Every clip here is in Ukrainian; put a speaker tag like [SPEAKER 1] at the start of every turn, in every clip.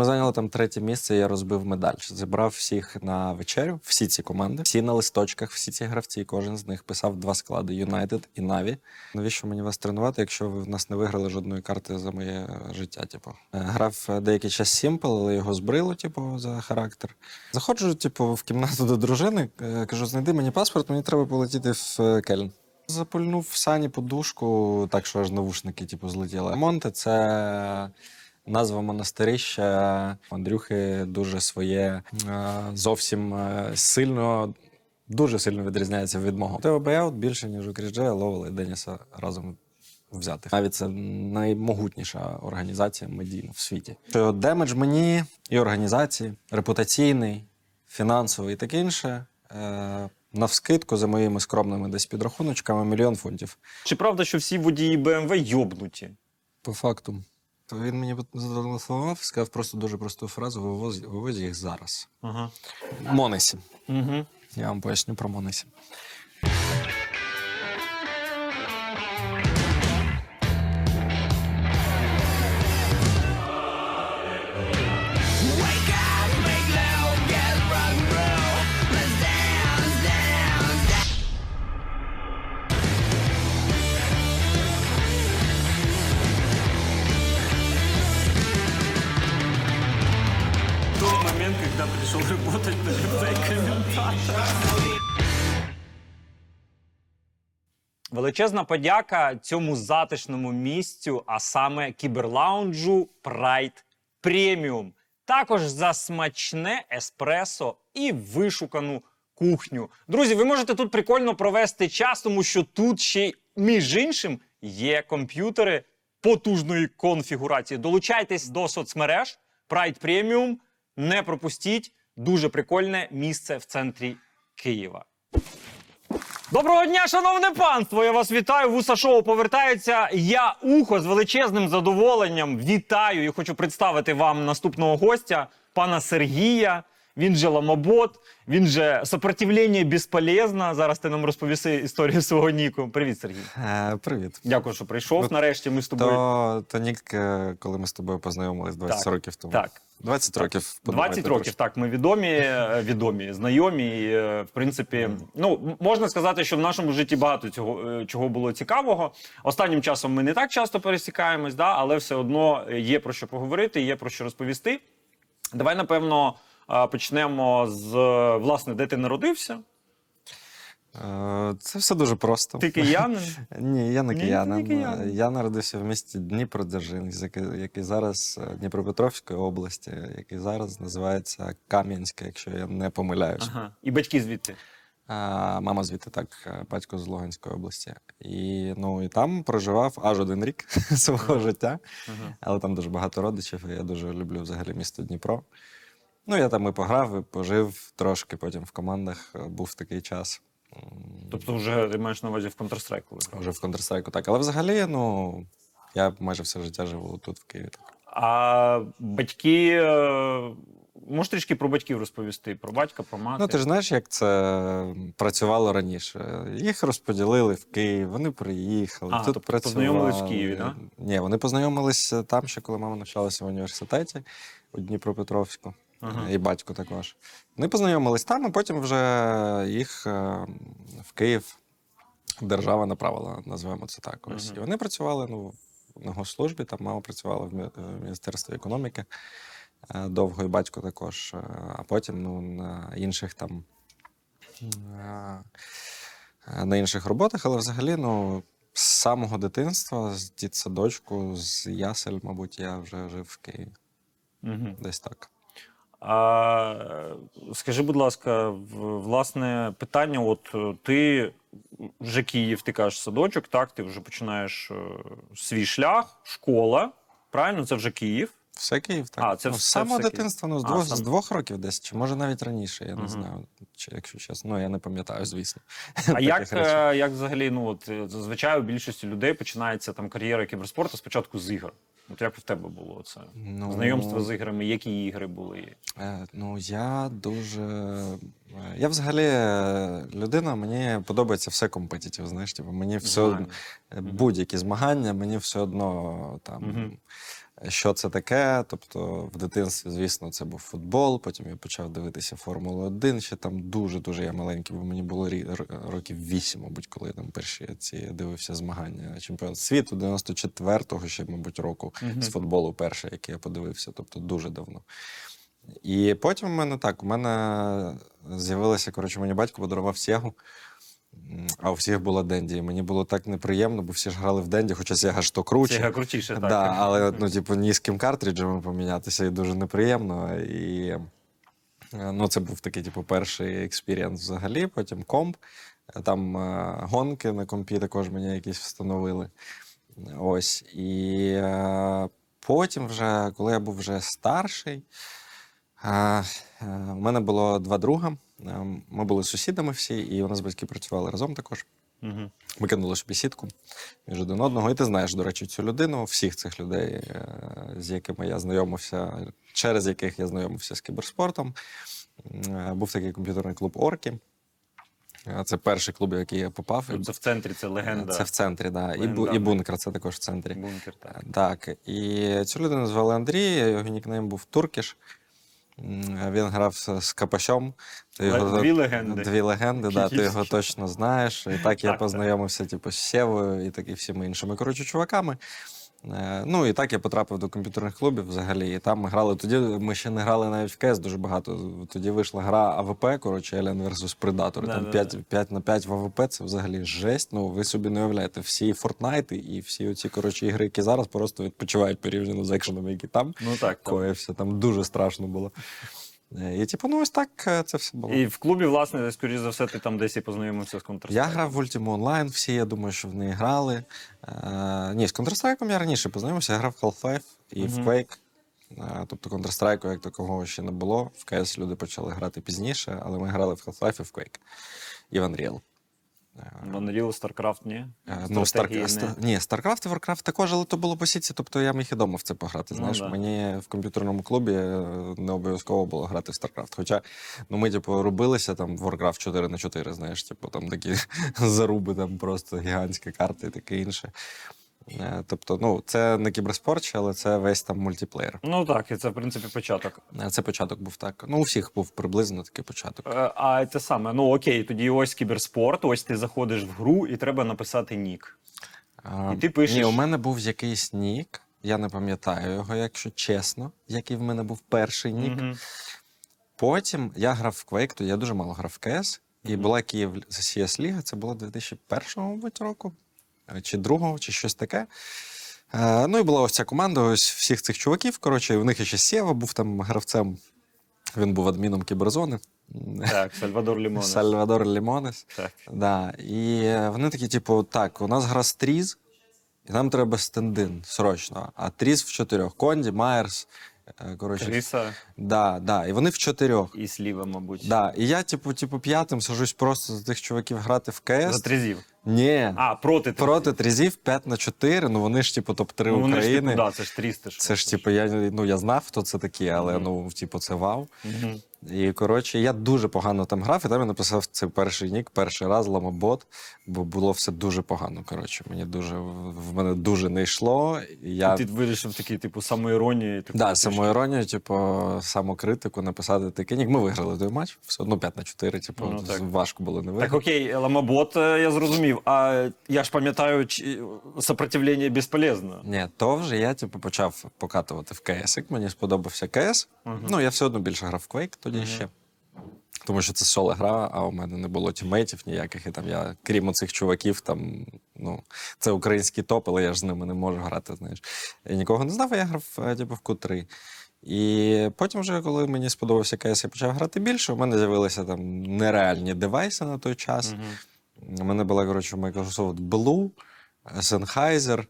[SPEAKER 1] Ми зайняли там третє місце. Я розбив медаль. Зібрав всіх на вечерю, всі ці команди, всі на листочках, всі ці гравці. Кожен з них писав два склади: Юнайтед і Наві. Навіщо мені вас тренувати, якщо ви в нас не виграли жодної карти за моє життя? Типу, Е, грав деякий час Сімпл, але його збрило, типу, за характер. Заходжу, типу, в кімнату до дружини. е, Кажу, знайди мені паспорт, мені треба полетіти в е, Кельн. Запульнув в сані подушку, так що аж навушники типу, злетіли. Монте це назва монастирища. Андрюхи дуже своє е, зовсім е, сильно, дуже сильно відрізняється від мого. Тео Беяут більше, ніж у Кріджея, Ловела і Деніса разом взятих. Навіть це наймогутніша організація медійна в світі. Що демедж мені і організації, репутаційний, фінансовий і таке інше. Е, навскидку за моїми скромними десь підрахуночками мільйон фунтів.
[SPEAKER 2] Чи правда, що всі водії БМВ йобнуті?
[SPEAKER 1] По факту. То він мені зателефонував, сказав просто дуже просту фразу: вивоз, вивозь їх зараз.
[SPEAKER 2] Ага.
[SPEAKER 1] Монесі.
[SPEAKER 2] Угу.
[SPEAKER 1] Я вам поясню про Монесі.
[SPEAKER 2] Величезна подяка цьому затишному місцю, а саме кіберлаунджу Pride Premium. Також за смачне еспресо і вишукану кухню. Друзі, ви можете тут прикольно провести час, тому що тут ще, між іншим, є комп'ютери потужної конфігурації. Долучайтесь до соцмереж Pride Premium. Не пропустіть дуже прикольне місце в центрі Києва. Доброго дня, шановне панство! Я вас вітаю. Вуса шоу повертається. Я ухо з величезним задоволенням вітаю і хочу представити вам наступного гостя, пана Сергія. Він же ламобот, він же сопротивлення безполезно. Зараз ти нам розповіси історію свого Ніку. Привіт, Сергій.
[SPEAKER 1] Е, привіт.
[SPEAKER 2] Дякую, що прийшов.
[SPEAKER 1] Ну,
[SPEAKER 2] Нарешті ми з тобою.
[SPEAKER 1] То, то Нік, е, коли ми з тобою познайомились 20
[SPEAKER 2] Так,
[SPEAKER 1] років тому.
[SPEAKER 2] Так.
[SPEAKER 1] 20 років.
[SPEAKER 2] 20
[SPEAKER 1] подумайте
[SPEAKER 2] років, так, ми відомі, е, відомі, знайомі. І, е, в принципі, ну можна сказати, що в нашому житті багато цього е, чого було цікавого. Останнім часом ми не так часто пересікаємось, да, але все одно є про що поговорити, є про що розповісти. Давай, напевно, почнемо з власне, де ти народився.
[SPEAKER 1] Е, Це все дуже просто.
[SPEAKER 2] Ти киянин.
[SPEAKER 1] Ні, я не
[SPEAKER 2] Ні, ти не киянин.
[SPEAKER 1] Я народився в місті Дніпродзержинськ, який, який зараз е, Дніпропетровської області, який зараз називається Кам'янська, якщо я не помиляюсь.
[SPEAKER 2] Ага. І батьки звідти.
[SPEAKER 1] А, мама звідти так, е, батько з Луганської області. І, ну, і там проживав аж один рік свого життя,
[SPEAKER 2] Ага.
[SPEAKER 1] але там дуже багато родичів, і я дуже люблю взагалі місто Дніпро. Ну, я там і пограв, і пожив трошки, потім в командах е, був такий час.
[SPEAKER 2] Тобто, вже ти маєш на увазі в Counter-Strike.
[SPEAKER 1] Вже в Counter-Strike, так. Але взагалі, ну, я майже все життя живу тут, в Києві. Так.
[SPEAKER 2] А батьки. е, Можеш трішки про батьків розповісти? Про батька, про мати?
[SPEAKER 1] Ну, ти ж знаєш, як це працювало раніше. Їх розподілили в Київ, вони приїхали.
[SPEAKER 2] А,
[SPEAKER 1] тут
[SPEAKER 2] тобто
[SPEAKER 1] працювали.
[SPEAKER 2] познайомились в Києві, да?
[SPEAKER 1] Ні, вони познайомилися там, ще коли мама навчалася в університеті у Дніпропетровську.
[SPEAKER 2] Ага.
[SPEAKER 1] І батько також. Вони познайомились там, а потім вже їх е, в Київ держава направила, називаємо це так. Ось.
[SPEAKER 2] Мгм.
[SPEAKER 1] І вони працювали ну, на госслужбі, там мама працювала в Міністерстві економіки е, довго, і батько також. Е, А потім ну, на інших там е, на інших роботах, але взагалі, ну. З самого дитинства, з дитсадочку, з ясель, мабуть, я вже жив в Києві.
[SPEAKER 2] Угу.
[SPEAKER 1] Десь так.
[SPEAKER 2] А, скажи, будь ласка, власне питання: от е, ти вже Київ, ти кажеш садочок, так, ти вже починаєш е, свій шлях, школа. Правильно, це вже Київ.
[SPEAKER 1] Все Київ, так.
[SPEAKER 2] А, це
[SPEAKER 1] ну,
[SPEAKER 2] все-
[SPEAKER 1] з самого
[SPEAKER 2] все
[SPEAKER 1] дитинства, ну, з
[SPEAKER 2] А,
[SPEAKER 1] двох,
[SPEAKER 2] сам-
[SPEAKER 1] з двох років десь, чи може навіть раніше, я не
[SPEAKER 2] Мгм.
[SPEAKER 1] знаю, чи, якщо чесно. Ну, я не пам'ятаю, звісно.
[SPEAKER 2] А як,
[SPEAKER 1] речей.
[SPEAKER 2] е, як взагалі, ну от е, зазвичай у більшості людей починається там кар'єра кіберспорту спочатку з ігор. От як в тебе було це?
[SPEAKER 1] Ну,
[SPEAKER 2] Знайомство з іграми, які ігри були?
[SPEAKER 1] Е, Ну, я дуже. е, Я взагалі людина, мені подобається все компетитив, знаєш, типу, мені все одно, будь-які змагання, мені все одно там.
[SPEAKER 2] Мгм.
[SPEAKER 1] Що це таке. Тобто, в дитинстві, звісно, це був футбол. Потім я почав дивитися Формулу 1. Ще там дуже-дуже я маленький, бо мені було років 8, мабуть, коли я там перші ці дивився змагання чемпіонат світу 94-го ще, мабуть, року
[SPEAKER 2] Мгм.
[SPEAKER 1] з футболу перший, який я подивився, тобто дуже давно. І потім у мене так, у мене з'явилося, коротше, мені батько подарував Сєгу, м, а у всіх була Денді. І мені було так неприємно, бо всі ж грали в Денді, хоча Сєга ж то круче.
[SPEAKER 2] Це крутіше, так.
[SPEAKER 1] Да, але ну, типу, ні з ким картриджами помінятися і дуже неприємно. І е, ну, це був такий, типу, перший experience взагалі. Потім комп. Там е, гонки на компі також мені якісь встановили. Ось. І е, потім, вже, коли я був вже старший, у мене було два друга. Е, Ми були сусідами всі, і у нас батьки працювали разом також.
[SPEAKER 2] Мгм.
[SPEAKER 1] Ми кинули собі сітку між один одного. І ти знаєш, до речі, цю людину, всіх цих людей, е, з якими я знайомився, через яких я знайомився з кіберспортом. Е, Був такий комп'ютерний клуб Орки. Е, Це перший клуб, в який я попав.
[SPEAKER 2] Це в центрі, це легенда.
[SPEAKER 1] Це в центрі, да. І, і бункер, це також в центрі.
[SPEAKER 2] Бункер, так.
[SPEAKER 1] Так, і цю людину звали Андрій, його нікнейм був Туркіш. Він грав з, Капасьом. Ти
[SPEAKER 2] його... дві легенди.
[SPEAKER 1] Дві легенди, да, ти його точно знаєш. І так я
[SPEAKER 2] Так,
[SPEAKER 1] познайомився типу, з Сєвою і так, і всіма іншими коротше, чуваками. Е, Ну і так я потрапив до комп'ютерних клубів взагалі. І там ми грали. Тоді ми ще не грали навіть в КС дуже багато. Тоді вийшла гра АВП, коротше, Alien vs Predator.
[SPEAKER 2] Да,
[SPEAKER 1] Там
[SPEAKER 2] да,
[SPEAKER 1] 5, 5 на 5 в АВП це взагалі жесть. Ну ви собі не уявляєте, всі Фортнайти і всі оці коротше ігри, які зараз просто відпочивають порівняно з екшенами, які там
[SPEAKER 2] Ну так. так.
[SPEAKER 1] коївся. Там дуже страшно було. Е, І типу, ну ось так е, це все було.
[SPEAKER 2] І в клубі, власне, скоріш за все, ти там десь і познайомився з Counter-Strike.
[SPEAKER 1] Я грав в Ultima Online, всі, я думаю, що в неї грали. Е, ні, з Counter-Strike я раніше познайомився, я грав в Half-Life і в Quake. Е, тобто Counter-Strike як такого ще не було. В CS люди почали грати пізніше, але ми грали в Half-Life і в Quake. І в Unreal. Е,
[SPEAKER 2] В Unreal, StarCraft, ні?
[SPEAKER 1] Е, Ну,
[SPEAKER 2] Стратегії не-
[SPEAKER 1] Ні, StarCraft і Warcraft також, але то було по сітці, тобто я міг і дома в це пограти.
[SPEAKER 2] Ну, да.
[SPEAKER 1] мені в комп'ютерному клубі е, не обов'язково було грати в StarCraft. Хоча ну, ми, типу, робилися там в Warcraft 4 на 4, знаєш, типу, там такі заруби, там просто гігантські карти і таке інше. Е, Тобто, ну, це не кіберспорт, але це весь там мультиплеєр.
[SPEAKER 2] Ну так, і це, в принципі, початок.
[SPEAKER 1] Е, Це початок був так. Ну, у всіх був приблизно такий початок.
[SPEAKER 2] Е, А це саме, ну окей, тоді ось кіберспорт, ось ти заходиш в гру і треба написати нік.
[SPEAKER 1] А,
[SPEAKER 2] І ти пишеш-
[SPEAKER 1] Ні, у мене був якийсь нік. Я не пам'ятаю його, якщо чесно, який в мене був перший нік.
[SPEAKER 2] Мгм.
[SPEAKER 1] Потім я грав в Quake, то я дуже мало грав в CS. І
[SPEAKER 2] Мгм.
[SPEAKER 1] була Київ CS Ліга, це було 2001 мабуть, року, чи другого, чи щось таке. Е, ну і була ось ця команда, ось всіх цих чуваків. Коротше, в них ще Сєва був там гравцем. Він був адміном кіберзони.
[SPEAKER 2] Так, Сальвадор Лімон.
[SPEAKER 1] Сальвадор Лімонес.
[SPEAKER 2] Так.
[SPEAKER 1] Да. І е, вони такі, типу, так, у нас гра стріз, і нам треба стендин срочно. А тріз в чотирьох. Конді, Майерс. Е, Коротше,
[SPEAKER 2] Криса
[SPEAKER 1] да, да. І вони в чотирьох.
[SPEAKER 2] і Сліва, мабуть.
[SPEAKER 1] Да. І я, типу, типу, п'ятим сажусь просто з тих чуваків грати в
[SPEAKER 2] За
[SPEAKER 1] КС.
[SPEAKER 2] тризів.
[SPEAKER 1] Ні.
[SPEAKER 2] А, проти тризів.
[SPEAKER 1] Проти трізів 5 на 4, ну вони ж, типу, топ-3
[SPEAKER 2] ну, вони ж,
[SPEAKER 1] України.
[SPEAKER 2] типу, да, це ж 300.
[SPEAKER 1] Це ж, типу, я, ну, я знав, хто це такі, але
[SPEAKER 2] Мгм.
[SPEAKER 1] ну, типу, це вау.
[SPEAKER 2] Угу.
[SPEAKER 1] І коротше, я дуже погано там грав, і там я написав цей перший нік, перший раз ламобот, бо було все дуже погано. Коротше, мені дуже в мене дуже не йшло. І я
[SPEAKER 2] Ти вирішив такий, типу, самоіронії. Типу,
[SPEAKER 1] да, самоіронію, типу, самокритику написати такий нік. Ми виграли той матч, все одно 5 на 4, типу,
[SPEAKER 2] Ну, так.
[SPEAKER 1] важко було не виграти.
[SPEAKER 2] Так, окей, ламабот, е, я зрозумів. А я ж пам'ятаю, чи- сопротивлення безполезно.
[SPEAKER 1] Ні, то вже я типу, почав покатувати в КС. Мені сподобався КС.
[SPEAKER 2] Мгм.
[SPEAKER 1] Ну, я все одно більше грав в Quake тоді
[SPEAKER 2] Мгм.
[SPEAKER 1] ще. Тому що це соло гра, а у мене не було тімейтів ніяких. І там я, крім оцих чуваків, там, ну, це український топ, але я ж з ними не можу грати, знаєш. Я нікого не знав, а я грав е, типу, в Q3. І потім, вже, коли мені сподобався КС, я почав грати більше. У мене з'явилися там нереальні девайси на той час.
[SPEAKER 2] Мгм.
[SPEAKER 1] У мене була, коротше, Microsoft Blue, Sennheiser,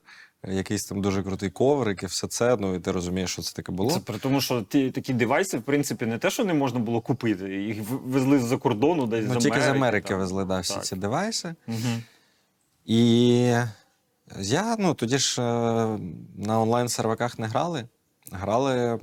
[SPEAKER 1] якийсь там дуже крутий коврик і все це. Ну, і ти розумієш, що це таке було.
[SPEAKER 2] Це при тому, що ті такі девайси, в принципі, не те, що не можна було купити. Їх везли з-за кордону, десь
[SPEAKER 1] ну,
[SPEAKER 2] з
[SPEAKER 1] тільки з
[SPEAKER 2] Америки.
[SPEAKER 1] Америки
[SPEAKER 2] там.
[SPEAKER 1] везли да, всі
[SPEAKER 2] Так.
[SPEAKER 1] ці девайси.
[SPEAKER 2] Угу.
[SPEAKER 1] І я ну, тоді ж е, на онлайн-серваках не грали. Грали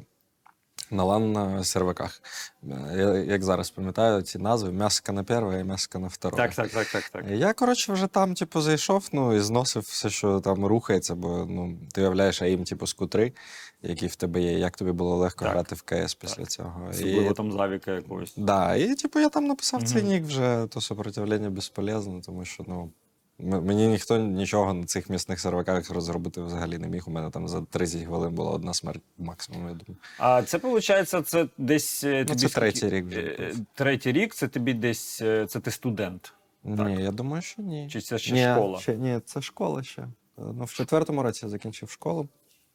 [SPEAKER 1] На лан на серваках. Е, Я, як зараз пам'ятаю, ці назви м'яско на перше і м'яско на второе.
[SPEAKER 2] Так, так, так, так, так.
[SPEAKER 1] Я, коротше, вже там, типу, зайшов, ну, і зносив все, що там рухається, бо ну, ти уявляєш, а їм, типу, скутри, які в тебе є. Як тобі було легко
[SPEAKER 2] Так.
[SPEAKER 1] грати в КС після цього.
[SPEAKER 2] Особливо
[SPEAKER 1] І,
[SPEAKER 2] там завіка якогось.
[SPEAKER 1] да, і, типу, я там написав цей нік вже, то сопротивлення безполезно, тому що, ну. Мені ніхто нічого на цих місних серваках розробити взагалі не міг. У мене там за 30 хвилин була одна смерть максимум, я думаю.
[SPEAKER 2] А це виходить, це десь е,
[SPEAKER 1] Ну,
[SPEAKER 2] тобі
[SPEAKER 1] це третій рік вже
[SPEAKER 2] е. Третій рік це тобі десь е, це ти студент.
[SPEAKER 1] Ні, я думаю, що ні.
[SPEAKER 2] Чи це ще
[SPEAKER 1] ні,
[SPEAKER 2] школа?
[SPEAKER 1] Ще, ні, це школа ще. Ну, в четвертому році я закінчив школу.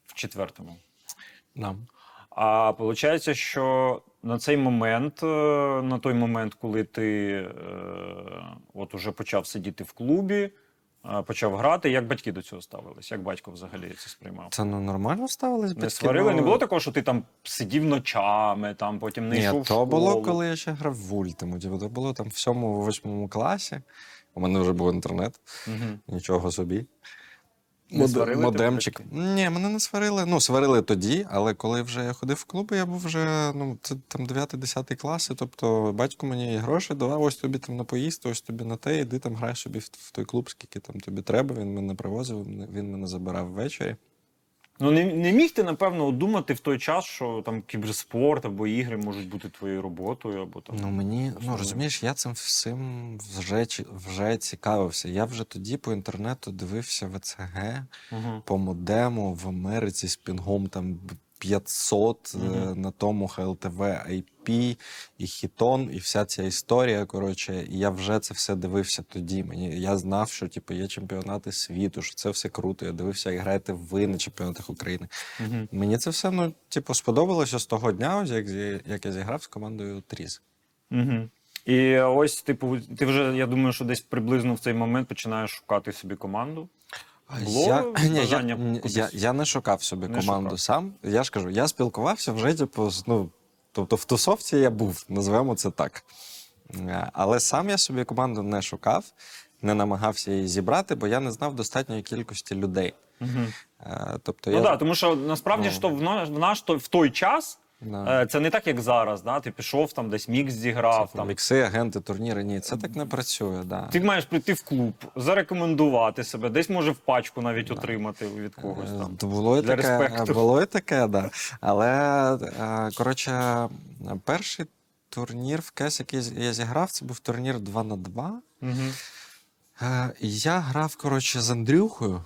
[SPEAKER 2] В четвертому.
[SPEAKER 1] Да.
[SPEAKER 2] А виходить, що на цей момент, е, на той момент, коли ти е, от уже почав сидіти в клубі, е, почав грати, як батьки до цього ставились? Як батько взагалі це сприймав?
[SPEAKER 1] Це ну, нормально ставились
[SPEAKER 2] Не
[SPEAKER 1] батьки,
[SPEAKER 2] сварили?
[SPEAKER 1] ну,
[SPEAKER 2] Не було такого, що ти там сидів ночами, там потім не
[SPEAKER 1] Ні,
[SPEAKER 2] йшов в
[SPEAKER 1] то було, коли я ще грав в Ультиму. Типу, то було там в сьомому, восьмому класі. У мене вже був інтернет,
[SPEAKER 2] Мгм.
[SPEAKER 1] нічого собі.
[SPEAKER 2] Не
[SPEAKER 1] Мод-
[SPEAKER 2] сварили тебе
[SPEAKER 1] Модемчик.
[SPEAKER 2] батьки?
[SPEAKER 1] Ні, мене не сварили. Ну, сварили тоді, але коли вже я ходив в клуби, я був вже ну, це там 9-10 класи. Тобто батько мені гроші давав, ось тобі там на поїсти, ось тобі на те, іди там грай собі в, в той клуб, скільки там тобі треба. Він мене привозив, він мене забирав ввечері.
[SPEAKER 2] Ну не, не міг ти, напевно, думати в той час, що там кіберспорт або ігри можуть бути твоєю роботою, або там.
[SPEAKER 1] Ну мені, ну розумієш, я цим всім вже, вже цікавився. Я вже тоді по інтернету дивився ВЦГ
[SPEAKER 2] Угу.
[SPEAKER 1] по модему в Америці з пінгом там 500 е,
[SPEAKER 2] Мгм.
[SPEAKER 1] на тому HLTV IP і хітон, і вся ця історія. Коротше, і я вже це все дивився тоді. Мені я знав, що типу є чемпіонати світу, що це все круто. Я дивився, як граєте ви на чемпіонатах України.
[SPEAKER 2] Угу.
[SPEAKER 1] Мені це все ну, типу, сподобалося з того дня, ось як, як я зіграв з командою Тріз.
[SPEAKER 2] Угу. І ось, типу, ти вже, я думаю, що десь приблизно в цей момент починаєш шукати собі команду. Було
[SPEAKER 1] я, ні, я, я, я не шукав собі
[SPEAKER 2] Не
[SPEAKER 1] команду
[SPEAKER 2] шукав.
[SPEAKER 1] сам. Я ж кажу, я спілкувався вже, типу, ну, тобто в тусовці я був, назвемо це так. Е, Але сам я собі команду не шукав, не намагався її зібрати, бо я не знав достатньої кількості людей.
[SPEAKER 2] Угу.
[SPEAKER 1] Тобто
[SPEAKER 2] Ну
[SPEAKER 1] я,
[SPEAKER 2] так, тому що насправді
[SPEAKER 1] Ну.
[SPEAKER 2] то в наш, в той час
[SPEAKER 1] Да.
[SPEAKER 2] е, це не так, як зараз. Да? Ти пішов там, десь мікс зіграв.
[SPEAKER 1] Це
[SPEAKER 2] Там.
[SPEAKER 1] Мікси, агенти, турніри. Ні, це так не працює. Да.
[SPEAKER 2] Ти маєш прийти в клуб, зарекомендувати себе, десь може в пачку навіть отримати від когось
[SPEAKER 1] Е,
[SPEAKER 2] там.
[SPEAKER 1] Було і
[SPEAKER 2] Для
[SPEAKER 1] таке,
[SPEAKER 2] респекту.
[SPEAKER 1] було і таке, да. Але е, коротше, перший турнір в КЕС, який я зіграв, це був турнір 2 на 2.
[SPEAKER 2] Угу.
[SPEAKER 1] Я грав, коротше, з Андрюхою.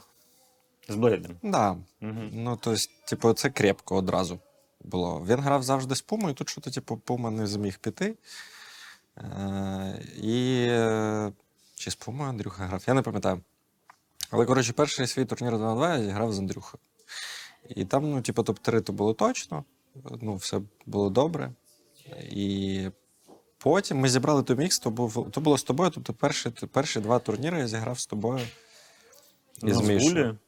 [SPEAKER 2] З Блейдом.
[SPEAKER 1] Да.
[SPEAKER 2] Угу.
[SPEAKER 1] Ну, тобто, типу, це крепко одразу було. Він грав завжди з Пумою, тут що-то, типу, Пума не зміг піти. Е, і е, чи з Пумою Андрюха грав, я не пам'ятаю. Але, коротше, перший свій турнір 2 на 2 я зіграв з Андрюхою. І там, ну, типу, топ-3 то було точно, ну, все було добре. І потім ми зібрали той мікс, то, був, то було з тобою. Тобто перші, перші два турніри я зіграв з тобою. І
[SPEAKER 2] На
[SPEAKER 1] з Мішою.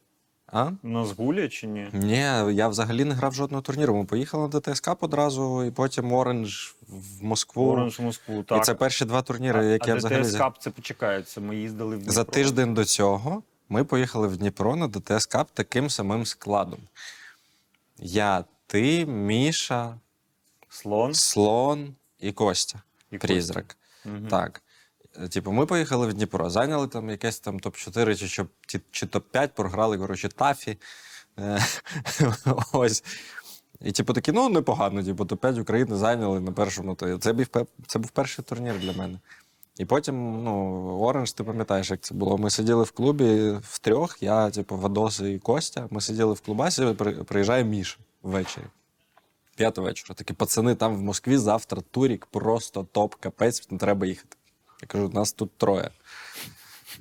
[SPEAKER 1] А?
[SPEAKER 2] На згулі чи ні?
[SPEAKER 1] Ні, я взагалі не грав жодного турніру. Ми поїхали на ДТСК одразу, і потім Оранж в Москву.
[SPEAKER 2] Оранж в Москву, так.
[SPEAKER 1] І це перші два турніри, які
[SPEAKER 2] а
[SPEAKER 1] я взагалі зіграв.
[SPEAKER 2] Cup це почекається. Ми їздили в Дніпро.
[SPEAKER 1] За тиждень до цього ми поїхали в Дніпро на ДТС Cup таким самим складом. Я, ти, Міша,
[SPEAKER 2] Слон.
[SPEAKER 1] Слон і Костя.
[SPEAKER 2] І
[SPEAKER 1] Призрак.
[SPEAKER 2] Мгм.
[SPEAKER 1] Так. Е, Типу, ми поїхали в Дніпро, зайняли там якесь там топ-4 чи, чи, чи, чи топ-5, програли, коротше, тафі. Е, Ось. І, типу, такі, ну, непогано, типу, топ-5 України зайняли на першому. Це був, це був перший турнір для мене. І потім, ну, Оранж, ти пам'ятаєш, як це було. Ми сиділи в клубі втрьох, я, типу, Вадос і Костя. Ми сиділи в клубасі, приїжджає Міша ввечері. П'ята вечора. Такі пацани там в Москві завтра турік, просто топ, капець, треба їхати. Я кажу, нас тут троє.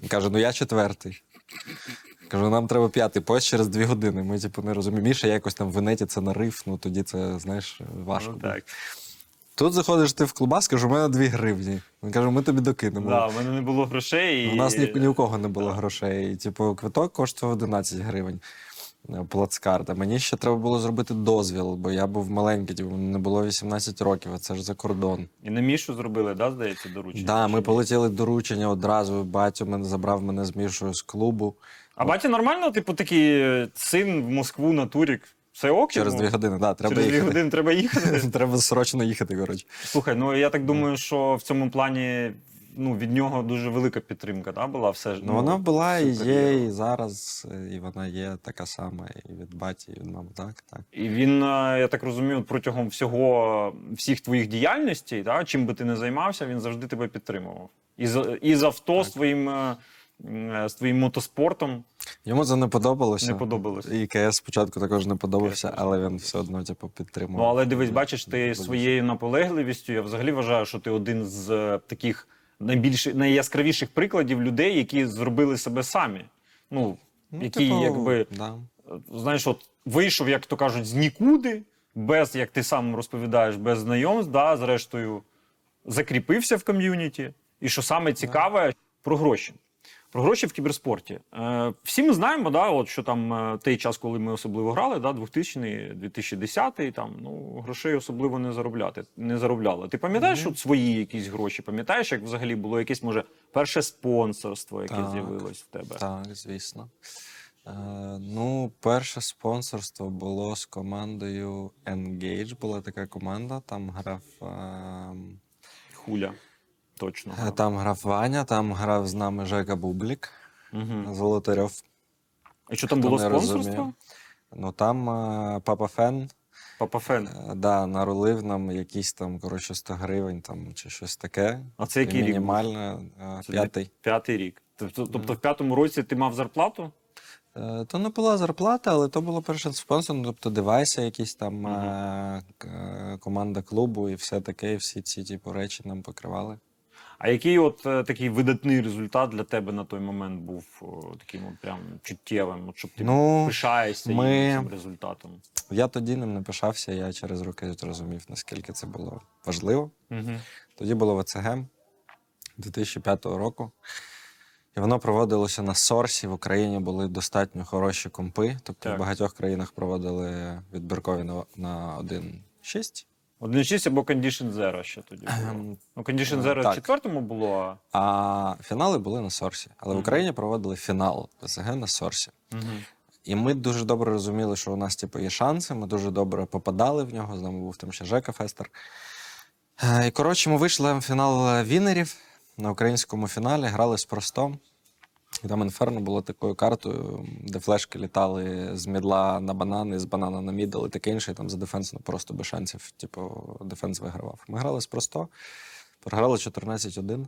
[SPEAKER 1] Він каже, ну я четвертий. Кажу, нам треба п'ятий поїзд через дві години. Ми, типу, не розуміємо. Міша якось там в інеті це нарив, ну тоді це, знаєш, важко.
[SPEAKER 2] Ну, так.
[SPEAKER 1] Тут заходиш ти в клубас, кажу, у мене дві гривні. Він каже, ми тобі докинемо.
[SPEAKER 2] Да, в мене не було грошей. І...
[SPEAKER 1] У нас ні, ні у кого не було
[SPEAKER 2] Да.
[SPEAKER 1] грошей. І, типу, квиток коштував 11 гривень. Е, Плацкарта. Мені ще треба було зробити дозвіл, бо я був маленький, типу, не було 18 років, а це ж за кордон.
[SPEAKER 2] І на Мішу зробили, да, здається, доручення?
[SPEAKER 1] Так, да, ми полетіли доручення одразу. Батько мене забрав мене з Мішою з клубу.
[SPEAKER 2] А батя нормально, типу, такий е, син в Москву на турік Все ок?
[SPEAKER 1] Через дві години, да, треба
[SPEAKER 2] Через дві години треба їхати.
[SPEAKER 1] Треба срочно їхати, коротше.
[SPEAKER 2] Слухай, ну я так думаю, що в цьому плані ну, від нього дуже велика підтримка да, була все ж.
[SPEAKER 1] Ну, вона була і є, і зараз, е, і вона є така сама, і від баті, і від мами. Так, так.
[SPEAKER 2] І він, е, я так розумію, протягом всього всіх твоїх діяльностей, да, чим би ти не займався, він завжди тебе підтримував. І з, і з авто з твоїм, е, з твоїм мотоспортом
[SPEAKER 1] Йому це не подобалося.
[SPEAKER 2] не подобалось.
[SPEAKER 1] І КС спочатку також не подобався, але він все одно типу, підтримував.
[SPEAKER 2] Ну, але дивись, бачиш, ти своєю наполегливістю, я взагалі вважаю, що ти один з таких найбільш найяскравіших прикладів людей, які зробили себе самі. Ну,
[SPEAKER 1] Ну,
[SPEAKER 2] які
[SPEAKER 1] типу,
[SPEAKER 2] якби
[SPEAKER 1] Да.
[SPEAKER 2] знаєш, от вийшов, як то кажуть, з нікуди, без, як ти сам розповідаєш, без знайомств, да, зрештою, закріпився в ком'юніті. І що саме цікаве, про гроші. Про гроші в кіберспорті. Е, всі ми знаємо, да, от, що там е, той час, коли ми особливо грали, да, 2000 2010 там, ну, грошей особливо не заробляти, не заробляли. Ти пам'ятаєш
[SPEAKER 1] Мгм.
[SPEAKER 2] от свої якісь гроші? Пам'ятаєш, як взагалі було якесь, може, перше спонсорство, яке
[SPEAKER 1] Так.
[SPEAKER 2] з'явилось в тебе?
[SPEAKER 1] Так, звісно. Е, ну, перше спонсорство було з командою Engage. Була така команда. Там грав, е,
[SPEAKER 2] Хуля. Точно.
[SPEAKER 1] е, там грав Ваня, там грав з нами Жека Бублік,
[SPEAKER 2] Угу.
[SPEAKER 1] Золотарьов.
[SPEAKER 2] І що там
[SPEAKER 1] Хто
[SPEAKER 2] було спонсорство?
[SPEAKER 1] Ну там е, Папа Фен
[SPEAKER 2] Папа Фен.
[SPEAKER 1] е, да, нарулив нам якісь там, коротше, 100 гривень там, чи щось таке.
[SPEAKER 2] А це який рік?
[SPEAKER 1] Мінімально,
[SPEAKER 2] Це
[SPEAKER 1] п'ятий.
[SPEAKER 2] П'ятий рік. Тобто, тобто в п'ятому році ти мав зарплату?
[SPEAKER 1] То не була зарплата, але то було перше спонсором, тобто девайси, якісь там е, команда клубу і все таке, і всі ці типу, речі нам покривали.
[SPEAKER 2] А який от е, такий видатний результат для тебе на той момент був таким от прям чуттєвим, от, щоб ти
[SPEAKER 1] Ну,
[SPEAKER 2] пишаєшся
[SPEAKER 1] ми-
[SPEAKER 2] цим результатом?
[SPEAKER 1] Я тоді ним не пишався, я через роки зрозумів, наскільки це було важливо.
[SPEAKER 2] Угу.
[SPEAKER 1] Тоді було ВЦГ 2005 року. І воно проводилося на сорсі. В Україні були достатньо хороші компи. Тобто
[SPEAKER 2] Так.
[SPEAKER 1] в багатьох країнах проводили відбіркові на, на 1.6.
[SPEAKER 2] 1.6 або Condition Zero ще тоді було.
[SPEAKER 1] Ем,
[SPEAKER 2] Ну, Condition
[SPEAKER 1] е,
[SPEAKER 2] Zero в
[SPEAKER 1] так.
[SPEAKER 2] четвертому було, а
[SPEAKER 1] А фінали були на сорсі. Але в
[SPEAKER 2] Мгм.
[SPEAKER 1] Україні проводили фінал ВСГ на сорсі.
[SPEAKER 2] угу.
[SPEAKER 1] І ми дуже добре розуміли, що у нас типу, є шанси. Ми дуже добре попадали в нього. З нами був там ще Жека Фестер. Е, І коротше, ми вийшли в фінал вінерів на українському фіналі, грали з простом. І там інферно було такою картою, де флешки літали з мідла на банани, з банана на мідл і таке інше. І там за defense ну, просто без шансів. Типу, defense вигравав. Ми грали просто, програли 14-1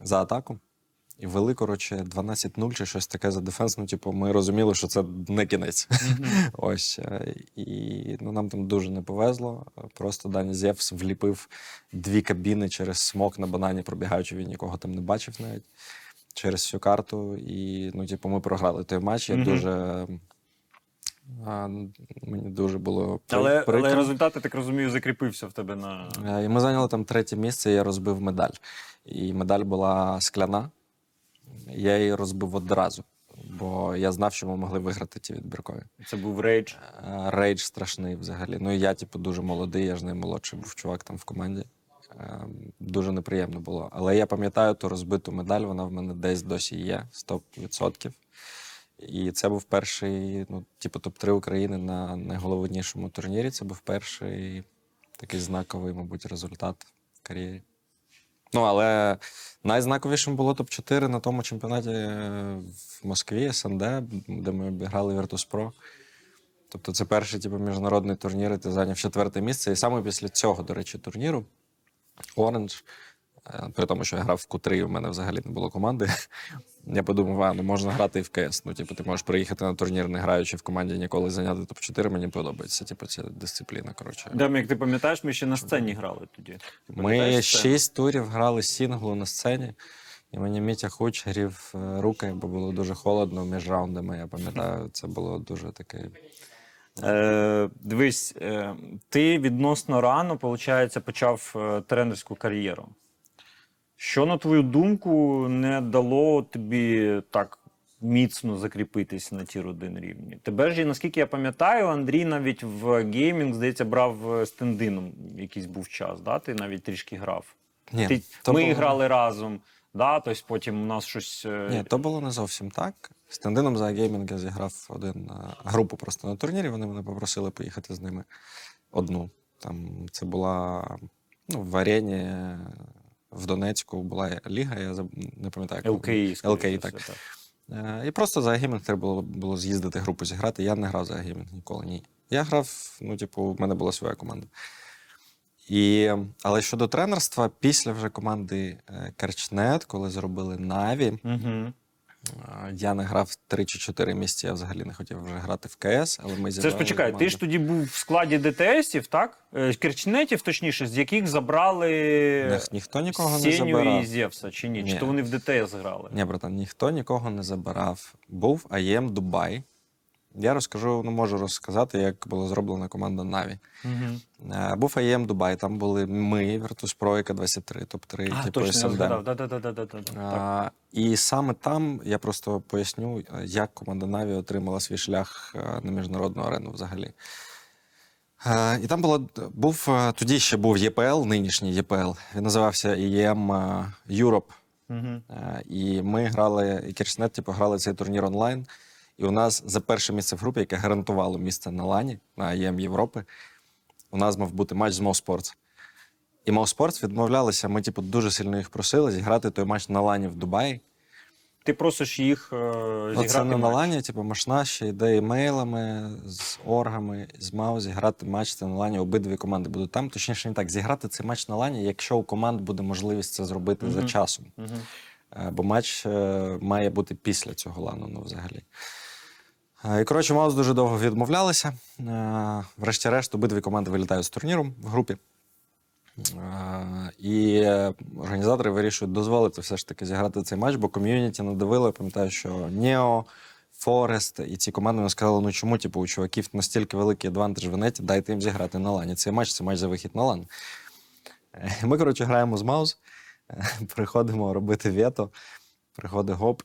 [SPEAKER 1] за атаку. І вели, коротше, 12-0 чи щось таке за defense. Ну, типу, ми розуміли, що це не кінець. Ось. е, І ну, нам там дуже не повезло. Просто Даня Зевс вліпив дві кабіни через smoke на банані, пробігаючи, він нікого там не бачив навіть через всю карту. І ну, типу, ми програли той матч. Я
[SPEAKER 2] Мгм.
[SPEAKER 1] дуже. А, мені дуже було
[SPEAKER 2] але, але результат, я так розумію, закріпився в тебе на.
[SPEAKER 1] Е, І ми зайняли там третє місце, і я розбив медаль. І медаль була скляна. Я її розбив одразу, бо я знав, що ми могли виграти ті відбіркові.
[SPEAKER 2] Це був рейдж.
[SPEAKER 1] Е, Рейдж страшний взагалі. Ну і я, типу, дуже молодий, я ж наймолодший був чувак там в команді. Е, Дуже неприємно було. Але я пам'ятаю ту розбиту медаль, вона в мене десь досі є 100%. І це був перший, ну, типу, топ-3 України на найголовнішому турнірі. Це був перший такий знаковий, мабуть, результат в кар'єрі. Ну, але найзнаковішим було топ-4 на тому чемпіонаті е, в Москві, СНД, де ми обіграли Virtus.pro. Тобто це перший типу, міжнародний турнір, і ти зайняв четверте місце. І саме після цього, до речі, турніру Orange, е, при тому, що я грав в Q3, у мене взагалі не було команди. Я подумав, а ну можна грати і в КС. Ну, типу, ти можеш приїхати на турнір, не граючи в команді ніколи зайняти топ-4, мені подобається. Типу, ця дисципліна. Коротше.
[SPEAKER 2] Дем, як ти пам'ятаєш, ми ще на сцені грали тоді. Ти
[SPEAKER 1] Ми шість турів грали сінглу на сцені, і мені Мітя Хуч грів е, руки, бо було дуже холодно між раундами. Я пам'ятаю, це було дуже таке.
[SPEAKER 2] Е, дивись, е, ти відносно рано, виходить, почав е, тренерську кар'єру. Що, на твою думку, не дало тобі так міцно закріпитись на tier 1 рівні? Тебе ж, наскільки я пам'ятаю, Андрій навіть в геймінг, здається, брав з якийсь був час, да? ти навіть трішки грав.
[SPEAKER 1] Ні,
[SPEAKER 2] Ти, ми
[SPEAKER 1] було-
[SPEAKER 2] грали разом. Да? Тобто потім у нас щось. е,
[SPEAKER 1] Ні, то було не зовсім так. З тандином за геймінг я зіграв один е, групу просто на турнірі. Вони мене попросили поїхати з ними одну. Там це була ну, в арені е, в Донецьку була ліга, я не пам'ятаю.
[SPEAKER 2] ЛКІ, за
[SPEAKER 1] так. Е, І просто за геймінг треба було, було з'їздити групу зіграти. Я не грав за геймінг ніколи. Ні. Я грав, ну, типу, в мене була своя команда. І, але щодо тренерства, після вже команди е, Керчнет, коли зробили Наві,
[SPEAKER 2] Угу.
[SPEAKER 1] я не грав 3 чи 4 місяці, я взагалі не хотів вже грати в КС, але ми
[SPEAKER 2] Це ж почекай, ти ж тоді був в складі ДТСів, так? Е, Керчнетів, точніше, з яких забрали
[SPEAKER 1] Ніх- ніхто нікого не забирав.
[SPEAKER 2] і Зевса, чи ні? Чи то вони в ДТС грали?
[SPEAKER 1] Ні, братан, ніхто нікого не забирав. Був IEM Дубай. Я розкажу, ну можу розказати, як була зроблена команда Наві.
[SPEAKER 2] Угу.
[SPEAKER 1] Е, Був IEM Дубай, там були ми, Virtus.pro, і 23 топ-3,
[SPEAKER 2] А,
[SPEAKER 1] типу
[SPEAKER 2] точно,
[SPEAKER 1] СНД.
[SPEAKER 2] Да, да, да, да, да, да. Так.
[SPEAKER 1] А, і саме там я просто поясню, як команда Наві отримала свій шлях на міжнародну арену взагалі. І там було, був тоді ще був ЄПЛ, нинішній ЄПЛ. Він називався ЄМ Europe.
[SPEAKER 2] Угу.
[SPEAKER 1] І ми грали, і Керчнет, типу, грали цей турнір онлайн. І у нас за перше місце в групі, яке гарантувало місце на лані на ЄМ Європи, у нас мав бути матч з Мовспортс. І Мовспортс відмовлялися. Ми, типу, дуже сильно їх просили зіграти той матч на лані в Дубаї.
[SPEAKER 2] Ти просиш їх е, зіграти
[SPEAKER 1] це не на лані, типу, машна ще йде імейлами з оргами, з МАУ зіграти матч це на лані. Обидві команди будуть там. Точніше, не так, зіграти цей матч на лані, якщо у команд буде можливість це зробити за часом.
[SPEAKER 2] Мгм.
[SPEAKER 1] Е, Бо матч е, має бути після цього лану, ну взагалі. Е, І коротше, Маус дуже довго відмовлялися. Е, Врешті-решт, обидві команди вилітають з турніру в групі. Е, І організатори вирішують дозволити все ж таки зіграти цей матч, бо ком'юніті надавило. Я пам'ятаю, що Нео, Форест і ці команди вони сказали: ну чому, типу, у чуваків настільки великий advantage в неті, дайте їм зіграти на лані. Цей матч це матч за вихід на лан. Ми, коротше, граємо з Маус, приходимо робити вето, приходить гоп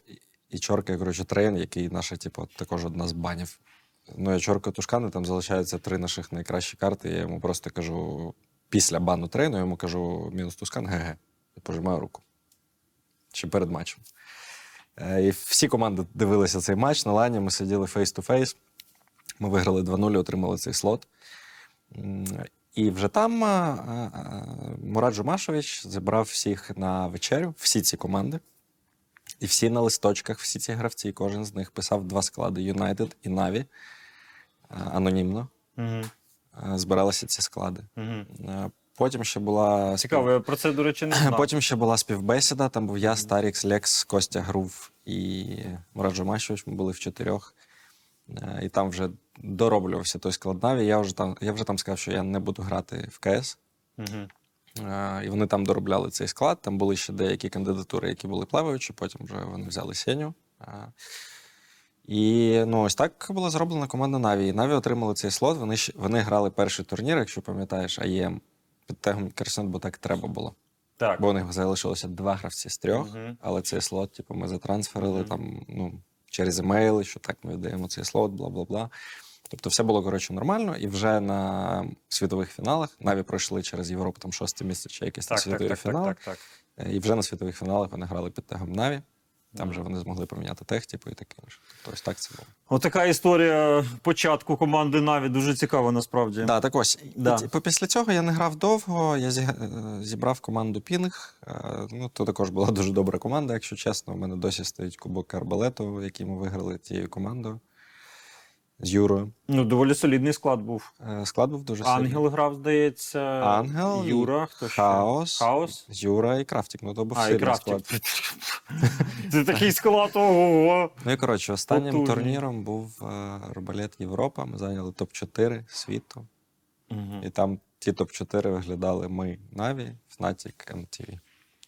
[SPEAKER 1] і- чоркає, коротше, трейн, який наша, типу, також одна з банів. Ну, я чоркаю тускан, там залишаються три наших найкращі карти. Я йому просто кажу, після бану трейну, я йому кажу мінус тускан, GG. І пожимаю руку. Ще перед матчем. Е, І всі команди дивилися цей матч на лані. Ми сиділи face-to-face. Ми виграли 2-0 отримали цей слот. І вже там а, Жумашевич зібрав всіх на вечерю, всі ці команди. І всі на листочках, всі ці гравці, кожен з них писав два склади: United і Наві. Анонімно
[SPEAKER 2] Мгм.
[SPEAKER 1] е, збиралися ці склади. Е, Потім ще була
[SPEAKER 2] Цікаво, я про це, до речі, не знав.
[SPEAKER 1] Потім ще була співбесіда. Там був я, Старікс, Лекс, Костя Грув і Мурат Жумашович. Ми були в чотирьох. Е, І там вже дороблювався той склад Наві. Я вже там, я вже там сказав, що я не буду грати в КС.
[SPEAKER 2] Мгм.
[SPEAKER 1] І вони там доробляли цей склад. Там були ще деякі кандидатури, які були плаваючі. Потім вже вони взяли Сеню. І ну, ось так була зроблена команда Наві. І Наві отримали цей слот. Вони, вони грали перший турнір, якщо пам'ятаєш, АЄМ під тегом Керсен, бо так треба було.
[SPEAKER 2] Так.
[SPEAKER 1] Бо у них залишилося два гравці з трьох,
[SPEAKER 2] Мгм.
[SPEAKER 1] але цей слот, типу, ми затрансферили
[SPEAKER 2] Мгм.
[SPEAKER 1] там, ну, через емейли, що так ми віддаємо цей слот, бла бла бла. Тобто все було коротше нормально, і вже на світових фіналах Наві пройшли через Європу там шосте місце чи якесь там
[SPEAKER 2] Так, так,
[SPEAKER 1] світові
[SPEAKER 2] так, так, так, так.
[SPEAKER 1] Е, І вже на світових фіналах вони грали під тегом Наві. Там вже вони змогли поміняти тех, типу, і таке інше. Тобто ось так це було.
[SPEAKER 2] Отака історія початку команди Наві дуже цікава насправді.
[SPEAKER 1] Да, так ось.
[SPEAKER 2] Да.
[SPEAKER 1] І, типу, після цього я не грав довго. Я зі- е, зібрав команду Пінг. Е, Ну, то також була дуже добра команда, якщо чесно. У мене досі стоїть кубок Арбалету, який ми виграли тією командою з Юрою.
[SPEAKER 2] Ну, доволі солідний склад був.
[SPEAKER 1] Е, Склад був дуже сильний.
[SPEAKER 2] Ангел грав, здається.
[SPEAKER 1] Ангел,
[SPEAKER 2] Юра, хто ще?
[SPEAKER 1] Хаос,
[SPEAKER 2] Хаос.
[SPEAKER 1] Юра і Крафтік. Ну, то був
[SPEAKER 2] А, і
[SPEAKER 1] сильний
[SPEAKER 2] Крафтік.
[SPEAKER 1] склад.
[SPEAKER 2] Це такий склад, ого.
[SPEAKER 1] Ну і коротше, останнім
[SPEAKER 2] Потужний.
[SPEAKER 1] турніром був е, Арбалет Європа. Ми зайняли топ-4 світу. І там ті топ-4 виглядали ми, Наві, Fnatic, MTV.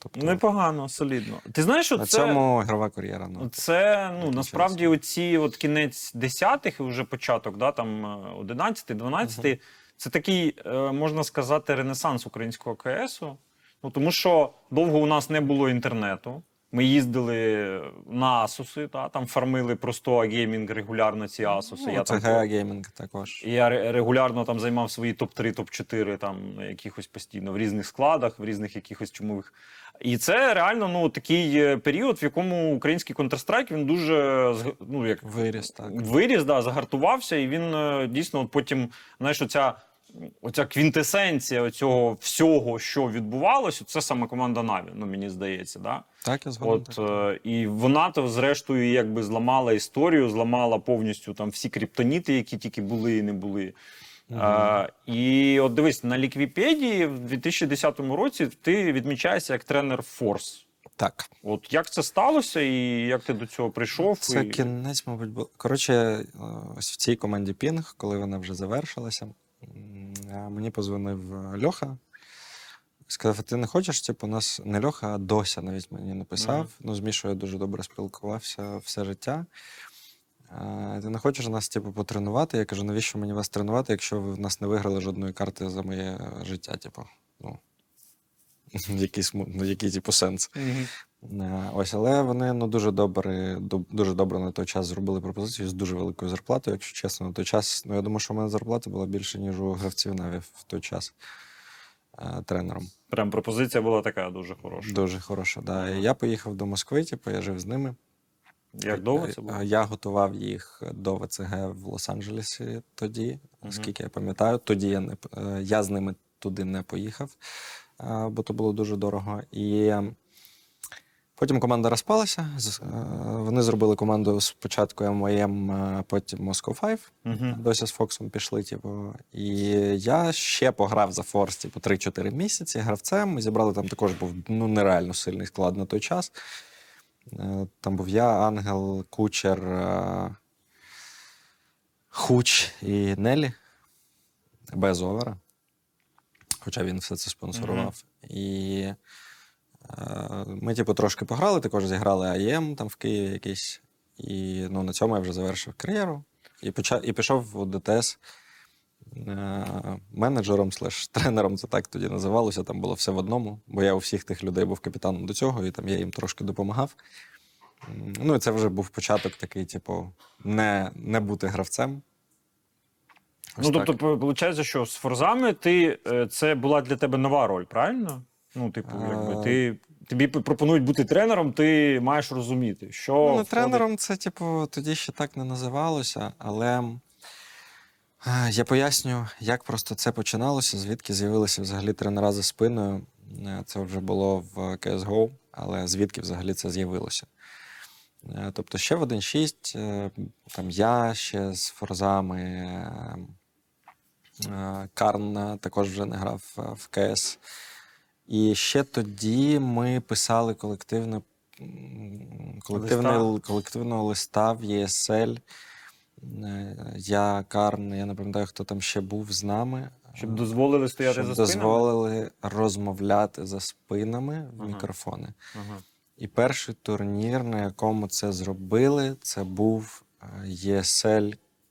[SPEAKER 1] Тобто
[SPEAKER 2] Непогано, солідно. Ти знаєш, що
[SPEAKER 1] на
[SPEAKER 2] це,
[SPEAKER 1] цьому ігрова кар'єра. Ну,
[SPEAKER 2] це ну, насправді оці от кінець десятих і вже початок, да, там 11 12 це такий, е, можна сказати, ренесанс українського КСу. Ну, тому що довго у нас не було інтернету. Ми їздили на Асуси, та, там фармили просто геймінг регулярно ці Асуси.
[SPEAKER 1] Ну,
[SPEAKER 2] я
[SPEAKER 1] це
[SPEAKER 2] там,
[SPEAKER 1] геймінг також.
[SPEAKER 2] я регулярно там займав свої топ-3, топ-4 там якихось постійно в різних складах, в різних якихось чумових. І це реально ну, такий е, період, в якому український Counter-Strike він дуже ну, як
[SPEAKER 1] Виріс, так.
[SPEAKER 2] виріс, да, загартувався, і він е, дійсно потім, знаєш, оця, оця квінтесенція цього всього, що відбувалося, це саме команда Наві, ну мені здається. Да?
[SPEAKER 1] Так, я згоден.
[SPEAKER 2] От,
[SPEAKER 1] так.
[SPEAKER 2] е, і вона то, зрештою, якби зламала історію, зламала повністю там всі криптоніти, які тільки були і не були. Е, і от дивись, на Ліквіпедії в 2010 році ти відмічаєшся як тренер Форс.
[SPEAKER 1] Так.
[SPEAKER 2] От як це сталося, і як ти до цього прийшов?
[SPEAKER 1] Це
[SPEAKER 2] і...
[SPEAKER 1] кінець, мабуть, був. Коротше, е, ось в цій команді Пінг, коли вона вже завершилася, е, мені позвонив е, Льоха. Сказав, ти не хочеш, типу, у нас не Льоха, а Дося навіть мені написав.
[SPEAKER 2] Мгм.
[SPEAKER 1] Ну, з Мішою я дуже добре спілкувався все життя. Е, Ти не хочеш нас, типу, потренувати? Я кажу, навіщо мені вас тренувати, якщо ви в нас не виграли жодної карти за моє життя? Типу, ну, який, ну, який типу, сенс. Е, Ось, але вони ну, дуже добре, дуже добре на той час зробили пропозицію з дуже великою зарплатою, якщо чесно, на той час. Ну, я думаю, що в мене зарплата була більше, ніж у гравців Наві в той час е, тренером.
[SPEAKER 2] Прям пропозиція була така дуже хороша.
[SPEAKER 1] Дуже хороша. Да. Я поїхав до Москви, типу, я жив з ними.
[SPEAKER 2] Як довго це було?
[SPEAKER 1] Е, Я готував їх до ВЦГ в Лос-Анджелесі тоді,
[SPEAKER 2] Мгм.
[SPEAKER 1] наскільки я пам'ятаю. Тоді я, не, е, я з ними туди не поїхав, е, бо то було дуже дорого. І е, потім команда розпалася. е, Вони зробили команду спочатку е, потім Moscow 5.
[SPEAKER 2] Мгм.
[SPEAKER 1] Дося з Фоксом пішли, типу. І я ще пограв за Форс, типу, 3-4 місяці гравцем. Ми зібрали там також був ну, нереально сильний склад на той час. Е, Там був я, Ангел, Кучер, е, Хуч і Нелі. Без овера. Хоча він все це спонсорував. І е, ми, типу, трошки пограли, також зіграли АЄМ там в Києві якийсь. І ну, на цьому я вже завершив кар'єру. І, почав, і пішов у ДТС менеджером слеш тренером, це так тоді називалося. Там було все в одному, бо я у всіх тих людей був капітаном до цього, і там я їм трошки допомагав. Ну, і це вже був початок такий, типу, не, не бути гравцем. Ось
[SPEAKER 2] Ну,
[SPEAKER 1] так.
[SPEAKER 2] тобто, виходить, що з форзами ти е, це була для тебе нова роль, правильно? Ну, типу, якби ти тобі пропонують бути тренером, ти маєш розуміти, що
[SPEAKER 1] Ну, не тренером це, типу, тоді ще так не називалося, але е, я поясню, як просто це починалося, звідки з'явилися взагалі тренера за спиною. Е, Це вже було в CSGO, але звідки взагалі це з'явилося. Е, Тобто ще в 1.6 е, там я ще з форзами. Карн також вже не грав в КС. І ще тоді ми писали колективне, колективне,
[SPEAKER 2] Листа?
[SPEAKER 1] колективного листа в ЄСЛ. Е, Я, Карн, я не пам'ятаю, хто там ще був з нами.
[SPEAKER 2] щоб дозволили стояти
[SPEAKER 1] щоб
[SPEAKER 2] за спинами?
[SPEAKER 1] дозволили розмовляти за спинами в
[SPEAKER 2] Ага.
[SPEAKER 1] мікрофони.
[SPEAKER 2] Ага.
[SPEAKER 1] І перший турнір, на якому це зробили, це був е, ЄСЛ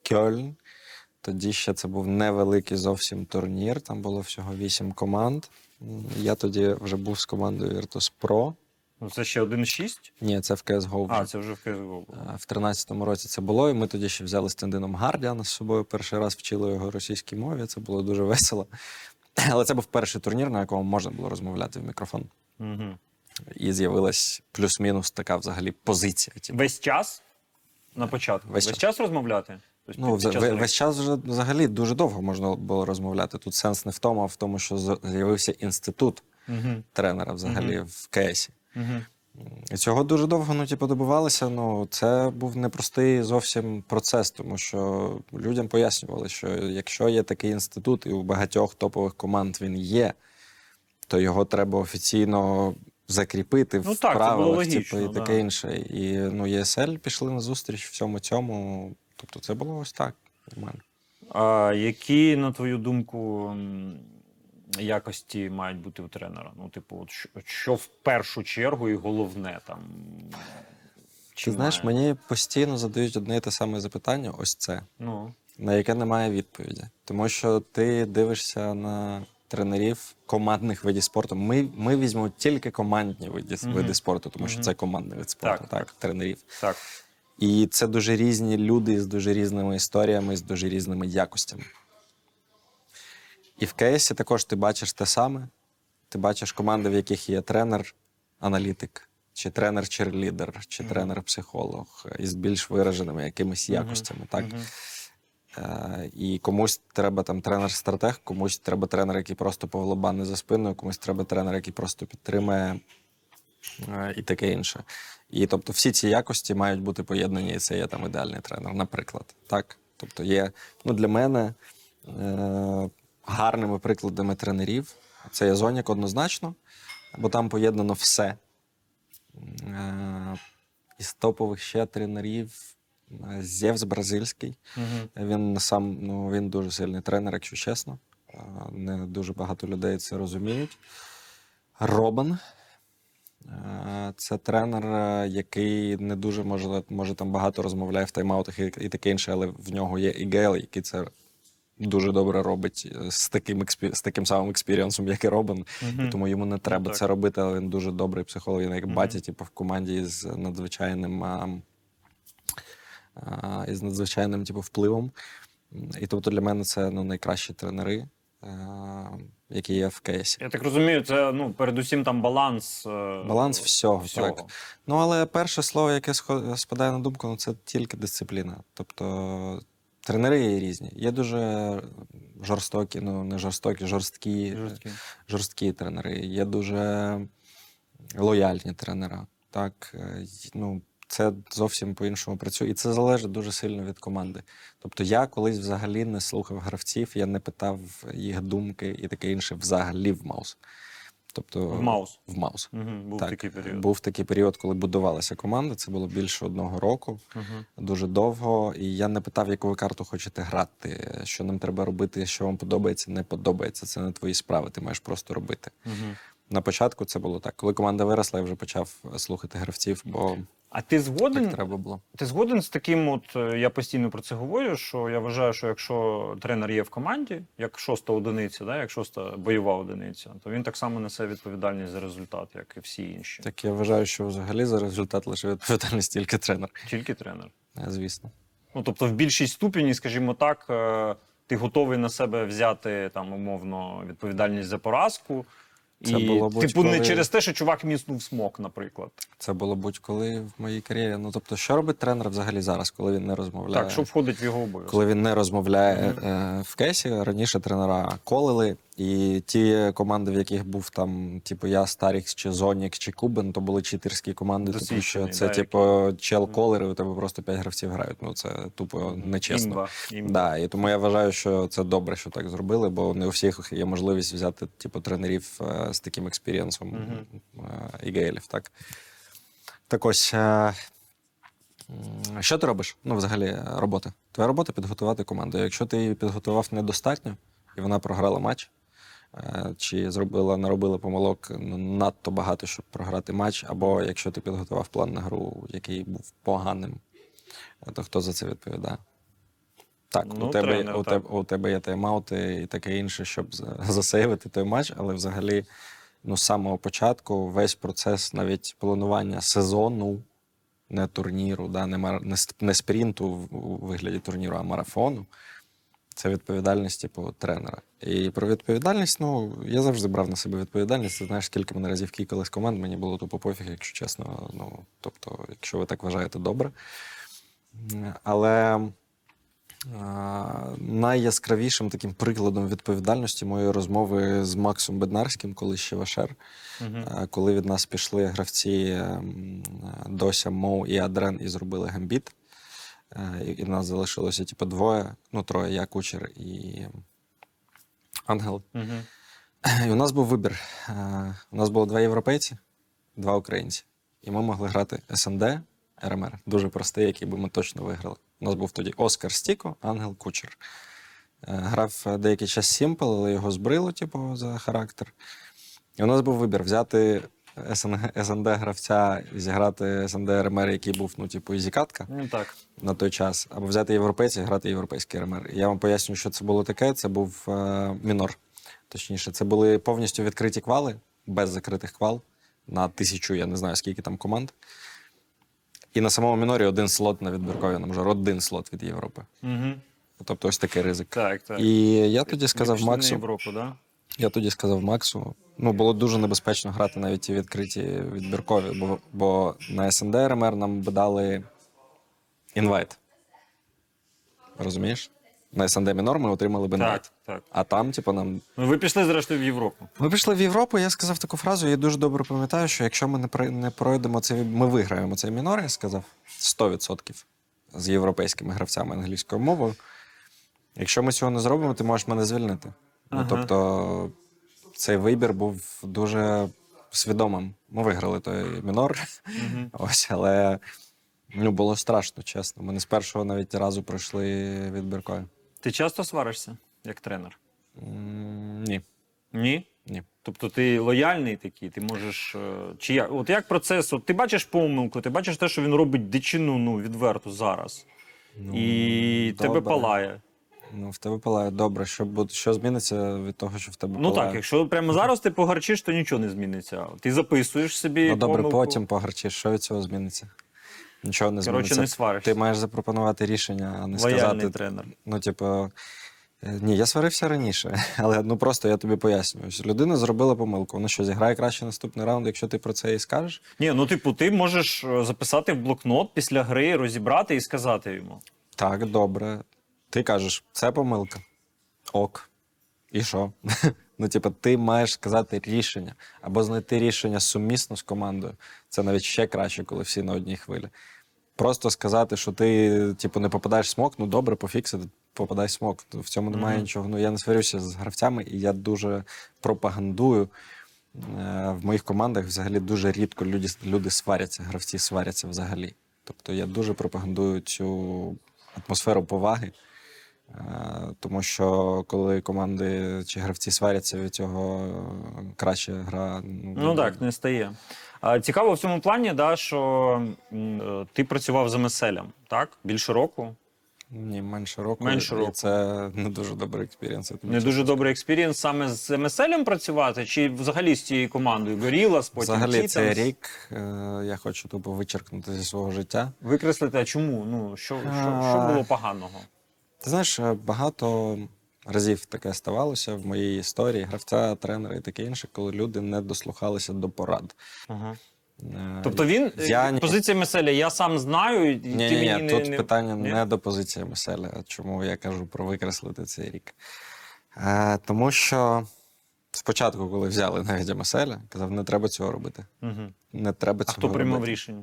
[SPEAKER 1] Кьольн. Тоді ще це був невеликий зовсім турнір, там було всього вісім команд. Я тоді вже був з командою Virtus Pro.
[SPEAKER 2] Ну, це ще 1.6?
[SPEAKER 1] Ні, це в CSGO.
[SPEAKER 2] А, це вже в CSGO було.
[SPEAKER 1] В 13-му році це було, і ми тоді ще взяли стендином Гардіана з собою. Перший раз вчили його російській мові. Це було дуже весело. Але це був перший турнір, на якому можна було розмовляти в мікрофон.
[SPEAKER 2] Угу.
[SPEAKER 1] І з'явилась плюс-мінус така взагалі позиція. Типу.
[SPEAKER 2] Весь час на початку.
[SPEAKER 1] Весь
[SPEAKER 2] Весь,
[SPEAKER 1] час.
[SPEAKER 2] час розмовляти? Тобто
[SPEAKER 1] Ну,
[SPEAKER 2] під- під час
[SPEAKER 1] ве- весь час вже взагалі дуже довго можна було розмовляти. Тут сенс не в тому, а в тому, що з- з'явився інститут
[SPEAKER 2] Мгм.
[SPEAKER 1] тренера взагалі в КСі. І цього дуже довго ну, типу, добивалися. Ну, це був непростий зовсім процес, тому що людям пояснювали, що якщо є такий інститут, і у багатьох топових команд він є, то його треба офіційно закріпити
[SPEAKER 2] Ну
[SPEAKER 1] в
[SPEAKER 2] так, це
[SPEAKER 1] правилах,
[SPEAKER 2] логічно,
[SPEAKER 1] типу, і
[SPEAKER 2] да.
[SPEAKER 1] таке інше. І ну, ЄСЛ пішли на зустріч всьому цьому. Тобто це було ось так. Нормально.
[SPEAKER 2] А які, на твою думку, якості мають бути у тренера? Ну, типу, от що, що в першу чергу і головне там. Чи
[SPEAKER 1] Ти знаєш,
[SPEAKER 2] має?
[SPEAKER 1] мені постійно задають одне і те саме запитання: ось це.
[SPEAKER 2] Ну,
[SPEAKER 1] на яке немає відповіді. Тому що ти дивишся на тренерів командних видів спорту. Ми, ми візьмемо тільки командні види,
[SPEAKER 2] Мгм.
[SPEAKER 1] види спорту, тому що
[SPEAKER 2] Мгм.
[SPEAKER 1] це командний вид спорту,
[SPEAKER 2] Так,
[SPEAKER 1] так,
[SPEAKER 2] так.
[SPEAKER 1] тренерів.
[SPEAKER 2] Так.
[SPEAKER 1] І це дуже різні люди з дуже різними історіями, з дуже різними якостями. І в КСі також ти бачиш те саме. Ти бачиш команди, в яких є тренер-аналітик, чи тренер-черлідер, чи тренер-психолог із більш вираженими якимись якостями. Так?
[SPEAKER 2] Мгм.
[SPEAKER 1] Е, і комусь треба там тренер-стратег, комусь треба тренер, який просто повлобане за спиною, комусь треба тренер, який просто підтримує е, і таке інше. І тобто всі ці якості мають бути поєднані, і це є там ідеальний тренер, наприклад. Так? Тобто є ну, для мене е, гарними прикладами тренерів. Це є Зонік однозначно, бо там поєднано все. Е, із топових ще тренерів. Зевс бразильський.
[SPEAKER 2] Мгм.
[SPEAKER 1] Він сам ну він дуже сильний тренер, якщо чесно. Е, Не дуже багато людей це розуміють. Робан. Е, Це тренер, який не дуже може, може там багато розмовляє в тайм-аутах і, і таке інше, але в нього є IGL, який це дуже добре робить е, з таким, з таким самим експірієнсом, як і Робан.
[SPEAKER 2] Мгм.
[SPEAKER 1] І тому йому не треба
[SPEAKER 2] так.
[SPEAKER 1] це робити, але він дуже добрий психолог, він як
[SPEAKER 2] Мгм.
[SPEAKER 1] батя, типу, в команді з надзвичайним, а, а, із надзвичайним типу, впливом. І тобто для мене це ну, найкращі тренери, а, які є в кейсі.
[SPEAKER 2] Я так розумію, це ну, передусім там баланс. е,
[SPEAKER 1] Баланс всього,
[SPEAKER 2] всього.
[SPEAKER 1] так. Ну, але перше слово, яке спадає на думку, ну, це тільки дисципліна. Тобто тренери є різні. Є дуже жорстокі, ну не жорстокі, жорсткі,
[SPEAKER 2] Жорсткі.
[SPEAKER 1] жорсткі тренери, є дуже лояльні тренера. Так, е, ну, це зовсім по-іншому працює. І це залежить дуже сильно від команди. Тобто я колись взагалі не слухав гравців, я не питав їх думки і таке інше взагалі в Маус. Тобто,
[SPEAKER 2] В Маус.
[SPEAKER 1] В Маус.
[SPEAKER 2] угу, Був
[SPEAKER 1] так,
[SPEAKER 2] такий період.
[SPEAKER 1] був такий період, коли будувалася команда. Це було більше одного року,
[SPEAKER 2] угу.
[SPEAKER 1] дуже довго. І я не питав, яку ви карту хочете грати, що нам треба робити, що вам подобається, не подобається. Це не твої справи. Ти маєш просто робити.
[SPEAKER 2] Мгм.
[SPEAKER 1] На початку це було так. Коли команда виросла, я вже почав слухати гравців, бо
[SPEAKER 2] А ти згоден?
[SPEAKER 1] так треба було.
[SPEAKER 2] Ти згоден з таким, от е, я постійно про це говорю, що я вважаю, що якщо тренер є в команді, як шоста одиниця, да, як шоста бойова одиниця, то він так само несе відповідальність за результат, як і всі інші.
[SPEAKER 1] Так я вважаю, що взагалі за результат лише відповідальність тільки тренер.
[SPEAKER 2] Тільки тренер.
[SPEAKER 1] Е, Звісно.
[SPEAKER 2] Ну тобто, в більшій ступені, скажімо так, е, ти готовий на себе взяти там умовно відповідальність за поразку.
[SPEAKER 1] Це
[SPEAKER 2] і,
[SPEAKER 1] було б
[SPEAKER 2] типу, не через те, що чувак міснув smoke, наприклад.
[SPEAKER 1] Це було будь-коли в моїй кар'єрі. Ну тобто, що робить тренер взагалі зараз, коли він не розмовляє?
[SPEAKER 2] Так, що входить в його обов'язок.
[SPEAKER 1] Коли він не розмовляє
[SPEAKER 2] Мгм.
[SPEAKER 1] е, в кейсі, раніше тренера колили, і ті команди, в яких був там, типу, я, Старікс, чи Зонік, чи Кубен, то були читерські команди, тому що це,
[SPEAKER 2] да,
[SPEAKER 1] типу, чел колить, у тебе просто п'ять гравців грають. Ну це тупо нечесно.
[SPEAKER 2] Імба, імба.
[SPEAKER 1] Да, і тому я вважаю, що це добре, що так зробили, бо не у всіх є можливість взяти типу тренерів е, з таким експірієнсом
[SPEAKER 2] Мгм.
[SPEAKER 1] е, так. Так ось. Е, що ти робиш? Ну, взагалі, робота. Твоя робота підготувати команду. Якщо ти її підготував недостатньо, і вона програла матч, чи зробила, наробила помилок ну, надто багато, щоб програти матч, або якщо ти підготував план на гру, який був поганим, е, то хто за це відповідає? Так,
[SPEAKER 2] Ну,
[SPEAKER 1] у, тебе,
[SPEAKER 2] тренер,
[SPEAKER 1] у,
[SPEAKER 2] так.
[SPEAKER 1] У тебе є тайм-аути і таке інше, щоб за- засейвити той матч, але взагалі, ну, з самого початку весь процес навіть планування сезону, не турніру, да, не, мар... не, спринту в- у вигляді турніру, а марафону. Це відповідальність, типу, тренера. І про відповідальність, ну, я завжди брав на себе відповідальність. Ти знаєш, скільки мене разів кікали з команд, мені було тупо пофіг, якщо чесно. Ну, тобто, якщо ви так вважаєте, добре. Але а, найяскравішим таким прикладом відповідальності моєї розмови з Максом Беднарським, коли ще Вашер. Е, коли від нас пішли гравці Дося, Моу і Адрен і зробили гамбіт. Е, І і нас залишилося типу, двоє, ну, троє, я, кучер і Ангел.
[SPEAKER 2] Мгм.
[SPEAKER 1] І у нас був вибір. Е, У нас було два європейці, два українці. І ми могли грати СНД, RMR. Дуже простий, який би ми точно виграли. У нас був тоді Оскар Стіко, Ангел Кучер. Е, Грав деякий час Сімпл, але його збрило, типу, за характер. І у нас був вибір взяти СНГ, СНД гравця зіграти СНД РМР, який був, ну, типу, ізікатка
[SPEAKER 2] Ну так.
[SPEAKER 1] на той час, або взяти європейця і грати європейський РМР. Я вам поясню, що це було таке. Це був е, мінор. Точніше, це були повністю відкриті квали, без закритих квал на тисячу, я не знаю, скільки там команд. І на самому мінорі один слот на відбіркові на мажор, один слот від Європи.
[SPEAKER 2] Угу.
[SPEAKER 1] Тобто ось такий ризик.
[SPEAKER 2] Так, так.
[SPEAKER 1] І я тоді сказав Максу,
[SPEAKER 2] Європу, да?
[SPEAKER 1] Я тоді сказав Максу, ну було дуже небезпечно грати навіть ті відкриті відбіркові, бо, бо на СНД RMR нам би дали invite. Розумієш? На СНД Мінор ми отримали б інвайт.
[SPEAKER 2] Так, так.
[SPEAKER 1] А там, типу, нам.
[SPEAKER 2] Ну, ви пішли, зрештою, в Європу.
[SPEAKER 1] Ми пішли в Європу, я сказав таку фразу, я дуже добре пам'ятаю, що якщо ми не, прой- не пройдемо цей, ми виграємо цей мінор, я сказав 100% з європейськими гравцями англійською мовою. Якщо ми цього не зробимо, ти можеш мене звільнити.
[SPEAKER 2] Ага.
[SPEAKER 1] Ну, тобто, цей вибір був дуже свідомим. Ми виграли той мінор. Ось, але ну, було страшно, чесно. Ми не з першого навіть разу пройшли відбіркою.
[SPEAKER 2] Ти часто сваришся як тренер?
[SPEAKER 1] М, Ні,
[SPEAKER 2] Ні.
[SPEAKER 1] ні.
[SPEAKER 2] Тобто ти лояльний такий, ти можеш. е, Чи як? От як процес? От ти бачиш помилку, ти бачиш те, що він робить дичину ну, відверто зараз.
[SPEAKER 1] Ну,
[SPEAKER 2] і тебе
[SPEAKER 1] добре.
[SPEAKER 2] палає.
[SPEAKER 1] Ну, в тебе палає добре. Що, буде, що зміниться від того, що в тебе
[SPEAKER 2] Ну
[SPEAKER 1] палає?
[SPEAKER 2] так, якщо прямо зараз ти погарчиш, то нічого не зміниться. Ти записуєш собі.
[SPEAKER 1] Ну добре,
[SPEAKER 2] помилку.
[SPEAKER 1] потім погарчиш. Що від цього зміниться? Нічого не
[SPEAKER 2] Коротше,
[SPEAKER 1] зміниться.
[SPEAKER 2] не сваришся.
[SPEAKER 1] Ти маєш запропонувати рішення, а не
[SPEAKER 2] Лояльний
[SPEAKER 1] сказати.
[SPEAKER 2] тренер.
[SPEAKER 1] Ну, типу, е, ні, я сварився раніше, але ну просто я тобі пояснюю. Людина зробила помилку. Вона що, зіграє краще наступний раунд, якщо ти про це і скажеш?
[SPEAKER 2] Ні, ну типу, ти можеш е, записати в блокнот після гри, розібрати і сказати йому.
[SPEAKER 1] Так, добре. Ти кажеш, це помилка. Ок. І що? ну, типу, ти маєш сказати рішення або знайти рішення сумісно з командою. Це навіть ще краще, коли всі на одній хвилі. Просто сказати, що ти, типу, не попадаєш в смок, ну добре, пофіксити, попадай в смок. В цьому немає
[SPEAKER 2] Мгм.
[SPEAKER 1] нічого. Ну, я не сварюся з гравцями, і я дуже пропагандую. Е, В моїх командах взагалі дуже рідко люди, люди сваряться, гравці сваряться взагалі. Тобто я дуже пропагандую цю атмосферу поваги. Е, Тому що коли команди чи гравці сваряться від цього краще гра.
[SPEAKER 2] Ну так, не стає. Цікаво в цьому плані, да, що е, ти працював з МСЛем, так? Більше року.
[SPEAKER 1] Ні, менше року.
[SPEAKER 2] Менше
[SPEAKER 1] і. Це не дуже добрий experience.
[SPEAKER 2] Не дуже добрий experience саме з МСЛем працювати, чи взагалі з цією командою? Горілас, потім
[SPEAKER 1] Взагалі, цей рік е, я хочу тупо вичеркнути зі свого життя.
[SPEAKER 2] Викреслити, а чому? Ну, що, що, що було поганого?
[SPEAKER 1] Ти знаєш, е, багато разів таке ставалося в моїй історії, гравця, тренера і таке інше, коли люди не дослухалися до порад.
[SPEAKER 2] Ага.
[SPEAKER 1] Е,
[SPEAKER 2] Тобто він,
[SPEAKER 1] я
[SPEAKER 2] е, позиція МСЛ, я сам знаю, і
[SPEAKER 1] Ні, ні, ні, тут
[SPEAKER 2] не...
[SPEAKER 1] питання
[SPEAKER 2] Ні?
[SPEAKER 1] не до позиції Меселя, чому я кажу про викреслити цей рік. Е, тому що спочатку, коли взяли навіть Меселя, казав, не треба цього робити.
[SPEAKER 2] Мгм.
[SPEAKER 1] Не треба
[SPEAKER 2] А
[SPEAKER 1] цього
[SPEAKER 2] хто приймав рішення?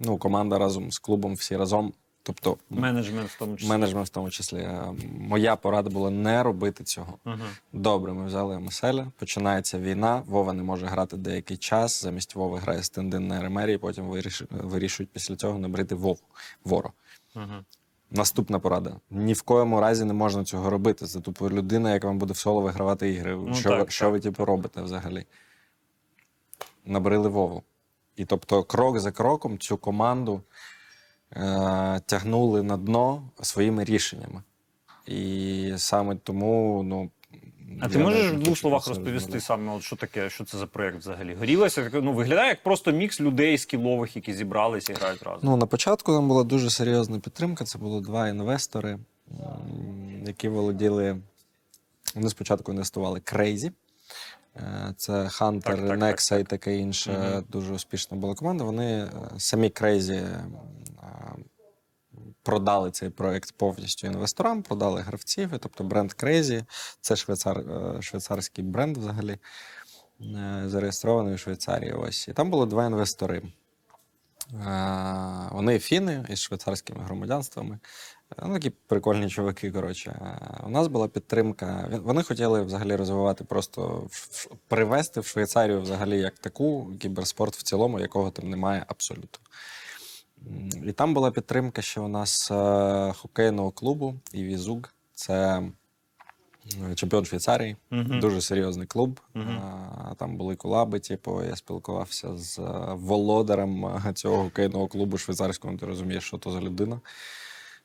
[SPEAKER 1] Ну, команда разом з клубом, всі разом. Тобто,
[SPEAKER 2] Менеджмент в тому числі.
[SPEAKER 1] менеджмент в тому числі. Е, Моя порада була не робити цього.
[SPEAKER 2] Ага.
[SPEAKER 1] Добре, ми взяли Меселя, починається війна. Вова не може грати деякий час. Замість Вови грає стендин на ремері, і потім виріш- вирішують після цього набрити Вову. Вору.
[SPEAKER 2] Ага.
[SPEAKER 1] Наступна порада: ні в коєму разі не можна цього робити. Це тупо людина, яка вам буде в соло вигравати ігри.
[SPEAKER 2] Ну,
[SPEAKER 1] що
[SPEAKER 2] так,
[SPEAKER 1] ви, що
[SPEAKER 2] так.
[SPEAKER 1] ви типу, робите взагалі? Набрили Вову. І тобто, крок за кроком цю команду тягнули на дно своїми рішеннями. І саме тому, ну.
[SPEAKER 2] А ти можеш в двох словах розповісти саме, от що таке, що це за проєкт взагалі? Горілося, таке, ну, виглядає як просто мікс людей скілових, які зібралися і грають разом.
[SPEAKER 1] Ну, на початку там була дуже серйозна підтримка. Це було два інвестори, які володіли. Вони спочатку інвестували Crazy. Е, Це Hunter,
[SPEAKER 2] Так, так,
[SPEAKER 1] Nexa
[SPEAKER 2] так,
[SPEAKER 1] і таке інше.
[SPEAKER 2] Мгм.
[SPEAKER 1] Дуже успішна була команда. Вони е, самі Crazy е, продали цей проект повністю інвесторам, продали гравців. Тобто бренд Crazy це швейцар, е, швейцарський бренд взагалі, е, зареєстрований у Швейцарії. Ось. І там було два інвестори. Е, Вони фіни із швейцарськими громадянствами. Ну, такі прикольні чуваки. Коротше, у нас була підтримка. Вони хотіли взагалі розвивати, просто привести в Швейцарію взагалі як таку кіберспорт в цілому, якого там немає абсолютно. І там була підтримка ще у нас е, хокейного клубу Івізуг. Це чемпіон Швейцарії,
[SPEAKER 2] Мгм.
[SPEAKER 1] дуже серйозний клуб. Е, Там були колаби. Типу, я спілкувався з е, володарем е, цього хокейного клубу швейцарського. Ти розумієш, що то за людина.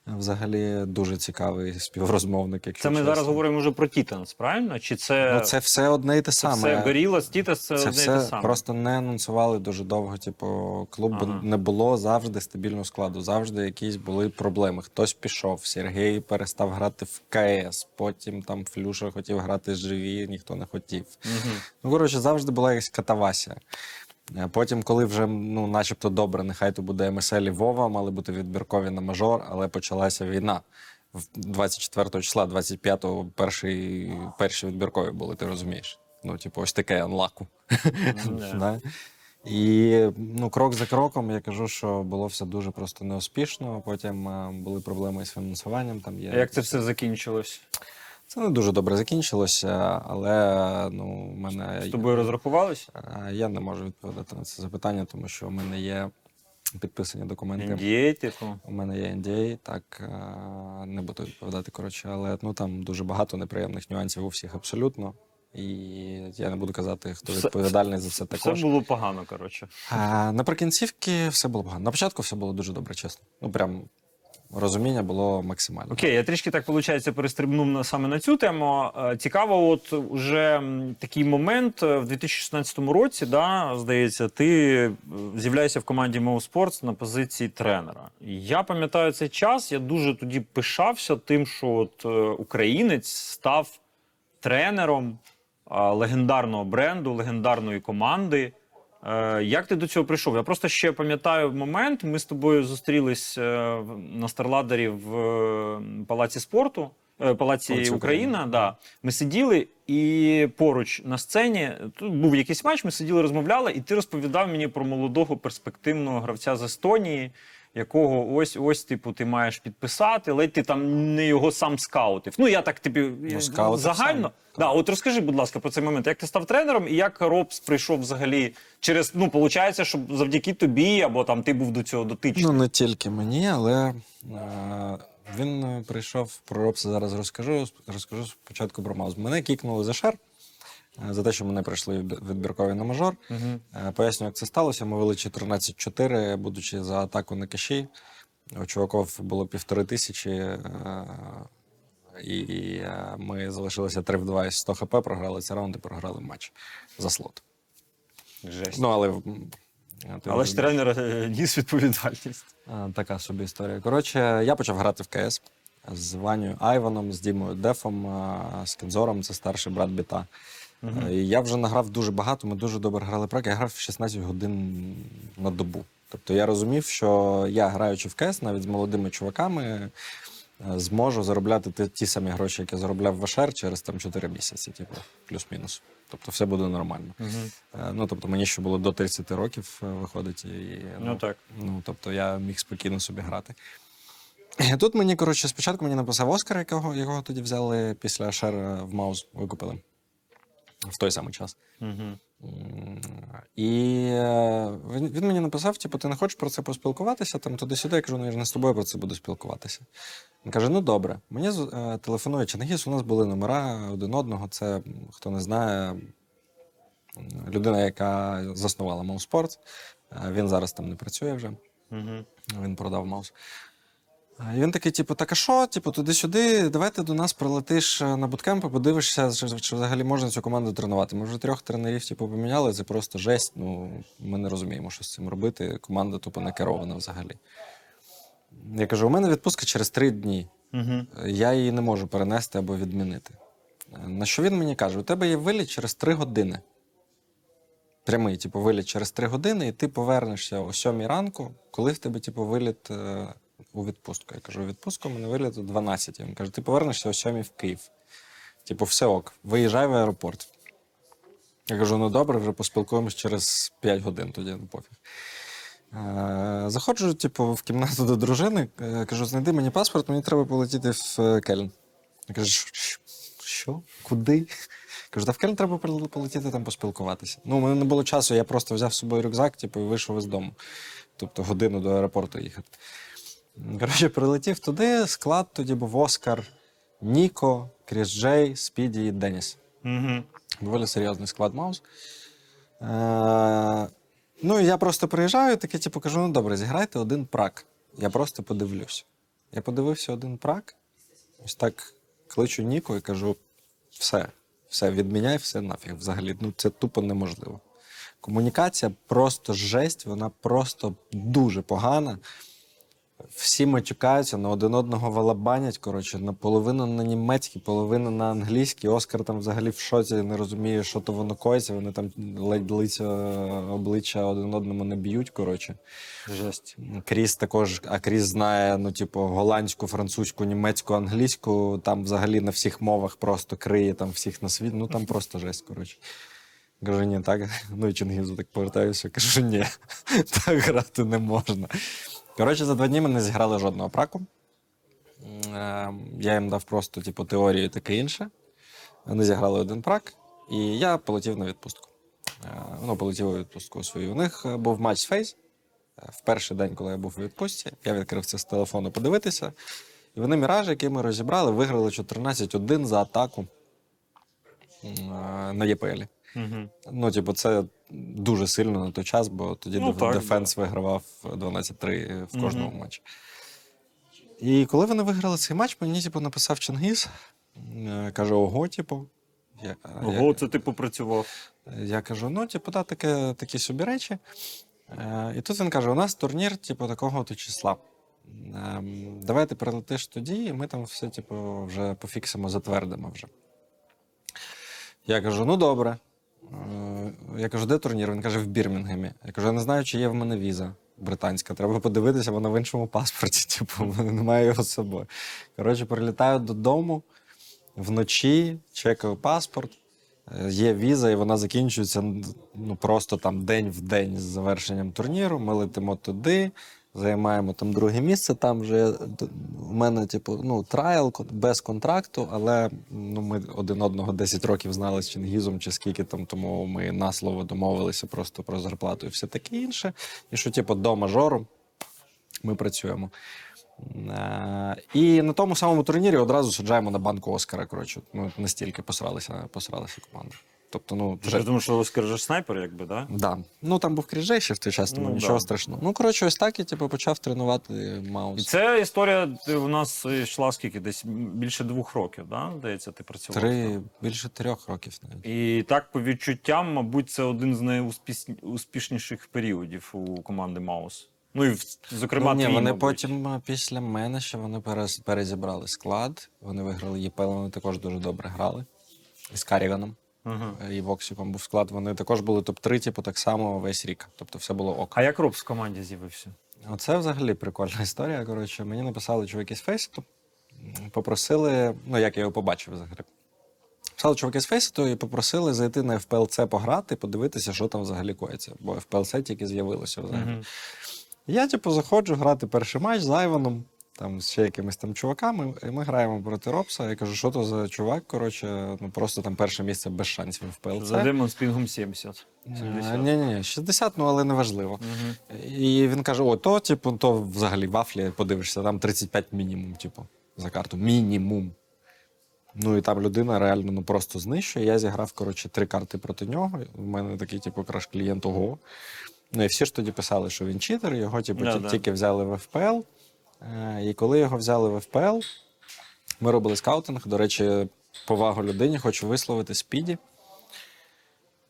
[SPEAKER 1] Взагалі дуже цікавий співрозмовник. Якщо
[SPEAKER 2] Це ми
[SPEAKER 1] чесно.
[SPEAKER 2] зараз говоримо вже про Тітанс, правильно? Чи це,
[SPEAKER 1] Ну, це все одне і те
[SPEAKER 2] це
[SPEAKER 1] саме.
[SPEAKER 2] все Горілас, Тітанс це,
[SPEAKER 1] Це
[SPEAKER 2] одне і те саме?
[SPEAKER 1] просто не анонсували дуже довго. Типу, клубу
[SPEAKER 2] Ага.
[SPEAKER 1] не було завжди стабільного складу. Завжди якісь були проблеми. Хтось пішов, Сергій перестав грати в КС, потім там Флюша хотів грати живі, ніхто не хотів.
[SPEAKER 2] Мгм.
[SPEAKER 1] Ну, коротше, завжди була якась катавасія. Е, Потім, коли вже ну, начебто добре, нехай то буде МСЛ і Вова, мали бути відбіркові на мажор, але почалася війна. В 24 числа, 25-го перші, перші відбіркові були, ти розумієш. Ну, типу, ось таке анлаку. І ну, крок за кроком я кажу, що було все дуже просто неуспішно. Потім е, були проблеми з фінансуванням. Там є
[SPEAKER 2] Як це все закінчилось?
[SPEAKER 1] Це не дуже добре закінчилося, але ну, в мене
[SPEAKER 2] З тобою розрахувались?
[SPEAKER 1] Е, Я не можу відповідати на це запитання, тому що у мене є підписані документи.
[SPEAKER 2] NDA, типу.
[SPEAKER 1] У мене є NDA, так е, не буду відповідати. Коротше, але ну там дуже багато неприємних нюансів у всіх абсолютно. І я не буду казати, хто
[SPEAKER 2] Все-
[SPEAKER 1] відповідальний за це
[SPEAKER 2] Все було погано, коротше.
[SPEAKER 1] Наприкінцівки все було погано. На початку все було дуже добре, чесно. Ну прям розуміння було максимальне.
[SPEAKER 2] Окей, я трішки так виходить перестрибнув на саме на цю тему. Е, Цікаво, от уже такий момент е, в 2016 році, да, здається, ти е, з'являєшся в команді Mo Sports на позиції тренера. Я пам'ятаю цей час. Я дуже тоді пишався тим, що от українець став тренером легендарного бренду, легендарної команди. Е, Як ти до цього прийшов? Я просто ще пам'ятаю момент. Ми з тобою зустрілись е, на Старладері в е, палаці спорту, палаці
[SPEAKER 1] Палаці
[SPEAKER 2] Україна.
[SPEAKER 1] Україна.
[SPEAKER 2] Да. Ми сиділи і поруч на сцені тут був якийсь матч. Ми сиділи, розмовляли, і ти розповідав мені про молодого перспективного гравця з Естонії. Якого ось ось, типу, ти маєш підписати, ледь ти там не його сам скаутив. Ну я так тобі
[SPEAKER 1] Ну,
[SPEAKER 2] загально.
[SPEAKER 1] сам.
[SPEAKER 2] Да, от розкажи, будь ласка, про цей момент. Як ти став тренером і як Робс прийшов взагалі через. Ну, виходить, що завдяки тобі, або там ти був до цього дотичний.
[SPEAKER 1] Ну, не тільки мені, але е, він е, прийшов про Робса зараз розкажу. Розкажу спочатку про Маус. Мене кікнули за шар е, за те, що мене прийшли від- відбіркові на мажор. Е, Поясню, як це сталося. Ми вели 14-4, будучи за атаку на каші. У чуваків було півтори тисячі, е, і е, ми залишилися 3 в 2 із 100 хп, програли цей раунд і програли матч за слот.
[SPEAKER 2] Жесть.
[SPEAKER 1] Ну, але.
[SPEAKER 2] Але ж тренер ніс відповідальність.
[SPEAKER 1] Така собі історія. Коротше, я почав грати в КС з Ваню Айваном, з Дімою Дефом, з Кензором, це старший брат Біта. І я вже награв дуже багато, ми дуже добре грали прак. Я грав 16 годин на добу. Тобто я розумів, що я, граючи в КС, навіть з молодими чуваками, е, зможу заробляти ті, ті самі гроші, які заробляв в ВШР через там 4 місяці, типу, плюс-мінус. Тобто все буде нормально. Е, Ну, тобто мені ще було до 30 років, виходить. І,
[SPEAKER 2] Ну так.
[SPEAKER 1] Ну, тобто я міг спокійно собі грати. Тут мені, коротше, спочатку мені написав Оскар, якого, якого тоді взяли після Шер в Маус, викупили в той самий час. М, І е, він, мені написав: типу, ти не хочеш про це поспілкуватися? Там туди-сюди. Я кажу, ну я ж не з тобою про це буду спілкуватися. Він каже: ну добре. Мені е, телефонує Чингіс, у нас були номера один одного. Це, хто не знає, людина, яка заснувала Мауспорт. Він зараз там не працює вже.
[SPEAKER 2] Мгм.
[SPEAKER 1] Він продав маус. І він такий, типу, так а що? Типу, туди-сюди, давай ти до нас прилетиш е, на буткемп і подивишся, чи, чи взагалі можна цю команду тренувати. Ми вже трьох тренерів типу, поміняли, це просто жесть. Ну, ми не розуміємо, що з цим робити. Команда тупо не керована взагалі. Я кажу: у мене відпустка через три дні.
[SPEAKER 2] Мгм.
[SPEAKER 1] Я її не можу перенести або відмінити. Е, На що він мені каже: у тебе є виліт через три години. Прямий, типу, виліт через три години, і ти повернешся о сьомій ранку, коли в тебе, типу, виліт у відпустку. Я кажу, у відпустку мене виліт о 12. Він каже, ти повернешся о сьомій в Київ. Типу, все ок, виїжджай в аеропорт. Я кажу, ну добре, вже поспілкуємось через 5 годин, тоді ну пофіг. Е, заходжу, типу, в кімнату до дружини, е, кажу, знайди мені паспорт, мені треба полетіти в е, Кельн. Я кажу, «Що- що? Куди? Кажу, та в Кельн треба полетіти там поспілкуватися. Ну, у мене не було часу, я просто взяв з собою рюкзак, типу, і вийшов із дому. Тобто годину до аеропорту їхати. Коротше, прилетів туди, склад тоді був Оскар, Ніко, Кріс Джей, Спіді і Деніс.
[SPEAKER 2] Мгм.
[SPEAKER 1] Доволі серйозний склад Маус. Е, ну, я просто приїжджаю, таке, типу, кажу: ну добре, зіграйте один прак. Я просто подивлюсь. Я подивився один прак, ось так кличу Ніку і кажу: все, все, відміняй все нафіг взагалі. Ну це тупо неможливо. Комунікація просто жесть, вона просто дуже погана. Всі матюкаються, на один одного валабанять. Коротше, наполовину на німецький, половина на англійський. Оскар там взагалі в шоці не розуміє, що то воно коїться. Вони там ледь лиця обличчя один одному не б'ють. Коротше.
[SPEAKER 2] Жесть.
[SPEAKER 1] Кріс також, а Кріс знає, ну, типу, голландську, французьку, німецьку, англійську. Там взагалі на всіх мовах просто криє там всіх на світ. Ну там просто жесть, коротше. Кажу, ні, так. Ну і Чингізу так повертаюся. Кажу, ні, так грати не можна. Коротше, за два дні ми не зіграли жодного праку. Е, Я їм дав просто, типу, теорію таке інше. Вони зіграли один прак, і я полетів на відпустку. Е, Ну, полетів у відпустку свою. У них е, був матч фейс. В перший день, коли я був у відпустці, я відкрив це з телефону подивитися. І вони міраж, який ми розібрали, виграли 14-1 за атаку на EPL.
[SPEAKER 2] Угу.
[SPEAKER 1] Ну, типу, це дуже сильно на той час, бо тоді
[SPEAKER 2] Ну, так,
[SPEAKER 1] defense вигравав 12-3 в кожному матчі. І коли вони виграли цей матч, мені типу, написав Чингіз, е, каже: ого, типу. Я,
[SPEAKER 2] Ого, це ти попрацював.
[SPEAKER 1] я кажу: ну, типу, да, таке, такі собі речі. Е, і тут він каже: у нас турнір, типу, такого то числа. Ем, давай ти прилетиш тоді, і ми там все, типу, вже пофіксимо, затвердимо вже. Я кажу: ну добре. Е, Я кажу, де турнір? Він каже, в Бірмінгемі. Я кажу, я не знаю, чи є в мене віза британська. Треба подивитися, вона в іншому паспорті. Типу, немає його з собою. Коротше, прилітаю додому вночі, чекаю паспорт. Е, Є віза, і вона закінчується ну, просто там день в день з завершенням турніру. Ми летимо туди, займаємо там друге місце. Там вже д- у мене, типу, ну, трайл без контракту, але ну, ми один одного 10 років знали з Чингізом, чи скільки там, тому ми на слово домовилися просто про зарплату і все таке інше. І що, типу, до мажору ми працюємо. Е, І на тому самому турнірі одразу саджаємо на банку Оскара. Коротше, ну настільки посралися, посралися команда. Тобто, ну
[SPEAKER 2] Ти ж думаєш, що же снайпер, якби, да?
[SPEAKER 1] Да. Ну там був кріжей ще в той час, тому
[SPEAKER 2] Ну,
[SPEAKER 1] нічого
[SPEAKER 2] да.
[SPEAKER 1] страшного. Ну, коротше, ось так я типу, почав тренувати маус.
[SPEAKER 2] І ця історія ти- у нас йшла скільки? Десь більше двох років, да? Здається, ти працював.
[SPEAKER 1] Три, більше трьох років навіть.
[SPEAKER 2] І так, по відчуттям, мабуть, це один з найуспішніших періодів у команди Маус. Ну і зокрема,
[SPEAKER 1] ну, ні,
[SPEAKER 2] твій,
[SPEAKER 1] вони
[SPEAKER 2] мабуть.
[SPEAKER 1] потім після мене ще вони перез- перезібрали склад. Вони виграли ЄПЛ, вони також дуже добре грали. З Каріганом Е, і Воксіком був склад. Вони також були топ-3, типу, так само весь рік. Тобто все було ок.
[SPEAKER 2] А як Роб в команді з'явився?
[SPEAKER 1] Оце взагалі прикольна історія. Коротше, мені написали чуваки з Фейситу, м, попросили, ну як я його побачив взагалі. Писали чуваки з Фейситу і попросили зайти на FPLC пограти, подивитися, що там взагалі коїться. Бо FPLC тільки з'явилося взагалі.
[SPEAKER 2] Мгм.
[SPEAKER 1] Я, типу, заходжу грати перший матч з Айваном, там з ще якимись там чуваками, і ми граємо проти Робса. Я кажу, що то за чувак? Коротше, ну просто там перше місце без шансів в FPLC.
[SPEAKER 2] За демон з пінгом 70. 70.
[SPEAKER 1] Ні, ні, ні, 60, ну але не важливо.
[SPEAKER 2] Мгм.
[SPEAKER 1] І він каже: о, то, типу, то взагалі вафлі подивишся, там 35 мінімум, типу, за карту. Мінімум. Ну і там людина реально ну, просто знищує. Я зіграв, коротше, три карти проти нього. У мене такий, типу, краш клієнт ого. Ну і всі ж тоді писали, що він читер, його, типу,
[SPEAKER 2] Да,
[SPEAKER 1] ті-
[SPEAKER 2] да.
[SPEAKER 1] тільки взяли в ФПЛ. Е, І коли його взяли в ФПЛ, ми робили скаутинг. До речі, повагу людині, хочу висловити спіді.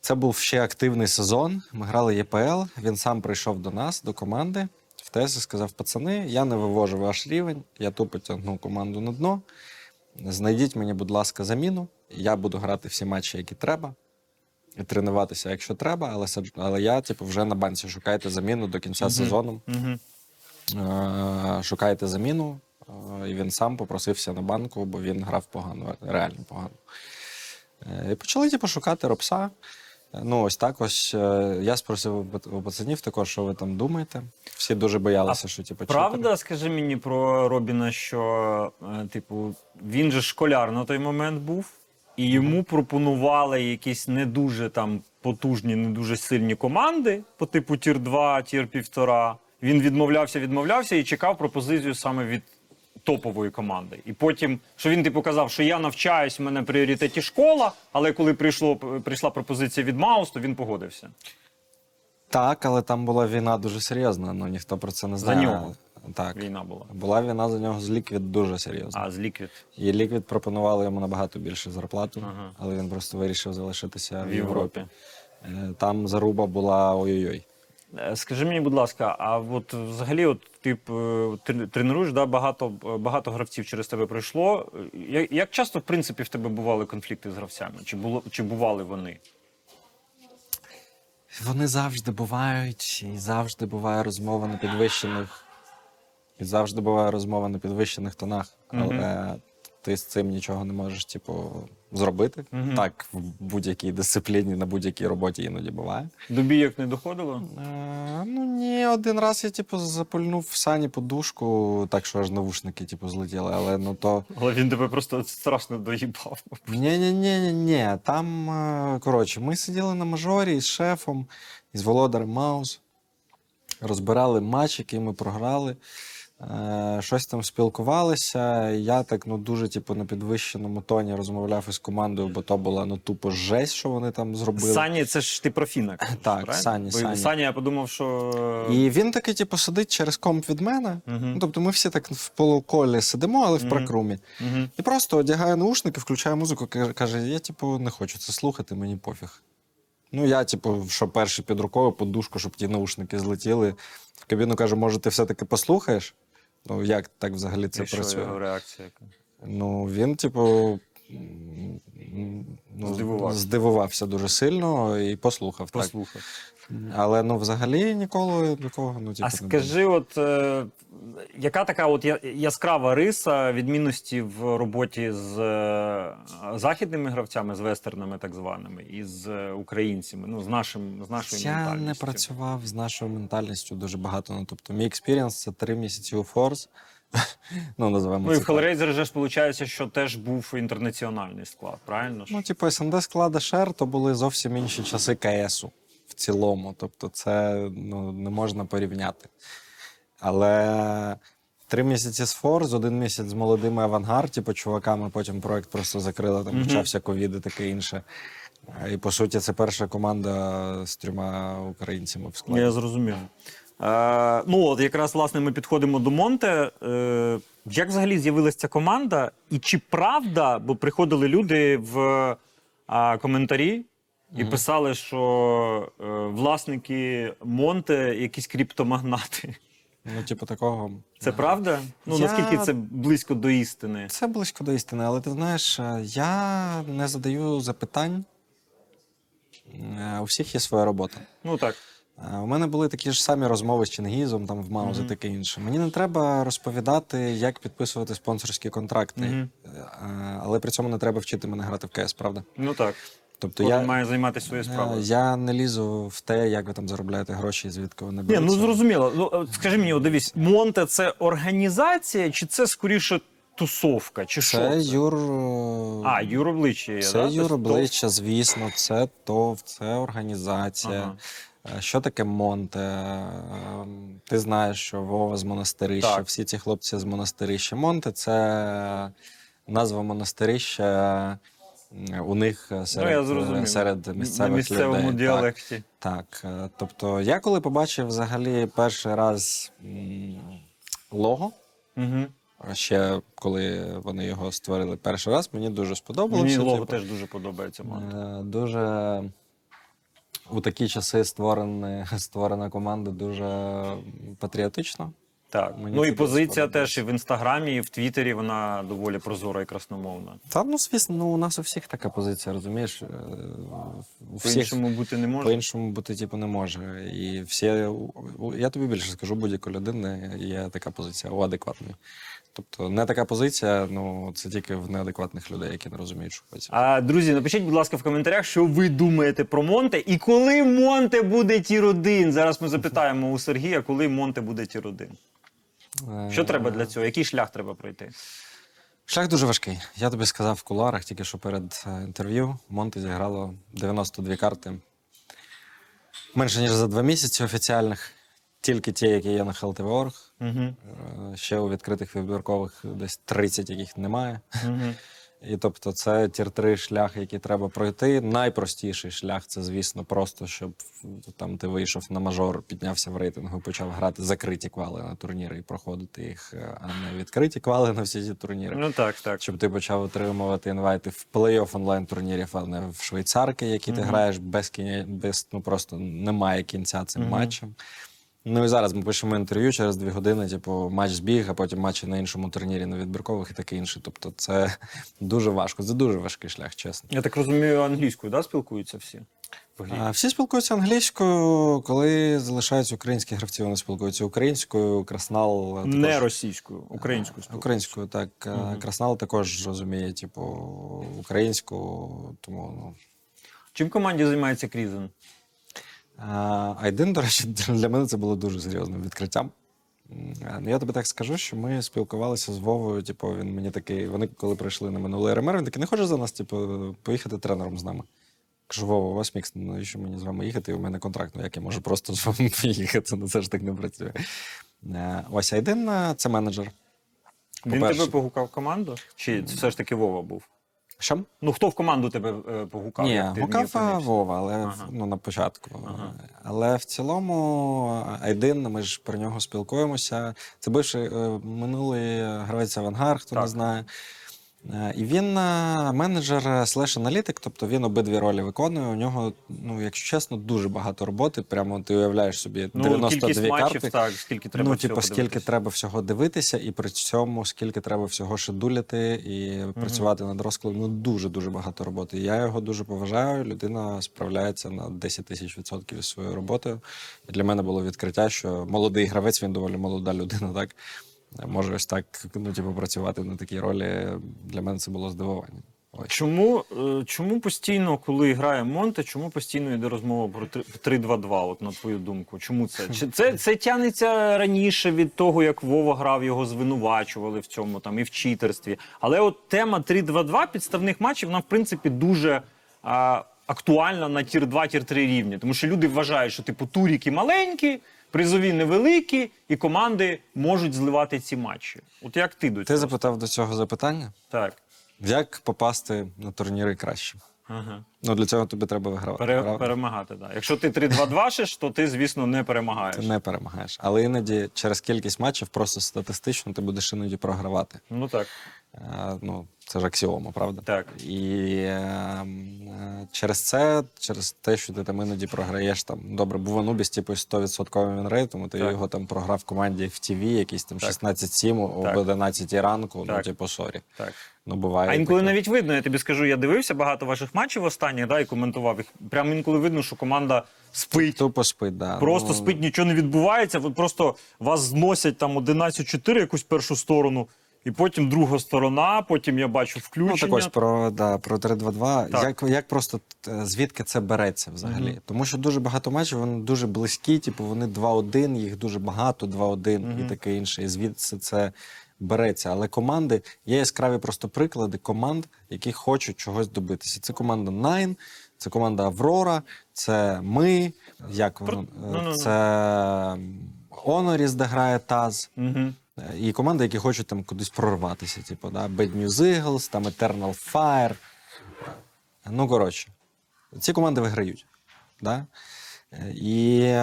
[SPEAKER 1] Це був ще активний сезон. Ми грали ЄПЛ. Він сам прийшов до нас, до команди. В ТС і сказав: пацани, я не вивожу ваш рівень, я тупо тягну команду на дно. Знайдіть мені, будь ласка, заміну. Я буду грати всі матчі, які треба, і тренуватися, якщо треба, але, але я, типу, вже на банці. Шукайте заміну до кінця сезону.
[SPEAKER 2] Мгм.
[SPEAKER 1] Е, шукайте заміну. Е, І він сам попросився на банку, бо він грав погано, реально погано. Е, І почали типу, шукати ропса. Е, Ну, ось так ось. е, Я спросив у пацанів також, що ви там думаєте. Всі дуже боялися, що типу, читери.
[SPEAKER 2] Правда, скажи мені про Робіна, що, е, типу, він же школяр на той момент був, і йому пропонували якісь не дуже там потужні, не дуже сильні команди по типу tier 2, tier 1,5. Він відмовлявся, відмовлявся і чекав пропозицію саме від топової команди. І потім, що він типу казав, що я навчаюсь, в мене в пріоритеті школа, але коли прийшло, прийшла пропозиція від Маус, то він погодився.
[SPEAKER 1] Так, але там була війна дуже серйозна, ну ніхто про це не знає.
[SPEAKER 2] За нього.
[SPEAKER 1] Так.
[SPEAKER 2] війна була.
[SPEAKER 1] Була війна за нього з Ліквід дуже серйозна.
[SPEAKER 2] А з Ліквід
[SPEAKER 1] І Ліквід пропонували йому набагато більше зарплату,
[SPEAKER 2] Ага.
[SPEAKER 1] але він просто вирішив залишитися в,
[SPEAKER 2] в
[SPEAKER 1] Європі.
[SPEAKER 2] Європі.
[SPEAKER 1] Е, Там заруба була ой-ой-ой.
[SPEAKER 2] Е, Скажи мені, будь ласка, а от взагалі, от ти е, трен- тренуєш, да, багато, багато гравців через тебе пройшло. Як, як часто, в принципі, в тебе бували конфлікти з гравцями? Чи, було, чи бували вони?
[SPEAKER 1] Вони завжди бувають, і завжди буває розмова на підвищених. І завжди буває розмова на підвищених тонах. Але ти з цим нічого не можеш, типу, зробити.
[SPEAKER 2] Мгм.
[SPEAKER 1] Так, в будь-якій дисципліні, на будь-якій роботі іноді буває.
[SPEAKER 2] До бійок не доходило?
[SPEAKER 1] Е, ну ні, один раз я, типу, запульнув в сані подушку, так що аж навушники, типу, злетіли, але ну то.
[SPEAKER 2] Але він тебе просто страшно доїбав.
[SPEAKER 1] Ні, ні, ні, ні. Там, е, коротше, ми сиділи на мажорі із шефом, із володарем Маус, розбирали матч, який ми програли. Е, щось там спілкувалися. Я так ну дуже типу, на підвищеному тоні розмовляв із командою, бо то була ну тупо жесть, що вони там зробили.
[SPEAKER 2] Сані, це ж ти про Фіна. кажеш,
[SPEAKER 1] Так,
[SPEAKER 2] правильно?
[SPEAKER 1] Сані,
[SPEAKER 2] Бо
[SPEAKER 1] Сані.
[SPEAKER 2] Сані, я подумав, що.
[SPEAKER 1] І він такий, типу, сидить через комп від мене. Ну, тобто ми всі так в полуколі сидимо, але в прокрумі. І просто одягає наушники, включає музику, каже: я, типу, не хочу це слухати, мені пофіг. Ну, я, типу, що перший під рукою, подушку, щоб ті наушники злетіли. В кабіну каже, може, ти все-таки послухаєш? Ну, як так взагалі це
[SPEAKER 2] І що
[SPEAKER 1] працює?
[SPEAKER 2] його реакція? яка?
[SPEAKER 1] Ну, він, типу. м, Ну,
[SPEAKER 2] Здивувався.
[SPEAKER 1] здивувався дуже сильно і послухав. Так.
[SPEAKER 2] Послухав.
[SPEAKER 1] Але ну, взагалі ніколи такого ну, типу,
[SPEAKER 2] А
[SPEAKER 1] не
[SPEAKER 2] скажи, от е, яка така от я- яскрава риса відмінності в роботі з е, західними гравцями, з вестернами, так званими, і з е, українцями, ну з нашим з нашою
[SPEAKER 1] Я не
[SPEAKER 2] ментальністю?
[SPEAKER 1] працював з нашою ментальністю дуже багато. Ну, тобто, мій експірієнс це три місяці у Форс. ну, називаємо
[SPEAKER 2] Ну і
[SPEAKER 1] це
[SPEAKER 2] в
[SPEAKER 1] так.
[SPEAKER 2] Hellraiser же ж виходить, що теж був інтернаціональний склад, правильно ж?
[SPEAKER 1] Ну, типу, СНД склада Шер то були зовсім інші часи КСу цілому. Тобто, це ну, не можна порівняти. Але три місяці з Форс, один місяць з молодими авангард, типу, чуваками, потім проект просто закрили, там почався ковід і таке інше. І по суті, це перша команда з трьома українцями в складі.
[SPEAKER 2] Я зрозумів. Е, ну, от якраз власне ми підходимо до Монте. Е, як взагалі з'явилася ця команда? І чи правда, бо приходили люди в е, коментарі і писали, що е, власники Монте якісь криптомагнати.
[SPEAKER 1] Ну, типу, такого.
[SPEAKER 2] Це правда? Ну
[SPEAKER 1] Я-
[SPEAKER 2] наскільки це близько до істини?
[SPEAKER 1] Це близько до істини, але ти знаєш, е, я не задаю запитань. Е, У всіх є своя робота.
[SPEAKER 2] Ну так.
[SPEAKER 1] Е, У мене були такі ж самі розмови з Чингізом, там в Маузі,
[SPEAKER 2] Мгм.
[SPEAKER 1] таке інше. Мені не треба розповідати, як підписувати спонсорські контракти,
[SPEAKER 2] Мгм.
[SPEAKER 1] Е, але при цьому не треба вчити мене грати в КС, правда?
[SPEAKER 2] Ну так.
[SPEAKER 1] Тобто
[SPEAKER 2] Кожен
[SPEAKER 1] я,
[SPEAKER 2] має займатися своєю
[SPEAKER 1] е,
[SPEAKER 2] справою.
[SPEAKER 1] я не лізу в те, як ви там заробляєте гроші звідки вони
[SPEAKER 2] Ні, ну зрозуміло. Ну скажи мені, дивись, Монте це організація, чи це скоріше тусовка? Чи що?
[SPEAKER 1] Це Юр.
[SPEAKER 2] А, юробличчя
[SPEAKER 1] Це
[SPEAKER 2] да? Тобто-
[SPEAKER 1] юробличчя, звісно, це ТОВ, це організація.
[SPEAKER 2] Ага.
[SPEAKER 1] Е, Що таке Монте? Е, Ти знаєш, що Вова з монастирища,
[SPEAKER 2] Так.
[SPEAKER 1] всі ці хлопці з монастирища. Монте це назва монастирища е, у них е,
[SPEAKER 2] Ну, я
[SPEAKER 1] серед,
[SPEAKER 2] зрозумів.
[SPEAKER 1] е, серед місцевих
[SPEAKER 2] На місцевому
[SPEAKER 1] людей. Так.
[SPEAKER 2] діалекті.
[SPEAKER 1] Так, е, тобто я коли побачив взагалі перший раз лого,
[SPEAKER 2] Угу.
[SPEAKER 1] ще коли вони його створили перший раз, мені дуже сподобалося.
[SPEAKER 2] Мені лого
[SPEAKER 1] типу.
[SPEAKER 2] теж дуже подобається.
[SPEAKER 1] Е, Дуже у такі часи створена, створена команда дуже патріотично.
[SPEAKER 2] Так.
[SPEAKER 1] мені
[SPEAKER 2] Ну і позиція теж і в інстаграмі, і в Твіттері вона доволі прозора і красномовна.
[SPEAKER 1] Та ну, звісно, ну у нас у всіх така позиція, розумієш? Е, У всіх
[SPEAKER 2] По-іншому бути не може.
[SPEAKER 1] по-іншому бути типу, не може. І всі, я тобі більше скажу, будь-якої людини є така позиція у адекватної. Тобто не така позиція, ну це тільки в неадекватних людей, які не розуміють, що хочуть.
[SPEAKER 2] А друзі, напишіть, будь ласка, в коментарях, що ви думаєте про Монте і коли Монте буде tier 1 Зараз ми запитаємо у Сергія, коли Монте буде tier 1 Що
[SPEAKER 1] Е,
[SPEAKER 2] треба для цього? Який шлях треба пройти?
[SPEAKER 1] Шлях дуже важкий. Я тобі сказав в кулуарах, тільки що перед е, інтерв'ю Монте зіграло 92 карти. Менше ніж за два місяці офіціальних. Тільки ті, які є на HLTV.org.
[SPEAKER 2] Угу.
[SPEAKER 1] Е, Ще у відкритих відбіркових десь 30, яких немає.
[SPEAKER 2] Угу.
[SPEAKER 1] І тобто, це tier 3 шлях, який треба пройти. Найпростіший шлях це, звісно, просто щоб там ти вийшов на мажор, піднявся в рейтингу, почав грати закриті квали на турніри і проходити їх, е, а не відкриті квали на всі ці турніри.
[SPEAKER 2] Ну так, так.
[SPEAKER 1] Щоб ти почав отримувати інвайти в плей-офф онлайн турнірів, а не в швейцарки, які ти граєш без кінця, без ну просто немає кінця цим
[SPEAKER 2] Мгм.
[SPEAKER 1] матчем. Ну і зараз ми пишемо інтерв'ю через дві години, типу, матч збіг, а потім матчі на іншому турнірі на відбіркових і таке інше. Тобто, це дуже важко. Це дуже важкий шлях, чесно.
[SPEAKER 2] Я так розумію, англійською, да, спілкуються всі?
[SPEAKER 1] А, всі спілкуються англійською, коли залишаються українські гравці, вони спілкуються українською. Краснал також-
[SPEAKER 2] Не російською, українською спілкуються.
[SPEAKER 1] Українською, так.
[SPEAKER 2] Мгм.
[SPEAKER 1] Краснал також розуміє, типу, українську, тому ну.
[SPEAKER 2] Чим команді займається Крізен?
[SPEAKER 1] А, Айден, до речі, для мене це було дуже серйозним відкриттям. Ну, я тобі так скажу, що ми спілкувалися з Вовою. Типу, він мені такий, вони коли прийшли на минулий РМР, він такий, не хочеш за нас, типу, поїхати тренером з нами. Кажу, Вова, у вас мікс, навіщо мені з вами їхати? У мене контракт, ну як я можу просто з вами поїхати? Ну це ж так не працює. Е, Ось Айден е, це менеджер.
[SPEAKER 2] Він тебе погукав команду? Чи це все ж таки Вова був?
[SPEAKER 1] Що?
[SPEAKER 2] Ну, хто в команду тебе е, погукав?
[SPEAKER 1] Ні,
[SPEAKER 2] як ти
[SPEAKER 1] гукав
[SPEAKER 2] опинився?
[SPEAKER 1] Вова, але
[SPEAKER 2] Ага.
[SPEAKER 1] ну, на початку.
[SPEAKER 2] Ага.
[SPEAKER 1] Але в цілому Айдин, ми ж про нього спілкуємося. Це бивший е, минулий гравець Авангар, хто не
[SPEAKER 2] Так.
[SPEAKER 1] знає. Е, І він е, менеджер слеш аналітик, тобто він обидві ролі виконує. У нього, ну, якщо чесно, дуже багато роботи. Прямо ти уявляєш собі
[SPEAKER 2] Ну,
[SPEAKER 1] 92
[SPEAKER 2] кількість матчів,
[SPEAKER 1] карти.
[SPEAKER 2] так, скільки треба
[SPEAKER 1] ну, типу, скільки
[SPEAKER 2] подивитись.
[SPEAKER 1] треба всього дивитися, і при цьому скільки треба всього шедулити і працювати над розкладом. Ну дуже дуже багато роботи. Я його дуже поважаю. Людина справляється на 10 тисяч відсотків своєю роботою. І для мене було відкриття, що молодий гравець, він доволі молода людина, так може ось так ну, типу, працювати на такій ролі. Для мене це було здивування. Ось.
[SPEAKER 2] Чому, е, чому постійно, коли грає Монте, чому постійно йде розмова про три- 3-2-2, от на твою думку? Чому це? Чи це, це тягнеться раніше від того, як Вова грав, його звинувачували в цьому там і в читерстві. Але от тема 3-2-2 підставних матчів, вона в принципі дуже а, актуальна на tier 2 tier 3 рівні. Тому що люди вважають, що типу турніри маленькі, призові невеликі, і команди можуть зливати ці матчі. От як ти до
[SPEAKER 1] Ти запитав до цього запитання?
[SPEAKER 2] Так.
[SPEAKER 1] Як попасти на турніри краще?
[SPEAKER 2] Ага.
[SPEAKER 1] Ну для цього тобі треба вигравати.
[SPEAKER 2] Пере, перемагати, так. Якщо ти 3-2-2 шиш, то ти, звісно, не перемагаєш.
[SPEAKER 1] Ти не перемагаєш. Але іноді через кількість матчів просто статистично ти будеш іноді програвати.
[SPEAKER 2] Ну так.
[SPEAKER 1] Е, ну, це ж аксіома, правда?
[SPEAKER 2] Так.
[SPEAKER 1] І е, е, через це, через те, що ти там іноді програєш там. Добре, був Анубіс, типу, 100% вінрейтом, і ти
[SPEAKER 2] Так.
[SPEAKER 1] його там програв в команді в ТВ, якийсь там
[SPEAKER 2] Так.
[SPEAKER 1] 16-7 об
[SPEAKER 2] Так.
[SPEAKER 1] 11 ранку. Ну,
[SPEAKER 2] Так.
[SPEAKER 1] типу, сорі.
[SPEAKER 2] так.
[SPEAKER 1] Ну, буває.
[SPEAKER 2] А інколи
[SPEAKER 1] таке.
[SPEAKER 2] навіть видно, я тобі скажу, я дивився багато ваших матчів останніх, да, і коментував їх. Прямо інколи видно, що команда спить.
[SPEAKER 1] Тупо спить, да.
[SPEAKER 2] Просто
[SPEAKER 1] ну,
[SPEAKER 2] спить, нічого не відбувається. Ви просто вас зносять там 11-4 якусь першу сторону, і потім друга сторона, потім я бачу
[SPEAKER 1] Ну, так ось про, да, про 3-2-2.
[SPEAKER 2] Так.
[SPEAKER 1] Як, як просто е, звідки це береться взагалі?
[SPEAKER 2] Мгм.
[SPEAKER 1] Тому що дуже багато матчів, вони дуже близькі, типу вони 2-1, їх дуже багато, 2-1
[SPEAKER 2] Мгм.
[SPEAKER 1] і таке інше. І звідси це береться. Але команди, є яскраві просто приклади команд, які хочуть чогось добитися. Це команда Nine, це команда Аврора, це ми, як воно, е, це Honoris, де грає Таз.
[SPEAKER 2] Угу.
[SPEAKER 1] І команди, які хочуть там кудись прорватися, типу, да? Bad News Eagles, там Eternal Fire. Ну, коротше, ці команди виграють. Да? І,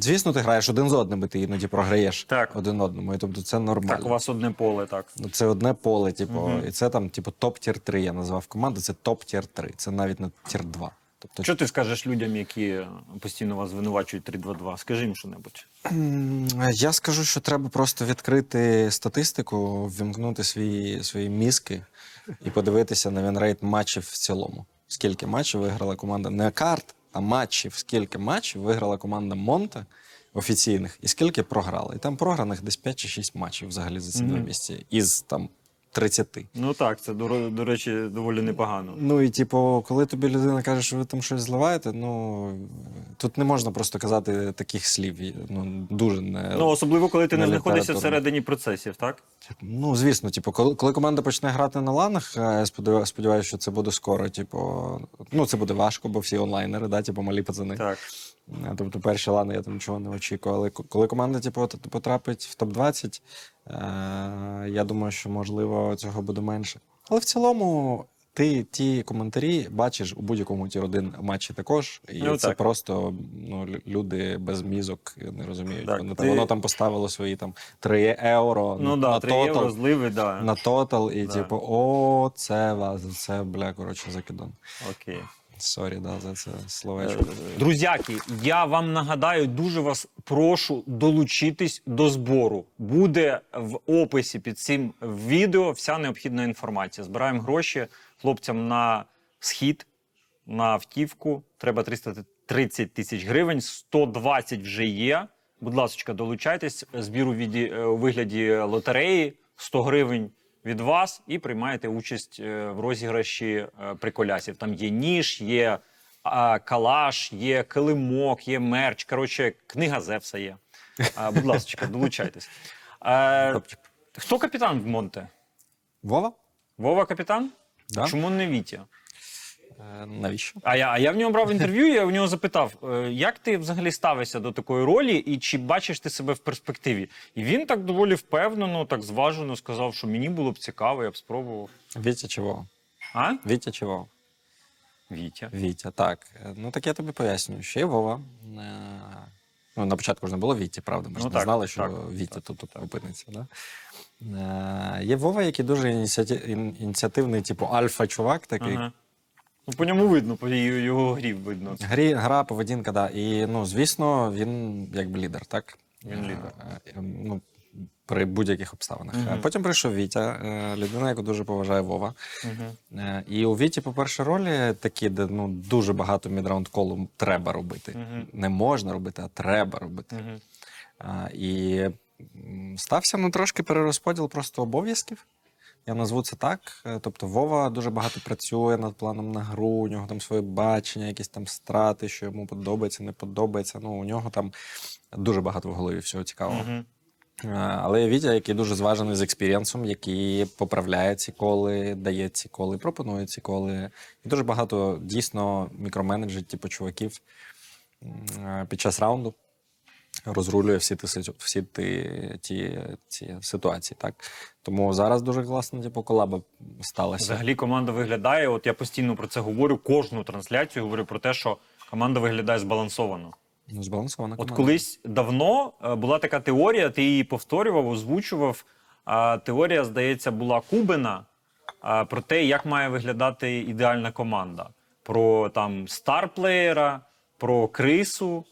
[SPEAKER 1] звісно, ти граєш один з одним, і ти іноді програєш
[SPEAKER 2] Так.
[SPEAKER 1] один одному. І тобто це нормально.
[SPEAKER 2] Так, у вас одне поле, так.
[SPEAKER 1] Ну, Це одне поле, типу,
[SPEAKER 2] Мгм.
[SPEAKER 1] і це там, типу, топ-тір 3. Я назвав команду, це топ-тір 3. Це навіть не тір 2. Тобто,
[SPEAKER 2] Що ти скажеш людям, які постійно вас звинувачують 3-2-2? Скажи їм що-небудь.
[SPEAKER 1] Я скажу, що треба просто відкрити статистику, ввімкнути свої, свої мізки і подивитися на вінрейт матчів в цілому. Скільки матчів виграла команда не карт, а матчів. Скільки матчів виграла команда Монте офіційних, і скільки програла. І там програних десь 5 чи 6 матчів взагалі за ці два місці. із там 30.
[SPEAKER 2] Ну так, це до, до речі, доволі непогано.
[SPEAKER 1] Ну і типу, коли тобі людина каже, що ви там щось зливаєте, ну тут не можна просто казати таких слів. Ну дуже не
[SPEAKER 2] Ну, особливо, коли ти не
[SPEAKER 1] не
[SPEAKER 2] знаходишся всередині процесів, так?
[SPEAKER 1] Ну, звісно, типу, коли, коли команда почне грати на ланах, е, я сподіваюся, що це буде скоро. Типу, ну це буде важко, бо всі онлайнери, да, типу, малі пацани.
[SPEAKER 2] Так.
[SPEAKER 1] Е, Тобто перші лани я там нічого не очікую. Але коли команда типу, потрапить в топ-20, е, я думаю, що можливо цього буде менше. Але в цілому ти ті коментарі бачиш у будь-якому тір 1 матчі також. І
[SPEAKER 2] Ну,
[SPEAKER 1] це
[SPEAKER 2] так.
[SPEAKER 1] просто ну, люди без мізок не розуміють.
[SPEAKER 2] Так,
[SPEAKER 1] Воно,
[SPEAKER 2] ти-
[SPEAKER 1] там, воно там поставило свої там 3 євро
[SPEAKER 2] Ну
[SPEAKER 1] на,
[SPEAKER 2] да, 3
[SPEAKER 1] тотал,
[SPEAKER 2] євро зливи, да.
[SPEAKER 1] на тотал, і
[SPEAKER 2] Да.
[SPEAKER 1] типу, о, це вас, це, бля, коротше, закидон.
[SPEAKER 2] Окей.
[SPEAKER 1] Сорі, да, за це словечко.
[SPEAKER 2] Друзяки, я вам нагадаю, дуже вас прошу долучитись до збору. Буде в описі під цим відео вся необхідна інформація. Збираємо гроші хлопцям на схід, на автівку. Треба 330 тисяч гривень, 120 вже є. Будь ласка, долучайтесь. Збір у е, у вигляді лотереї 100 гривень від вас і приймаєте участь е, в розіграші е, приколясів. Там є ніж, є калаш, є килимок, є мерч. Коротше, книга Зевса є. Будь ласка, долучайтесь. Е, хто капітан в Монте?
[SPEAKER 1] Вова?
[SPEAKER 2] Вова капітан?
[SPEAKER 1] Да?
[SPEAKER 2] Чому не Вітя?
[SPEAKER 1] Е, навіщо?
[SPEAKER 2] А я, а я в нього брав інтерв'ю, я в нього запитав, е, як ти взагалі ставишся до такої ролі, і чи бачиш ти себе в перспективі? І він так доволі впевнено, так зважено сказав, що мені було б цікаво, я б спробував.
[SPEAKER 1] Вітя Вова?
[SPEAKER 2] А?
[SPEAKER 1] Вітя Вова?
[SPEAKER 2] Вітя.
[SPEAKER 1] Вітя, так. Е, Ну так я тобі пояснюю, що є Вова. Ну, на початку ж не було Віті, правда? Ми ж
[SPEAKER 2] Ну,
[SPEAKER 1] не
[SPEAKER 2] так,
[SPEAKER 1] знали, що
[SPEAKER 2] так,
[SPEAKER 1] Вітя
[SPEAKER 2] так,
[SPEAKER 1] тут, тут опиниться. Да? Е, Є Вова, який дуже ініціативний, типу альфа-чувак такий.
[SPEAKER 2] Ага. Ну, по ньому видно, по його грі видно.
[SPEAKER 1] Грі, гра, поведінка, да. І ну, звісно, він якби лідер, так?
[SPEAKER 2] Він лідер.
[SPEAKER 1] Е, е, Ну, при будь-яких обставинах. Е, Потім прийшов Вітя, е, людина, яку дуже поважає Вова.
[SPEAKER 2] Угу.
[SPEAKER 1] Е, І у Віті, по-перше, ролі такі, де ну, дуже багато мідраунд колу треба робити.
[SPEAKER 2] Мгм.
[SPEAKER 1] Не можна робити, а треба робити.
[SPEAKER 2] Угу.
[SPEAKER 1] І стався ну, трошки перерозподіл просто обов'язків. Я назву це так. Е, Тобто Вова дуже багато працює над планом на гру, у нього там своє бачення, якісь там страти, що йому подобається, не подобається. Ну, у нього там дуже багато в голові всього цікавого.
[SPEAKER 2] Угу.
[SPEAKER 1] Але є Вітя, який дуже зважений з експірієнсом, який поправляє ці коли, дає ці коли, пропонує ці коли. І дуже багато дійсно мікроменеджерів, типу чуваків е, під час раунду розрулює всі ті, всі ті, ті, ці ситуації. Так? Тому зараз дуже класно, типу, колаба сталася.
[SPEAKER 2] Взагалі команда виглядає, от я постійно про це говорю, кожну трансляцію говорю про те, що команда виглядає збалансовано.
[SPEAKER 1] Ну, збалансована
[SPEAKER 2] От колись давно е, була така теорія, ти її повторював, озвучував. А, Теорія, здається, була Кубина а, про те, як має виглядати ідеальна команда. Про там старплеєра, про крису,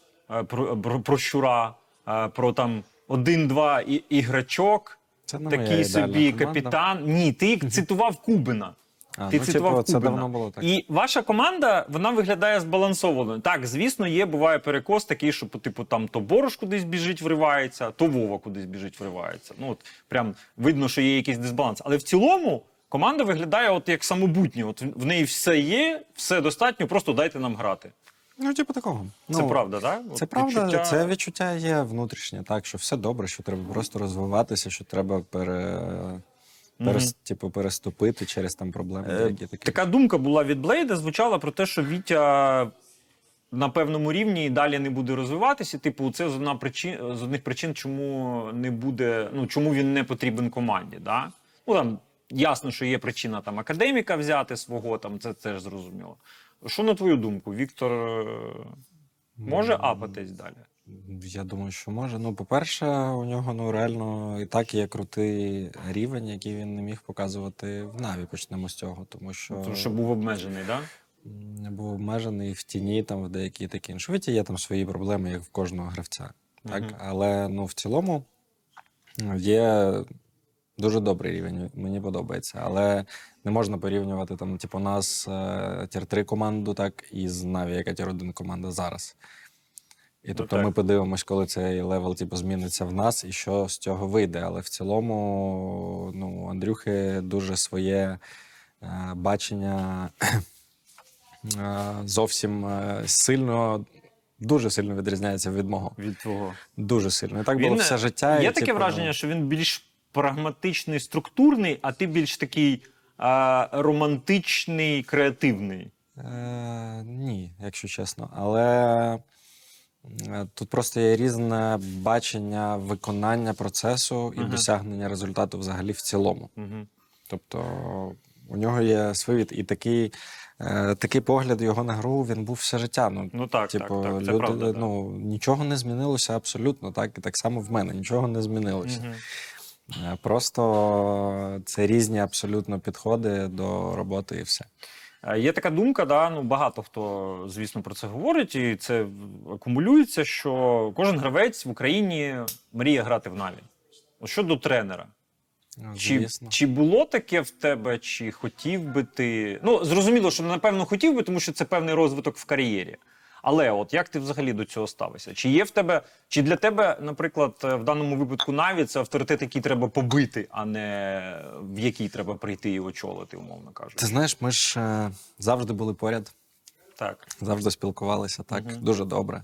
[SPEAKER 2] про, про, про щура, е, про там один-два іграчок,
[SPEAKER 1] Це не
[SPEAKER 2] такий
[SPEAKER 1] ідеальна
[SPEAKER 2] собі
[SPEAKER 1] команда.
[SPEAKER 2] капітан. Ні, ти цитував Кубина.
[SPEAKER 1] А,
[SPEAKER 2] Ти
[SPEAKER 1] ну,
[SPEAKER 2] цитував
[SPEAKER 1] типу, це давно було так.
[SPEAKER 2] І ваша команда вона виглядає збалансованою. Так, звісно, є, буває перекос такий, що типу там то Борош кудись біжить, вривається, то Вова кудись біжить, вривається. Ну от прям видно, що є якийсь дисбаланс. Але в цілому команда виглядає от як самобутнє. От в неї все є, все достатньо, просто дайте нам грати.
[SPEAKER 1] Ну, типу такого.
[SPEAKER 2] Це
[SPEAKER 1] Ну,
[SPEAKER 2] правда, так?
[SPEAKER 1] Це правда, це відчуття є внутрішнє, так, що все добре, що треба просто розвиватися, що треба пере, перес, типу, переступити через там проблеми.
[SPEAKER 2] Е,
[SPEAKER 1] які такі.
[SPEAKER 2] Така думка була від Блейда, звучала про те, що Вітя на певному рівні і далі не буде розвиватися. Типу, це з одна причин з одних причин, чому не буде, ну чому він не потрібен команді. Да? Ну там ясно, що є причина там академіка взяти свого, там це теж зрозуміло. Що на твою думку, Віктор е, може апатись далі?
[SPEAKER 1] Я думаю, що може. Ну, по-перше, у нього ну, реально і так є крутий рівень, який він не міг показувати в Наві. Почнемо з цього, тому що,
[SPEAKER 2] Тому що був обмежений, да?
[SPEAKER 1] м, був обмежений в тіні, там в деякі такі інші. Віті є там свої проблеми, як в кожного гравця. Так?
[SPEAKER 2] Мгм.
[SPEAKER 1] Але ну, в цілому ну, є дуже добрий рівень, мені подобається. Але не можна порівнювати там, типу, нас е, тір 3 команду, так, і з Наві, яка тір 1 команда зараз. І
[SPEAKER 2] Ну,
[SPEAKER 1] тобто
[SPEAKER 2] так.
[SPEAKER 1] ми подивимось, коли цей level типу, зміниться в нас і що з цього вийде. Але в цілому, ну, Андрюхи дуже своє е, бачення е, зовсім е, сильно, дуже сильно відрізняється від мого.
[SPEAKER 2] Від твого.
[SPEAKER 1] Дуже сильно. І так було все життя.
[SPEAKER 2] Є
[SPEAKER 1] і,
[SPEAKER 2] таке
[SPEAKER 1] типу,
[SPEAKER 2] враження, що він більш прагматичний, структурний, а ти більш такий а, романтичний, креативний.
[SPEAKER 1] Е, ні, якщо чесно. Але е, тут просто є різне бачення виконання процесу і
[SPEAKER 2] Ага.
[SPEAKER 1] досягнення результату взагалі в цілому.
[SPEAKER 2] Угу.
[SPEAKER 1] Тобто У нього є свій від. І такий, е, такий погляд його на гру він був все життя. Ну,
[SPEAKER 2] Ну так,
[SPEAKER 1] типу,
[SPEAKER 2] так, так.
[SPEAKER 1] Люди,
[SPEAKER 2] правда. да.
[SPEAKER 1] ну, нічого не змінилося абсолютно. Так, і так само в мене нічого не змінилося.
[SPEAKER 2] Мгм.
[SPEAKER 1] Е, Просто це різні абсолютно підходи до роботи і все.
[SPEAKER 2] Е, Є така думка, да, ну багато хто, звісно, про це говорить, і це акумулюється, що кожен гравець в Україні мріє грати в Наві. Щодо тренера.
[SPEAKER 1] Ну,
[SPEAKER 2] Чи, чи було таке в тебе, чи хотів би ти. Ну, зрозуміло, що напевно хотів би, тому що це певний розвиток в кар'єрі. Але от як ти взагалі до цього ставишся? Чи є в тебе, чи для тебе, наприклад, е, в даному випадку Наві це авторитет, який треба побити, а не в який треба прийти і очолити, умовно кажучи?
[SPEAKER 1] Ти знаєш, ми ж е, завжди були поряд,
[SPEAKER 2] Так.
[SPEAKER 1] завжди спілкувалися так
[SPEAKER 2] Мгм.
[SPEAKER 1] дуже добре.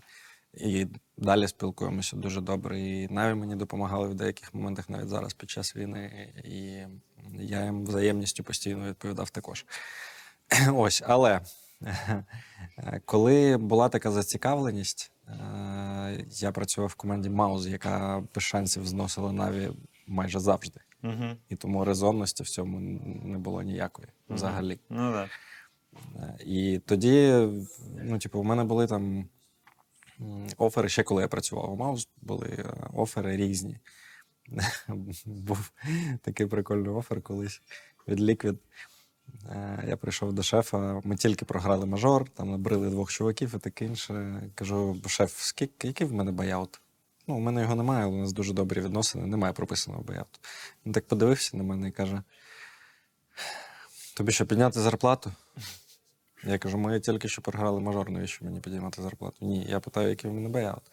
[SPEAKER 1] І далі спілкуємося дуже добре. І навіть мені допомагали в деяких моментах, навіть зараз під час війни. І я їм взаємністю постійно відповідав також. Ось, але коли була така зацікавленість, е, я працював в команді Маус, яка без шансів зносила Наві майже завжди.
[SPEAKER 2] Угу.
[SPEAKER 1] І тому резонності в цьому не було ніякої взагалі.
[SPEAKER 2] Ну так.
[SPEAKER 1] Е, І тоді, ну, типу, у мене були там офери ще коли я працював у Маус, були е, офери різні. Був такий прикольний офер колись від Liquid. Е, Я прийшов до шефа, ми тільки програли мажор, там набрили двох чуваків і таке інше. Кажу, шеф, скільки, який в мене баяут? Ну, у мене його немає, але у нас дуже добрі відносини, немає прописаного баяуту. Він так подивився на мене і каже: тобі що, підняти зарплату? Я кажу, ми тільки що програли мажор, навіщо мені підіймати зарплату? Ні, я питаю, який в мене buyout.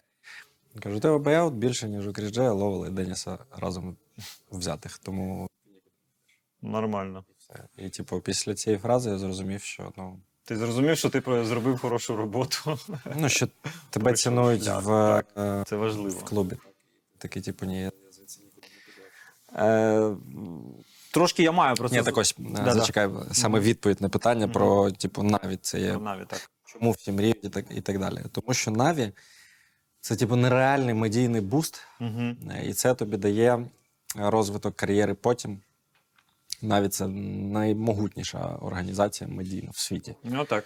[SPEAKER 1] Він каже, у тебе buyout більше, ніж у Кріджея, Ловела і Деніса разом взятих. Тому
[SPEAKER 2] Нормально.
[SPEAKER 1] Все. І, типу, після цієї фрази я зрозумів, що ну,
[SPEAKER 2] Ти зрозумів, що ти зробив хорошу роботу.
[SPEAKER 1] ну що тебе цінують в,
[SPEAKER 2] так.
[SPEAKER 1] е,
[SPEAKER 2] Це важливо.
[SPEAKER 1] в клубі. Такий, типу, ні. я-
[SPEAKER 2] Е, трошки я маю про це.
[SPEAKER 1] Ні, так ось, е, зачекай, саме відповідь на питання про, типу, навіть це є
[SPEAKER 2] Про Наві, так.
[SPEAKER 1] чому всі мріють і так, і так далі. Тому що Наві це типу нереальний медійний буст,
[SPEAKER 2] Угу.
[SPEAKER 1] і це тобі дає розвиток кар'єри потім. Навіть це наймогутніша організація медійна в світі.
[SPEAKER 2] Ну так.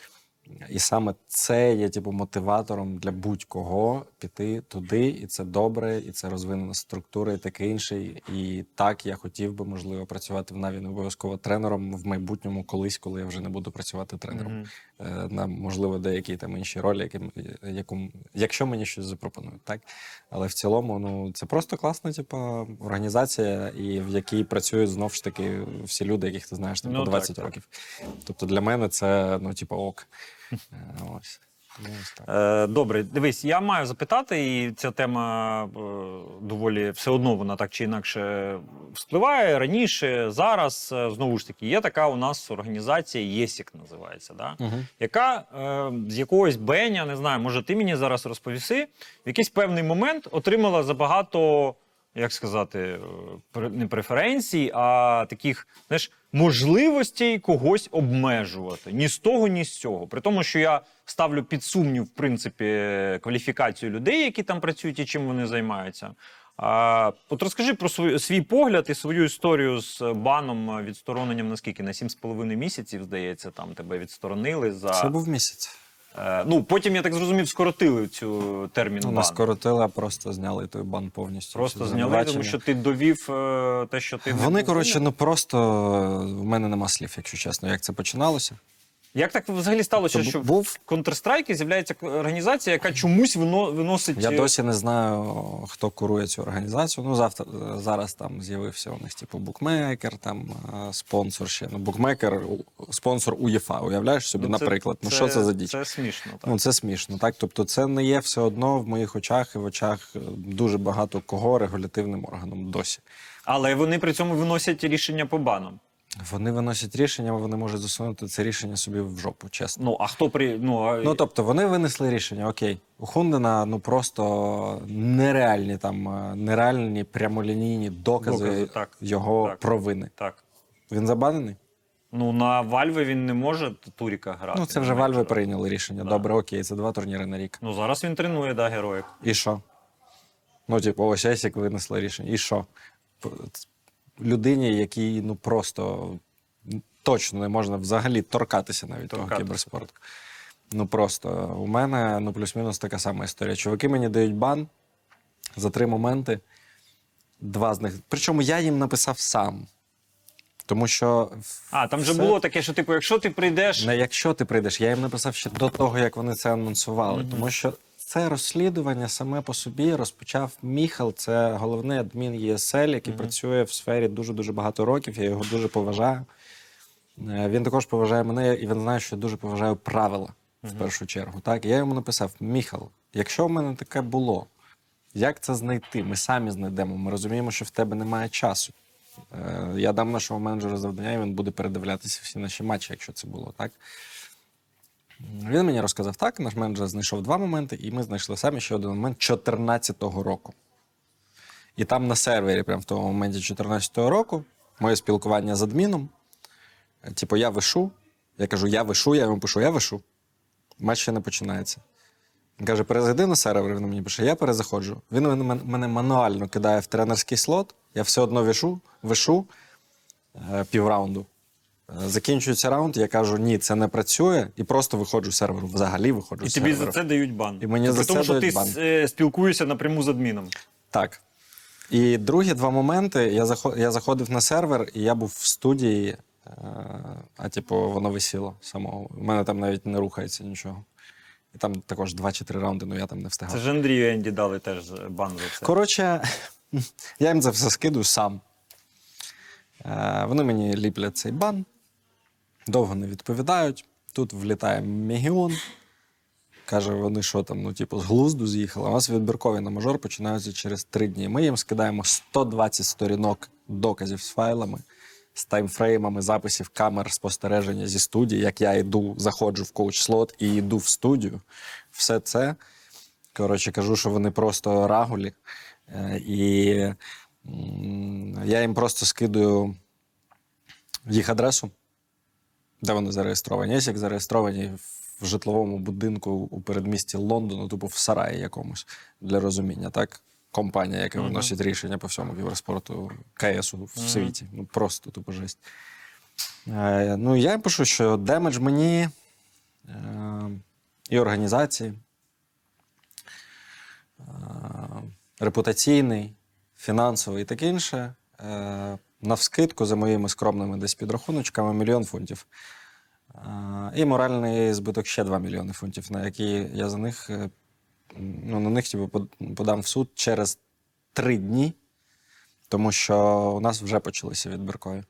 [SPEAKER 1] І саме це є типу, мотиватором для будь-кого піти туди, і це добре, і це розвинена структура, і таке інше. І так я хотів би, можливо, працювати в Наві не обов'язково тренером в майбутньому, колись, коли я вже не буду працювати тренером. Е, На можливо деякі там інші ролі, які, яку, якщо мені щось запропонують, так. Але в цілому, ну це просто класна, типу, організація, і в якій працюють знову ж таки всі люди, яких ти знаєш там,
[SPEAKER 2] Ну,
[SPEAKER 1] по
[SPEAKER 2] так,
[SPEAKER 1] 20
[SPEAKER 2] так.
[SPEAKER 1] років. Тобто для мене це ну, типу, ок. Е, Ось. Ну.
[SPEAKER 2] Е, добре, дивись, я маю запитати, і ця тема е, доволі все одно вона так чи інакше вспливає раніше, зараз. Знову ж таки, є така у нас організація ЄСІК називається. Да?
[SPEAKER 1] Мгм.
[SPEAKER 2] яка з якогось беня, не знаю, може ти мені зараз розповіси, в якийсь певний момент отримала забагато, як сказати, е, не преференцій, а таких, знаєш, можливостей когось обмежувати. Ні з того, ні з цього. При тому, що я ставлю під сумнів, в принципі, кваліфікацію людей, які там працюють і чим вони займаються. А, от розкажи про свій, свій погляд і свою історію з баном відстороненням наскільки? На 7,5 місяців, здається, там тебе відсторонили за.
[SPEAKER 1] Це був місяць.
[SPEAKER 2] Е, ну, потім, я так зрозумів, скоротили цю термін
[SPEAKER 1] Ну,
[SPEAKER 2] бан.
[SPEAKER 1] не скоротили, а просто зняли той бан повністю.
[SPEAKER 2] Просто зняли, тому що ти довів е, те, що ти.
[SPEAKER 1] Вони, коротше, ну просто в мене нема слів, якщо чесно, як це починалося.
[SPEAKER 2] Як так взагалі сталося, що
[SPEAKER 1] був-
[SPEAKER 2] в Counter-Strike з'являється організація, яка чомусь вино, виносить.
[SPEAKER 1] Я
[SPEAKER 2] е,
[SPEAKER 1] досі не знаю, хто курує цю організацію. Ну, завтра зараз там з'явився у них, типу, букмекер, там е, спонсор ще. Ну, букмекер, спонсор УЄФА. Уявляєш собі,
[SPEAKER 2] ну, це-
[SPEAKER 1] наприклад. Ну, що це за діч?
[SPEAKER 2] Це смішно, так.
[SPEAKER 1] Ну, це смішно, так? Тобто, це не є все одно в моїх очах і в очах е, дуже багато кого регулятивним органом досі.
[SPEAKER 2] Але вони при цьому виносять рішення по банам.
[SPEAKER 1] Вони виносять рішення, вони можуть засунути це рішення собі в жопу, чесно.
[SPEAKER 2] Ну, а хто при. Ну, а...
[SPEAKER 1] Ну, тобто, вони винесли рішення, окей. У Хундена ну просто нереальні там, е, нереальні прямолінійні докази,
[SPEAKER 2] Докази, так.
[SPEAKER 1] його
[SPEAKER 2] Так.
[SPEAKER 1] провини.
[SPEAKER 2] так.
[SPEAKER 1] Він забанений?
[SPEAKER 2] Ну, на Вальве він не може Туріка грати.
[SPEAKER 1] ну, це вже Вальви прийняли рішення.
[SPEAKER 2] Да.
[SPEAKER 1] Добре, окей, це два турніри на рік.
[SPEAKER 2] Ну, зараз він тренує, да, героїк.
[SPEAKER 1] І що? Ну, типу, ось Есік винесли рішення. І що? Людині, якій ну просто точно не можна взагалі торкатися навіть того
[SPEAKER 2] Торкатися.
[SPEAKER 1] кіберспорту. Ну просто у мене ну плюс-мінус така сама історія. Чуваки мені дають бан за три моменти. Два з них. Причому я їм написав сам. Тому що
[SPEAKER 2] А, там
[SPEAKER 1] все-
[SPEAKER 2] було таке, що типу, якщо ти прийдеш.
[SPEAKER 1] не якщо ти прийдеш, я їм написав ще до того, як вони це анонсували.
[SPEAKER 2] Мгм.
[SPEAKER 1] Тому що це розслідування саме по собі розпочав Міхал. Це головний адмін ЄСЛ, який
[SPEAKER 2] Мгм. працює
[SPEAKER 1] в сфері дуже дуже багато років. Я його дуже поважаю. Е, Він також поважає мене, і він знає, що я дуже поважаю правила в першу чергу. Так, я йому написав: Міхал, якщо в мене таке було, як це знайти? Ми самі знайдемо. Ми розуміємо, що в тебе немає часу. Е, Я дам нашому менеджеру завдання, і він буде передивлятися всі наші матчі, якщо це було так. Він мені розказав так, наш менеджер знайшов два моменти, і ми знайшли самі ще один момент 14-го року. І там на сервері, прямо в тому моменті 14-го року, моє спілкування з адміном. е, Типу, я вишу. Я кажу, я вишу, я йому пишу, я вишу. Матч ще не починається. Він каже, перезайди на сервер, він мені пише, я перезаходжу. Він мене, мене мануально кидає в тренерський слот, я все одно вишу, вишу е, півраунду. Закінчується раунд, я кажу, ні, це не працює, і просто виходжу з серверу. Взагалі виходжу
[SPEAKER 2] І
[SPEAKER 1] з
[SPEAKER 2] тобі за це дають бан.
[SPEAKER 1] І мені
[SPEAKER 2] При
[SPEAKER 1] за
[SPEAKER 2] тому,
[SPEAKER 1] це
[SPEAKER 2] що ти
[SPEAKER 1] дають бан.
[SPEAKER 2] е, спілкуєшся напряму з адміном.
[SPEAKER 1] Так. І другі два моменти. Я, заход, я заходив на сервер, і я був в студії, е, а типу, воно висіло самого. У мене там навіть не рухається нічого. І там також два чи три раунди, ну я там не встигав.
[SPEAKER 2] Це ж Андрію Енді дали теж бан за це.
[SPEAKER 1] Коротше, я їм це все скидую сам. Е, вони мені ліплять цей бан, довго не відповідають. Тут влітає Мегіон. Каже, вони що там, ну, типу, з глузду з'їхали. У нас відбіркові на мажор починаються через три дні. Ми їм скидаємо 120 сторінок доказів з файлами, з таймфреймами записів камер спостереження зі студії, як я йду, заходжу в коуч-слот і йду в студію. Все це. Коротше, кажу, що вони просто рагулі. Е, І я їм просто скидую їх адресу, де вони зареєстровані. Є як зареєстровані в житловому будинку у передмісті Лондону, типу в сараї якомусь для розуміння, так? Компанія, яка виносить рішення по всьому кіберспорту КСу в світі. Ну просто тупо жесть. Е, ну, я пишу, що damage мені е, і організації, е, репутаційний, фінансовий і таке інше. Е, навскидку за моїми скромними десь підрахуночками мільйон фунтів. І моральний збиток ще 2 мільйони фунтів, на які я за них, е, ну, на них типу, подам в суд через три дні, тому що у нас вже почалися відбіркові.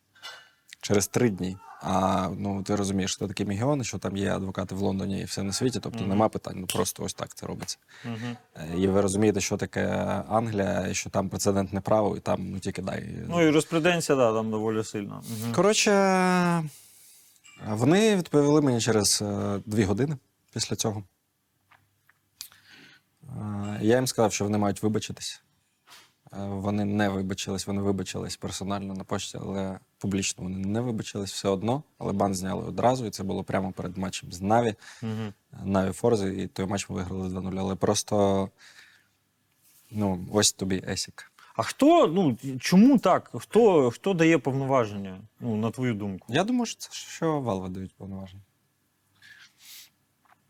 [SPEAKER 1] Через три дні. А ну ти розумієш, що такі мігіони, що там є адвокати в Лондоні і все на світі, тобто
[SPEAKER 2] Мгм.
[SPEAKER 1] нема питань. Ну просто ось так це робиться.
[SPEAKER 2] Мгм.
[SPEAKER 1] Е, І ви розумієте, що таке Англія, і що там прецедентне право, і там ну тільки дай.
[SPEAKER 2] Ну, юриспруденція, да, там доволі сильна. Мгм.
[SPEAKER 1] Коротше, вони відповіли мені через е, дві години після цього. Е, Я їм сказав, що вони мають вибачитись. Вони не вибачились, вони вибачились персонально на почті, але публічно вони не вибачились все одно. Але бан зняли одразу, і це було прямо перед матчем з Наві.
[SPEAKER 2] Мгм.
[SPEAKER 1] Наві Форзи, і той матч ми виграли 2-0. Але просто ну, ось тобі Есік.
[SPEAKER 2] А хто, ну, чому так? Хто, хто дає повноваження, ну, на твою думку?
[SPEAKER 1] Я думаю, що це що Valve дають повноваження.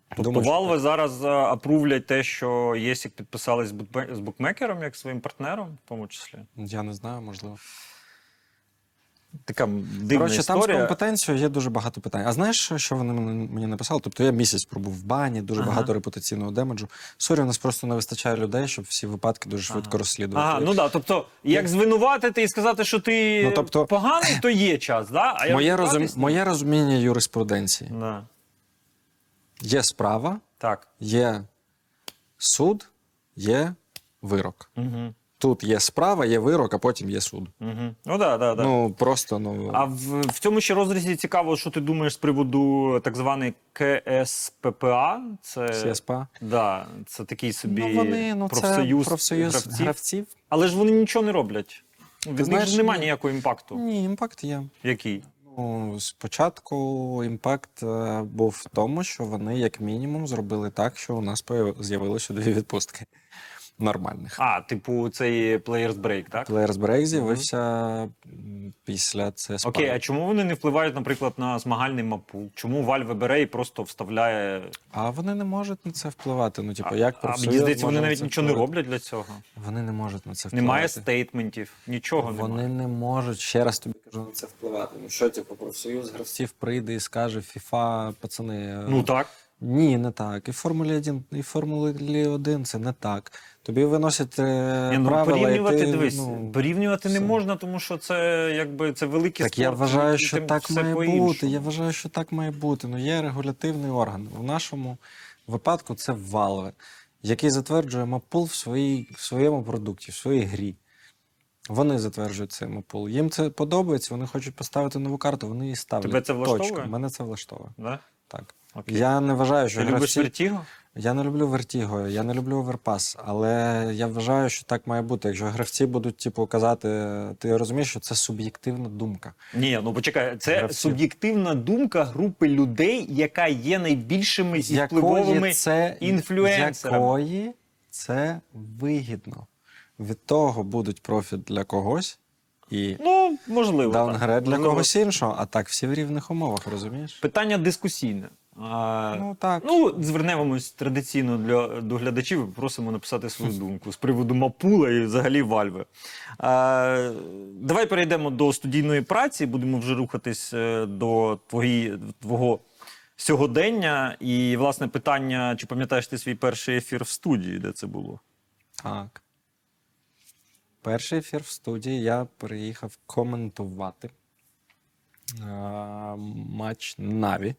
[SPEAKER 2] Тобто
[SPEAKER 1] Думаю, що
[SPEAKER 2] Valve зараз апрувлять те, що єсік підписались з букмекером, як своїм партнером, в тому числі.
[SPEAKER 1] Я не знаю, можливо.
[SPEAKER 2] Така дивна
[SPEAKER 1] Коротше, там з компетенцією є дуже багато питань. А знаєш, що- вони мені написали? Тобто я місяць пробув в бані, дуже
[SPEAKER 2] Ага.
[SPEAKER 1] багато репутаційного damage у. Сорі, у нас просто не вистачає людей, щоб всі випадки дуже швидко
[SPEAKER 2] Ага.
[SPEAKER 1] розслідувати.
[SPEAKER 2] Ага, ну да, тобто, як звинуватити і сказати, що ти
[SPEAKER 1] Ну, тобто-
[SPEAKER 2] поганий, то є час, да? А
[SPEAKER 1] моє, розум... моє розуміння юриспруденції.
[SPEAKER 2] Да.
[SPEAKER 1] Є справа,
[SPEAKER 2] Так.
[SPEAKER 1] є суд, є вирок.
[SPEAKER 2] Угу.
[SPEAKER 1] Тут є справа, є вирок, а потім є суд.
[SPEAKER 2] Угу. Ну да, да, да.
[SPEAKER 1] Ну просто ну
[SPEAKER 2] А в, в цьому ще розрізі цікаво, що ти думаєш з приводу так званої КСППА. Це,
[SPEAKER 1] ССПА.
[SPEAKER 2] да, це такий собі
[SPEAKER 1] Ну, вони, ну,
[SPEAKER 2] профсоюз,
[SPEAKER 1] це профсоюз
[SPEAKER 2] гравців.
[SPEAKER 1] гравців.
[SPEAKER 2] Але ж вони нічого не роблять. Від них
[SPEAKER 1] знаєш,
[SPEAKER 2] ж немає
[SPEAKER 1] ні.
[SPEAKER 2] ніякого impact у.
[SPEAKER 1] Ні, impact є.
[SPEAKER 2] Який?
[SPEAKER 1] Ну, спочатку impact е, був в тому, що вони, як мінімум, зробили так, що у нас з'явилося дві відпустки нормальних.
[SPEAKER 2] А, типу, цей Players Break, так?
[SPEAKER 1] Players Break з'явився після це
[SPEAKER 2] Окей, а чому вони не впливають, наприклад, на змагальний мапу? Чому Valve бере і просто вставляє.
[SPEAKER 1] А вони не можуть на це впливати. Ну, типу,
[SPEAKER 2] а,
[SPEAKER 1] як
[SPEAKER 2] а
[SPEAKER 1] профсоюз
[SPEAKER 2] мені здається,
[SPEAKER 1] може
[SPEAKER 2] вони
[SPEAKER 1] на
[SPEAKER 2] навіть
[SPEAKER 1] це
[SPEAKER 2] нічого не
[SPEAKER 1] впливати?
[SPEAKER 2] роблять для цього.
[SPEAKER 1] Вони не можуть на це впливати.
[SPEAKER 2] Немає стейтментів, нічого
[SPEAKER 1] Вони
[SPEAKER 2] немає.
[SPEAKER 1] не можуть ще раз тобі кажу на це впливати. Ну що, типу, профсоюз гравців прийде і скаже: FIFA, пацани. е,
[SPEAKER 2] Ну так.
[SPEAKER 1] Ні, не так. І Формулі 1, і Формулі 1 це не так. Тобі виносять е,
[SPEAKER 2] Ні, ну,
[SPEAKER 1] правила,
[SPEAKER 2] порівнювати,
[SPEAKER 1] і ти,
[SPEAKER 2] дивись,
[SPEAKER 1] ну,
[SPEAKER 2] порівнювати не
[SPEAKER 1] все.
[SPEAKER 2] можна, тому що це якби це великий
[SPEAKER 1] Так
[SPEAKER 2] спорт.
[SPEAKER 1] я вважаю, що так має бути. Я вважаю, що так має бути. Ну, є регулятивний орган. В нашому випадку це Valve, який затверджує мапул в, своїй, в своєму продукті, в своїй грі. Вони затверджують цей мапул. Їм це подобається, вони хочуть поставити нову карту, вони її ставлять.
[SPEAKER 2] Тебе це влаштовує?
[SPEAKER 1] Точка. Мене це влаштовує.
[SPEAKER 2] Да?
[SPEAKER 1] Так.
[SPEAKER 2] Окей.
[SPEAKER 1] Я не вважаю, що
[SPEAKER 2] Ти любиш вертіго?
[SPEAKER 1] Я не люблю Vertigo, я не люблю Overpass, але я вважаю, що так має бути. Якщо гравці будуть типу, казати, ти розумієш, що це суб'єктивна думка.
[SPEAKER 2] Ні, ну почекай, це
[SPEAKER 1] Гравців.
[SPEAKER 2] суб'єктивна думка групи людей, яка є найбільшими і впливовими.
[SPEAKER 1] Це,
[SPEAKER 2] інфлюенсерами.
[SPEAKER 1] якої це вигідно. Від того будуть профіт для когось і
[SPEAKER 2] Ну, можливо. так.
[SPEAKER 1] даунгред для
[SPEAKER 2] Можливо.
[SPEAKER 1] когось іншого, а так всі в рівних умовах, розумієш?
[SPEAKER 2] Питання дискусійне. А,
[SPEAKER 1] Ну так.
[SPEAKER 2] Ну, звернемось традиційно для до глядачів. Просимо написати свою думку з приводу Мапула і взагалі Вальви. А, давай перейдемо до студійної праці. Будемо вже рухатись е, до твої, твого сьогодення. І, власне, питання: чи пам'ятаєш ти свій перший ефір в студії, де це було?
[SPEAKER 1] Так. Перший ефір в студії я приїхав коментувати матч Наві.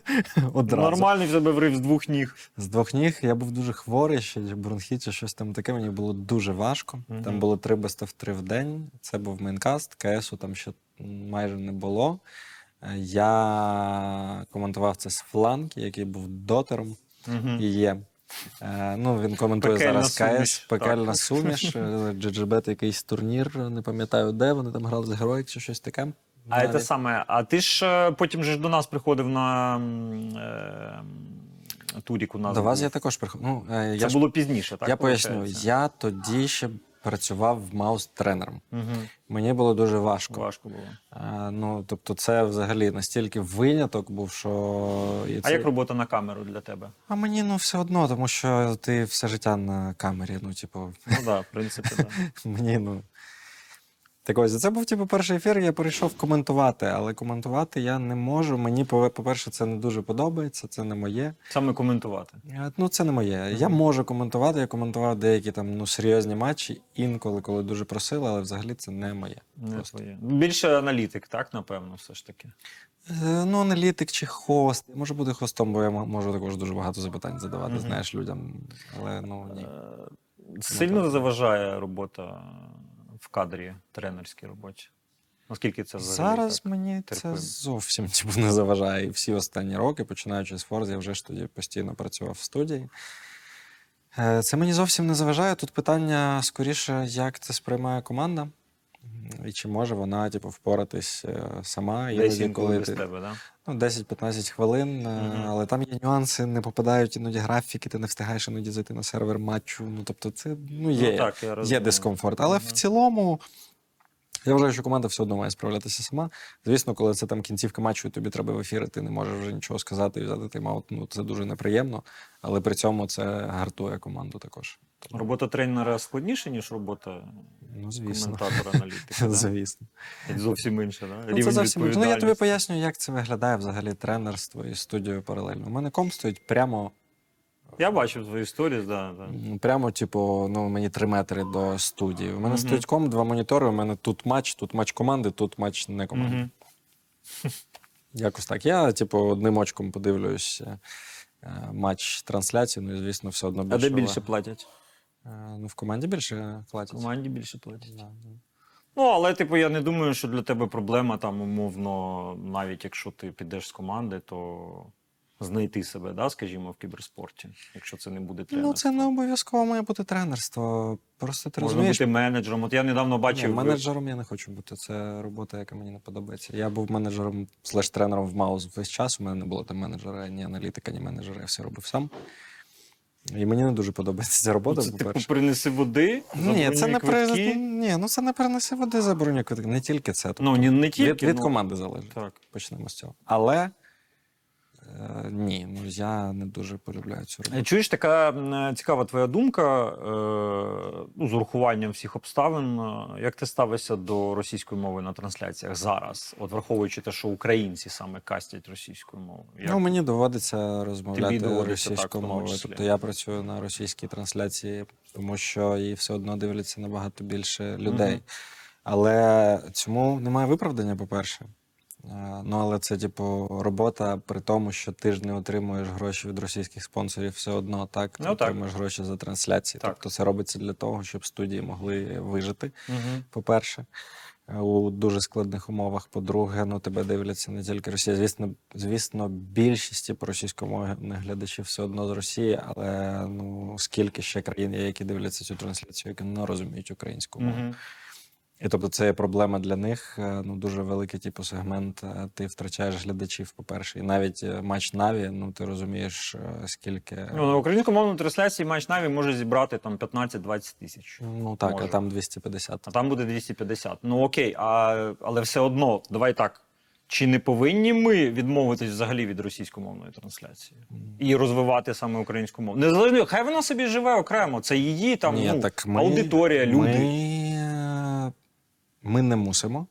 [SPEAKER 1] Одразу.
[SPEAKER 2] Нормальний в тебе врив з двох ніг.
[SPEAKER 1] З двох ніг я був дуже хворий, ще бронхіт чи щось там таке. Мені було дуже важко.
[SPEAKER 2] Мгм.
[SPEAKER 1] Там було три best of 3 в день. Це був мейнкаст, КСу там ще майже не було. Е, Я коментував це з фланки, який був дотером
[SPEAKER 2] Мгм.
[SPEAKER 1] і є. Е, ну, він коментує
[SPEAKER 2] Пекельна
[SPEAKER 1] зараз КС, пекельна суміш, е, GGBet якийсь турнір, не пам'ятаю де, вони там грали з Героїк чи щось таке.
[SPEAKER 2] А це саме. А ти ж е, потім же ж до нас приходив на е, турік у нас.
[SPEAKER 1] До вас
[SPEAKER 2] був.
[SPEAKER 1] я також приходив. Ну, е,
[SPEAKER 2] Це
[SPEAKER 1] я, ж-
[SPEAKER 2] пізніше, так?
[SPEAKER 1] я поясню, я тоді ще працював маус-тренером.
[SPEAKER 2] Угу.
[SPEAKER 1] Мені було дуже важко.
[SPEAKER 2] Важко було.
[SPEAKER 1] А, ну, тобто, це взагалі настільки виняток був, що. І
[SPEAKER 2] А як робота на камеру для тебе?
[SPEAKER 1] А мені ну все одно, тому що ти все життя на камері. Ну, типу,
[SPEAKER 2] Ну так, да, в принципі, так.
[SPEAKER 1] мені ну. Так ось, це був типу перший ефір, я перейшов коментувати, але коментувати я не можу. Мені, по- по-перше, це не дуже подобається, це не моє.
[SPEAKER 2] Саме коментувати.
[SPEAKER 1] Е, Ну, це не моє. Я можу коментувати, я коментував деякі там ну, серйозні матчі, інколи, коли дуже просили, але взагалі це не моє.
[SPEAKER 2] Не
[SPEAKER 1] Просто.
[SPEAKER 2] твоє. Більше аналітик, так, напевно, все ж таки.
[SPEAKER 1] Е, Ну, аналітик чи хост. Може бути хостом, бо я можу також дуже багато запитань задавати,
[SPEAKER 2] Мгм.
[SPEAKER 1] знаєш, людям. Але ну ні.
[SPEAKER 2] Е, Сильно заважає робота в кадрі, тренерській роботі. Наскільки це взагалі?
[SPEAKER 1] Зараз
[SPEAKER 2] так?
[SPEAKER 1] мені
[SPEAKER 2] терпимо?
[SPEAKER 1] це зовсім типу, не заважає. І всі останні роки, починаючи з Форз, я вже ж тоді постійно працював в студії. Е, Це мені зовсім не заважає. Тут питання скоріше, як це сприймає команда, і чи може вона типу, впоратись е, сама.
[SPEAKER 2] Десь інколи
[SPEAKER 1] коли
[SPEAKER 2] без тебе, так?
[SPEAKER 1] Ну, 10-15 хвилин,
[SPEAKER 2] Мгм.
[SPEAKER 1] але там є нюанси, не попадають іноді графіки, ти не встигаєш іноді зайти на сервер матчу. Ну, тобто, це ну, є.
[SPEAKER 2] Ну, так, я
[SPEAKER 1] Є дискомфорт. Але в цілому, я вважаю, що команда все одно має справлятися сама. Звісно, коли це там кінцівка матчу, і тобі треба в ефір, і ти не можеш вже нічого сказати і взяти тайм-аут, ну це дуже неприємно. Але при цьому це гартує команду також.
[SPEAKER 2] Робота тренера складніша, ніж робота
[SPEAKER 1] ну, звісно.
[SPEAKER 2] коментатора аналітика. да?
[SPEAKER 1] Звісно.
[SPEAKER 2] Зовсім інше, да?
[SPEAKER 1] Ну, це зовсім. Ну, я тобі поясню, як це виглядає взагалі тренерство і студією паралельно. У мене комп стоїть прямо,
[SPEAKER 2] Я бачив твої історії, да, да.
[SPEAKER 1] прямо, типу, ну, мені три метри до студії. У мене
[SPEAKER 2] Мгм.
[SPEAKER 1] стоїть комп, два монітори, у мене тут матч, тут матч команди, тут матч не команди.
[SPEAKER 2] Мгм.
[SPEAKER 1] Якось так. Я, типу, одним очком подивлюсь е, е, матч трансляції, ну і звісно, все одно
[SPEAKER 2] А де більше платять?
[SPEAKER 1] Е, Ну, в команді більше
[SPEAKER 2] В
[SPEAKER 1] платять.
[SPEAKER 2] команді більше платять.
[SPEAKER 1] Да, да.
[SPEAKER 2] Ну, але, типу, я не думаю, що для тебе проблема там, умовно, навіть якщо ти підеш з команди, то знайти себе, да, скажімо, в кіберспорті, якщо це не буде тренер.
[SPEAKER 1] Ну, це не обов'язково має бути тренерство. Просто ти
[SPEAKER 2] Можна
[SPEAKER 1] розумієш.
[SPEAKER 2] бути менеджером. От я недавно
[SPEAKER 1] Ні,
[SPEAKER 2] бачив.
[SPEAKER 1] менеджером я не хочу бути. Це робота, яка мені не подобається. Я був менеджером слеш тренером в Маус весь час. У мене не було там менеджера, ні аналітика, ні менеджера. Я все робив сам. І мені не дуже подобається ця робота.
[SPEAKER 2] Це типу принеси води,
[SPEAKER 1] Ні, це не при... Ні, ну це не принеси води забороня квитки. Не тільки це. Тобто,
[SPEAKER 2] Ну, не, не тільки.
[SPEAKER 1] від, від
[SPEAKER 2] ну,
[SPEAKER 1] команди залежить.
[SPEAKER 2] Так.
[SPEAKER 1] Почнемо з цього. Але ні, ну я не дуже полюбляю цю роботу.
[SPEAKER 2] Е, Чуєш, така цікава твоя думка е, ну, з урахуванням всіх обставин. е, Як ти ставишся до російської мови на трансляціях зараз? От враховуючи те, що українці саме кастять російською мовою. Як...
[SPEAKER 1] Ну, мені доводиться розмовляти російською мовою. Тобто я працюю на російській трансляції, тому що її все одно дивляться набагато більше людей.
[SPEAKER 2] Мгм.
[SPEAKER 1] Але цьому немає виправдання, по-перше. Е, Ну, але це, типу, робота при тому, що ти ж не отримуєш гроші від російських спонсорів все одно, так? Ти
[SPEAKER 2] Ну, так.
[SPEAKER 1] отримуєш гроші за трансляції.
[SPEAKER 2] Так.
[SPEAKER 1] Тобто це робиться для того, щоб студії могли вижити,
[SPEAKER 2] Мгм.
[SPEAKER 1] по-перше, у дуже складних умовах. По-друге, ну тебе дивляться не тільки Росія. Звісно, звісно, більшість типу, російськомовних глядачів все одно з Росії, але ну скільки ще країн є, які дивляться цю трансляцію, які не розуміють українську мову.
[SPEAKER 2] Мгм.
[SPEAKER 1] І тобто це є проблема для них. е, Ну дуже великий типу сегмент. е, Ти втрачаєш глядачів, по-перше, і навіть е, матч Наві. Ну ти розумієш, скільки
[SPEAKER 2] Ну, на українськомовній трансляції матч Наві може зібрати там 15-20 тисяч.
[SPEAKER 1] ну так,
[SPEAKER 2] може.
[SPEAKER 1] а там 250.
[SPEAKER 2] А там буде 250. Ну окей, а, але все одно, давай так. Чи не повинні ми відмовитись взагалі від російськомовної трансляції і розвивати саме українську мову? Не залежно, хай вона собі живе окремо. Це її там
[SPEAKER 1] Ні,
[SPEAKER 2] ну,
[SPEAKER 1] так ми,
[SPEAKER 2] аудиторія, люди.
[SPEAKER 1] Ми, ми не мусимо.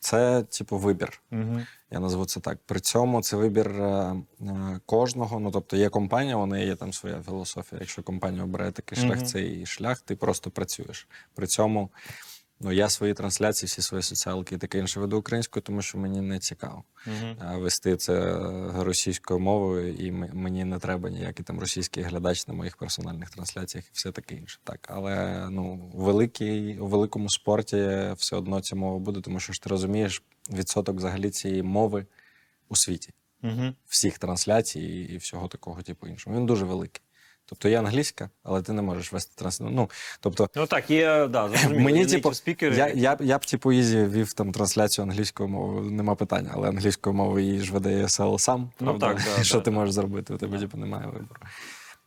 [SPEAKER 1] Це, типу, вибір.
[SPEAKER 2] Угу.
[SPEAKER 1] Я назву це так. При цьому це вибір е, е, кожного. Ну тобто є компанія, у неї є там своя філософія. Якщо компанія обирає такий шлях,
[SPEAKER 2] Мгм.
[SPEAKER 1] це її шлях, ти просто працюєш. При цьому ну, я свої трансляції, всі свої соціалки і таке інше веду українською, тому що мені не цікаво
[SPEAKER 2] Угу.
[SPEAKER 1] вести це е, російською мовою, і мені не треба ніякий там російський глядач на моїх персональних трансляціях і все таке інше. Так, але ну, у, великій, у великому спорті все одно ця мова буде, тому що ж ти розумієш відсоток взагалі цієї мови у світі,
[SPEAKER 2] Угу.
[SPEAKER 1] всіх трансляцій і всього такого, типу іншого. Він дуже великий. Тобто є англійська, але ти не можеш вести трансляцію. Ну, тобто,
[SPEAKER 2] Ну так, є, да, зрозуміло,
[SPEAKER 1] Мені, типу,
[SPEAKER 2] спікери.
[SPEAKER 1] я, я, б- я б, типу, Ізі вів там трансляцію англійською мовою, нема питання, але англійською мовою її ж веде ESL сам.
[SPEAKER 2] Ну, так, да,
[SPEAKER 1] що
[SPEAKER 2] да,
[SPEAKER 1] ти
[SPEAKER 2] да.
[SPEAKER 1] можеш зробити? У тебе типу, немає вибору.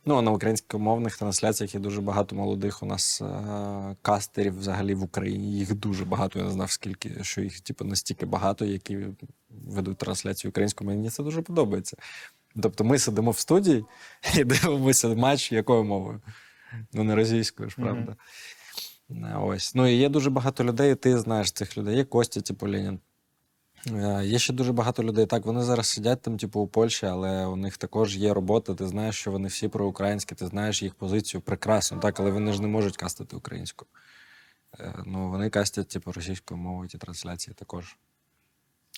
[SPEAKER 1] Ну, а на українськомовних трансляціях є дуже багато молодих у нас е- кастерів взагалі в Україні. Їх дуже багато. Я не знав, скільки, що їх типу, настільки багато, які ведуть трансляцію українською. Мені це дуже подобається. Тобто ми сидимо в студії і дивимося матч якою мовою? Ну, не російською ж, правда. Е, Ось. Ну і є дуже багато людей, ти знаєш цих людей. Є Костя, типу Ленін. Е, Є ще дуже багато людей. Так, вони зараз сидять там, типу, у Польщі, але у них також є робота. Ти знаєш, що вони всі проукраїнські, ти знаєш їх позицію прекрасно, так, але вони ж не можуть кастити українську. Е, Ну, вони кастять, типу, російською мовою ті трансляції також.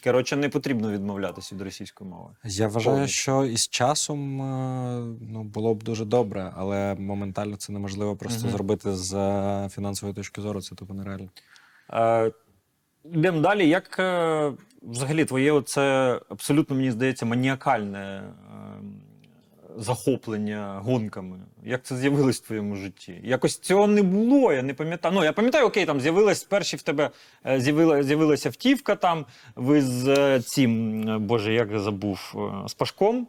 [SPEAKER 2] Коротше, не потрібно відмовлятися від російської мови.
[SPEAKER 1] Я вважаю,
[SPEAKER 2] Повністю.
[SPEAKER 1] що із часом е, ну, було б дуже добре, але моментально це неможливо просто
[SPEAKER 2] угу.
[SPEAKER 1] зробити з е, фінансової точки зору. Це тупо нереально.
[SPEAKER 2] Е, Йдемо далі. Як е, взагалі твоє це абсолютно, мені здається, маніакальне е, захоплення гонками? Як це з'явилось в твоєму житті? Якось цього не було, я не пам'ятаю. Ну, я пам'ятаю, окей, там з'явилась перші в тебе е, з'явила, з'явилася втівка там. Ви з е, цим, е, боже, як я забув, з Пашком.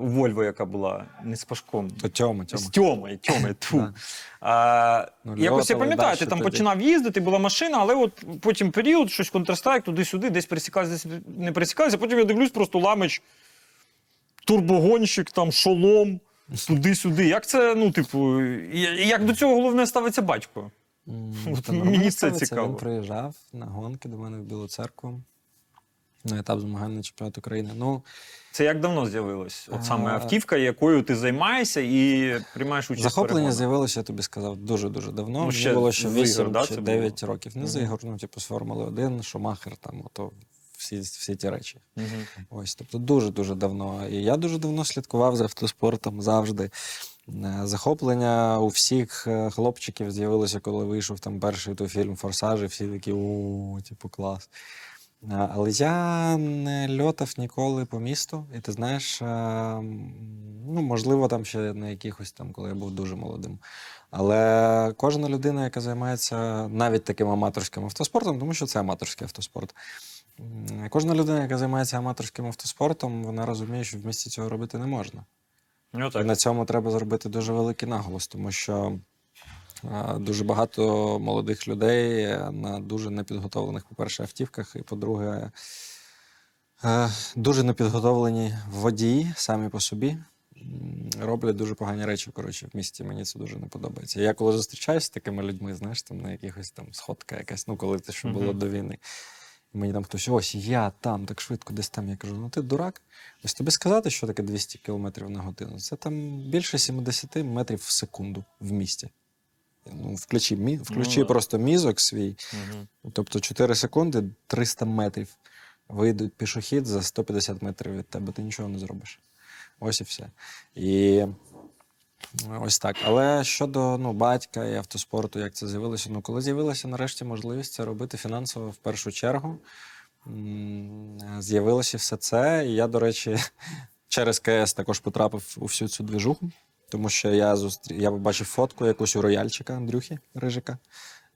[SPEAKER 2] У Вольво, яка була не з Пашком,
[SPEAKER 1] То Тьома, Тьома.
[SPEAKER 2] з Тьомою, Тьомою.
[SPEAKER 1] Да.
[SPEAKER 2] А,
[SPEAKER 1] Ну,
[SPEAKER 2] якось я пам'ятаю, ти там
[SPEAKER 1] тоді.
[SPEAKER 2] починав їздити, була машина, але от потім період, щось Counter-Strike, туди-сюди, десь пересікалися, десь не пересікалися. Потім я дивлюсь, просто ламич, турбогонщик, там, шолом, туди-сюди. Як це, ну, типу, як до цього головне ставиться батько? От мені це цікаво.
[SPEAKER 1] Він приїжджав на гонки до мене в Білу церкву на етап змагань на чемпіонат України. Ну,
[SPEAKER 2] Це як давно з'явилось? От саме
[SPEAKER 1] А.
[SPEAKER 2] автівка, якою ти займаєшся і приймаєш участь
[SPEAKER 1] захоплення з'явилося, я тобі сказав, дуже-дуже давно.
[SPEAKER 2] Ну,
[SPEAKER 1] Мені
[SPEAKER 2] ще
[SPEAKER 1] було ще
[SPEAKER 2] з ігор,
[SPEAKER 1] 8 чи 9
[SPEAKER 2] було?
[SPEAKER 1] років. Не з ігор, ну, типу, з Формули 1, Шумахер, там, ото всі, всі ті речі.
[SPEAKER 2] Мгм.
[SPEAKER 1] Ось, тобто дуже-дуже давно. І я дуже давно слідкував за автоспортом завжди. Е, Захоплення у всіх е, хлопчиків з'явилося, коли вийшов там перший той фільм Форсаж, і всі такі о, типу, клас. Е, Але я не льотав ніколи по місту, і ти знаєш, ну, можливо, там ще на якихось там, коли я був дуже молодим. Але кожна людина, яка займається навіть таким аматорським автоспортом, тому що це аматорський автоспорт. Кожна людина, яка займається аматорським автоспортом, вона розуміє, що в місті цього робити не можна.
[SPEAKER 2] Ну
[SPEAKER 1] І на цьому треба зробити дуже великий наголос, тому що дуже багато молодих людей на дуже непідготовлених, по-перше, автівках, і по-друге, дуже непідготовлені водії самі по собі. Роблять дуже погані речі, коротше, в місті. Мені це дуже не подобається. Я коли зустрічаюся з такими людьми, знаєш, там на якихось там сходка якась, ну коли те, що було
[SPEAKER 2] Мгм.
[SPEAKER 1] до війни. І мені там хтось, ось я там, так швидко, десь там. Я кажу, ну ти дурак. Ось тобі сказати, що таке 200 км на годину. Це там більше 70 метрів в секунду в місті. Ну, включи, мі, включи
[SPEAKER 2] да.
[SPEAKER 1] просто мізок свій.
[SPEAKER 2] Угу.
[SPEAKER 1] Тобто 4 секунди 300 метрів. Вийдуть пішохід за 150 метрів від тебе, ти нічого не зробиш. Ось і все. І ось так. Але щодо ну, батька і автоспорту, як це з'явилося? Ну, коли з'явилася нарешті можливість це робити фінансово в першу чергу, з'явилося все це. І я, до речі, через КС також потрапив у всю цю двіжуху, тому що я зустрі... я побачив фотку якусь у рояльчика Андрюхи Рижика.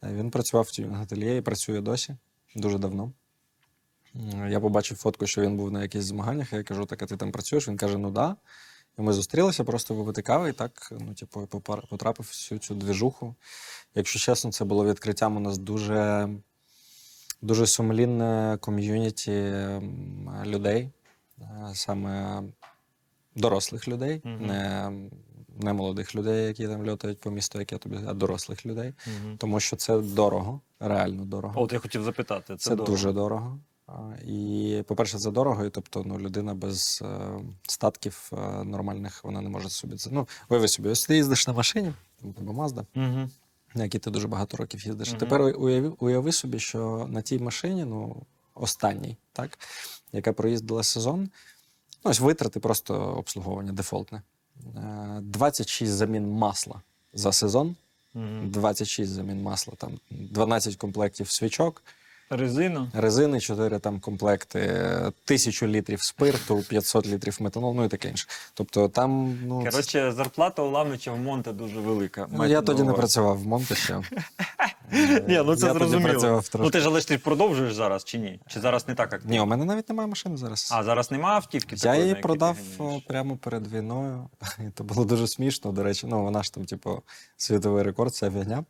[SPEAKER 1] Е, Він працював в тюнінг ательє і працює досі дуже давно. Я побачив фотку, що він був на якихось змаганнях. Я кажу, так, а ти там працюєш? Він каже: ну да. І ми зустрілися, просто випити кави, і так, ну, типу, потрапив всю цю двіжуху. Якщо чесно, це було відкриттям у нас дуже, дуже сумлінне ком'юніті людей, е, саме дорослих людей,
[SPEAKER 2] Мгм.
[SPEAKER 1] не, не молодих людей, які там льотають по місту, як я тобі, а дорослих людей.
[SPEAKER 2] Угу.
[SPEAKER 1] Тому що це дорого, реально дорого.
[SPEAKER 2] От я хотів запитати, це,
[SPEAKER 1] Це,
[SPEAKER 2] дорого.
[SPEAKER 1] дуже дорого. І, по-перше, це дорого, і тобто ну, людина без е, статків е, нормальних вона не може собі це. Ну, виви собі, ось ти їздиш на машині, у тебе Mazda,
[SPEAKER 2] Угу.
[SPEAKER 1] на якій ти дуже багато років їздиш.
[SPEAKER 2] Мгм.
[SPEAKER 1] Тепер уяви, уяви собі, що на тій машині, ну, останній, так, яка проїздила сезон, ну, ось витрати просто обслуговування дефолтне. Е, 26 замін масла за сезон,
[SPEAKER 2] Угу.
[SPEAKER 1] 26 замін масла, там 12 комплектів свічок.
[SPEAKER 2] Резина.
[SPEAKER 1] Резини, 4 там комплекти, е, тисячу літрів спирту, 500 літрів метанолу, ну і таке інше. Тобто там, ну, це-
[SPEAKER 2] Коротше, зарплата у Лавнича в Монте дуже велика.
[SPEAKER 1] ну я тоді не працював в Монте ще.
[SPEAKER 2] Ні, ну це
[SPEAKER 1] я
[SPEAKER 2] зрозуміло. Ну ти ж але ж ти продовжуєш зараз чи ні? Чи зараз не так активно?
[SPEAKER 1] Ні, у мене навіть немає машини зараз.
[SPEAKER 2] А зараз немає автівки?
[SPEAKER 1] я її продав прямо перед війною. І це було дуже смішно. До речі, ну вона ж там, типу, світовий рекорд, ця фігня.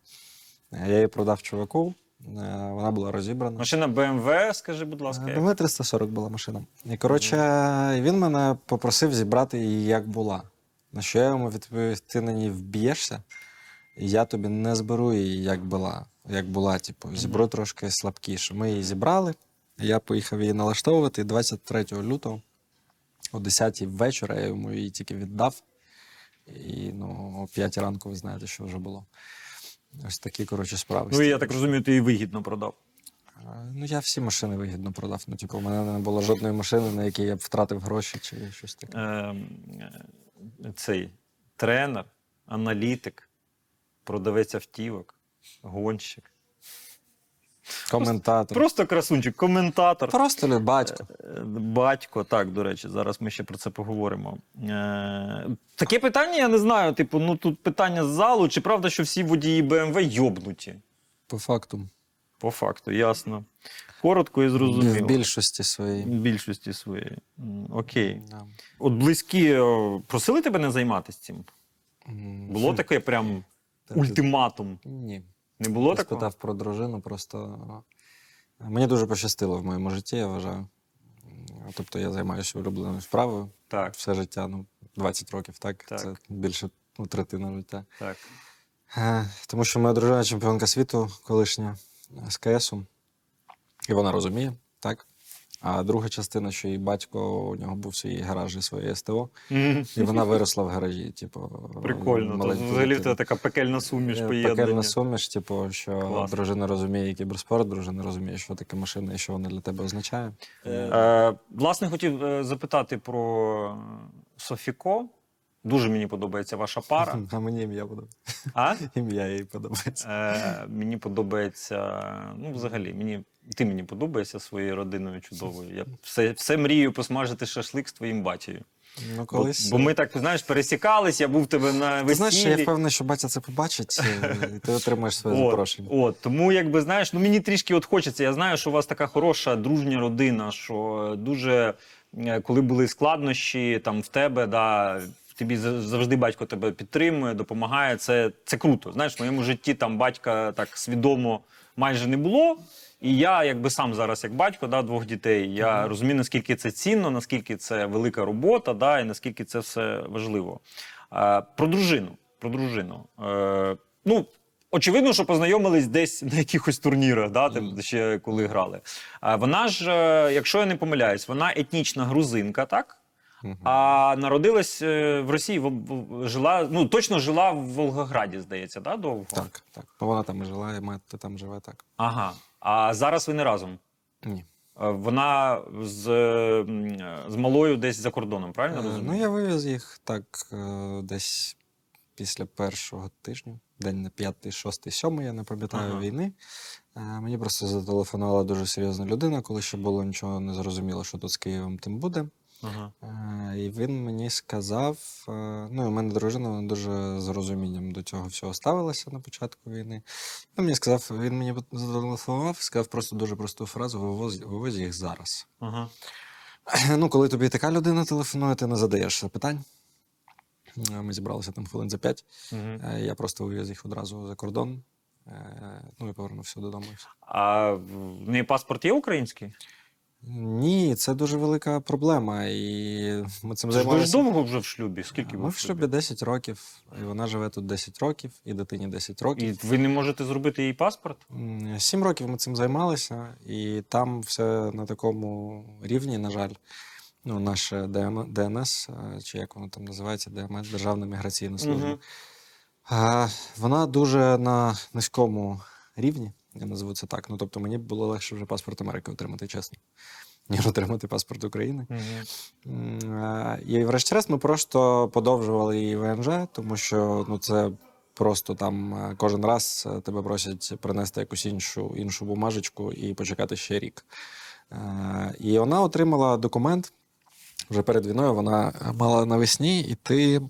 [SPEAKER 1] Е, Я її продав чуваку, е, вона була розібрана.
[SPEAKER 2] Машина BMW, скажи, будь ласка. як?
[SPEAKER 1] BMW 340 була машина. І коротше, він мене попросив зібрати її як була. На що я йому відповів: ти на ній вб'єшся, і я тобі не зберу її як була. Як була, типу, зіберу трошки слабкіше. Ми її зібрали. Я поїхав її налаштовувати. І 23 лютого, о 10 вечора, я йому її тільки віддав. І ну, о 5 ранку ви знаєте, що вже було. Ось такі, коротше, справи.
[SPEAKER 2] Ну і я так розумію, ти її вигідно продав.
[SPEAKER 1] Ну, я всі машини вигідно продав. Ну, типу, у мене не було жодної машини, на якій я б втратив гроші чи щось таке.
[SPEAKER 2] Ем, е, цей тренер, аналітик, продавець автівок, гонщик.
[SPEAKER 1] Коментатор.
[SPEAKER 2] Просто красунчик, коментатор.
[SPEAKER 1] Просто ли батько.
[SPEAKER 2] Е, Батько, так, до речі, зараз ми ще про це поговоримо. Е, таке питання, я не знаю. Типу, ну тут питання з залу, чи правда, що всі водії BMW йобнуті?
[SPEAKER 1] По факту.
[SPEAKER 2] По факту, ясно. Коротко і зрозуміло.
[SPEAKER 1] В більшості своїй.
[SPEAKER 2] В більшості своєї. Окей.
[SPEAKER 1] Да.
[SPEAKER 2] От близькі е, просили тебе не займатися цим? Було таке прям ультиматум?
[SPEAKER 1] Ні.
[SPEAKER 2] Не було
[SPEAKER 1] Я
[SPEAKER 2] такого?
[SPEAKER 1] спитав про дружину, просто мені дуже пощастило в моєму житті, я вважаю. Тобто я займаюся улюбленою справою
[SPEAKER 2] Так,
[SPEAKER 1] все життя, ну, 20 років, так?
[SPEAKER 2] Так.
[SPEAKER 1] Це більше ну, третина життя.
[SPEAKER 2] так.
[SPEAKER 1] Е, Тому що моя дружина чемпіонка світу, колишня е, з КСу, і вона розуміє, так? А друга частина, що її батько, у нього був свій гараж і своє СТО, і вона виросла в гаражі. Типу,
[SPEAKER 2] Прикольно. То взагалі це така пекельна суміш
[SPEAKER 1] Е,
[SPEAKER 2] поєднання.
[SPEAKER 1] Пекельна суміш, типу, що
[SPEAKER 2] Клас.
[SPEAKER 1] дружина розуміє кіберспорт, дружина розуміє, що таке машина і що вона для тебе означає.
[SPEAKER 2] Е, власне, хотів е, запитати про Софіко. Дуже мені подобається ваша пара.
[SPEAKER 1] А мені ім'я подобається.
[SPEAKER 2] А?
[SPEAKER 1] Ім'я їй подобається.
[SPEAKER 2] Е, мені подобається. Ну, взагалі, мені ти мені подобаєшся своєю родиною чудовою. Я все, все мрію посмажити шашлик з твоїм батькою.
[SPEAKER 1] Ну,
[SPEAKER 2] Бо,
[SPEAKER 1] колись.
[SPEAKER 2] бо ми так, знаєш, пересікались, я був тебе на
[SPEAKER 1] Ти
[SPEAKER 2] весіллі.
[SPEAKER 1] знаєш, я впевнений, що батя це побачить, е, і ти отримаєш своє
[SPEAKER 2] От,
[SPEAKER 1] запрошення.
[SPEAKER 2] от, тому, якби знаєш, ну мені трішки от хочеться. Я знаю, що у вас така хороша дружня родина, що дуже е, коли були складнощі там в тебе, да, тобі за- завжди батько тебе підтримує, допомагає. Це, це круто. Знаєш, в моєму житті там батька так свідомо майже не було. І я, якби сам зараз, як батько да, двох дітей, я розумію, наскільки це цінно, наскільки це велика робота, да, і наскільки це все важливо. Е, про дружину. Про дружину. Е, ну, очевидно, що познайомились десь на якихось турнірах, да, тим, ще коли грали. Вона ж, е, якщо я не помиляюсь, вона етнічна грузинка, так? А народилась е, в Росії, в, в- жила, ну точно жила в Волгограді, здається, да, довго?
[SPEAKER 1] Так, так. Ну, вона там і жила, і мати там живе так.
[SPEAKER 2] Ага. А зараз ви не разом.
[SPEAKER 1] Ні.
[SPEAKER 2] Е, Вона з, е, м, е, з малою десь за кордоном, правильно
[SPEAKER 1] Е,
[SPEAKER 2] розумію?
[SPEAKER 1] Ну, я вивіз їх так е, десь після першого тижня, день на п'ятий, шостий, сьомий, я не пам'ятаю
[SPEAKER 2] Ага.
[SPEAKER 1] війни. Е, Мені просто зателефонувала дуже серйозна людина, коли ще було нічого не зрозуміло, що тут з Києвом тим буде.
[SPEAKER 2] Ага.
[SPEAKER 1] Е, І він мені сказав: е, ну, і у мене дружина вона дуже з розумінням до цього всього ставилася на початку війни. Він мені сказав, він мені зателефонував, сказав просто дуже просту фразу: вивоз, вивоз їх зараз.
[SPEAKER 2] Ага.
[SPEAKER 1] Ну, коли тобі така людина телефонує, ти не задаєш запитань. Е, Ми зібралися там хвилин за п'ять. Е, Я просто вивіз їх одразу за кордон. Ну і повернувся додому.
[SPEAKER 2] А в неї паспорт є український?
[SPEAKER 1] Ні, це дуже велика проблема. І ми цим
[SPEAKER 2] Це ж
[SPEAKER 1] займалися.
[SPEAKER 2] довго вже в шлюбі. Скільки ви
[SPEAKER 1] Ми в шлюбі 10 років, і вона живе тут 10 років, і дитині 10
[SPEAKER 2] І
[SPEAKER 1] років.
[SPEAKER 2] ви не можете зробити їй паспорт?
[SPEAKER 1] М, Сім років ми цим займалися, і там все на такому рівні, на жаль. Ну, наше ДМ, ДНС, е, чи як воно там називається, ДМС, Державна міграційна служба.
[SPEAKER 2] Мгм.
[SPEAKER 1] А, вона дуже на низькому рівні, я назву це так. Ну, тобто мені було легше вже паспорт Америки отримати, чесно, ніж отримати паспорт України. Е, І врешті-решт ми просто подовжували її ВНЖ, тому що ну, це просто там е, кожен раз е, тебе просять принести якусь іншу, іншу бумажечку і почекати ще рік. Е, І вона отримала документ. Вже перед війною вона мала навесні йти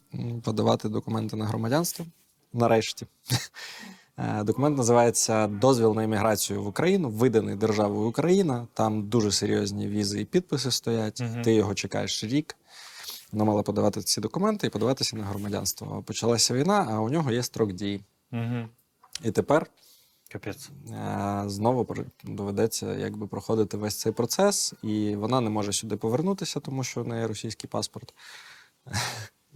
[SPEAKER 1] подавати документи на громадянство. Нарешті. Е, Документ називається Дозвіл на імміграцію в Україну, виданий державою Україна. Там дуже серйозні візи і підписи стоять.
[SPEAKER 2] Мгм.
[SPEAKER 1] Ти його чекаєш рік. Вона мала подавати ці документи і подаватися на громадянство. Почалася війна, а у нього є строк дії.
[SPEAKER 2] Мгм.
[SPEAKER 1] І тепер
[SPEAKER 2] Капець.
[SPEAKER 1] е, знову доведеться якби проходити весь цей процес, і вона не може сюди повернутися, тому що в неї російський паспорт.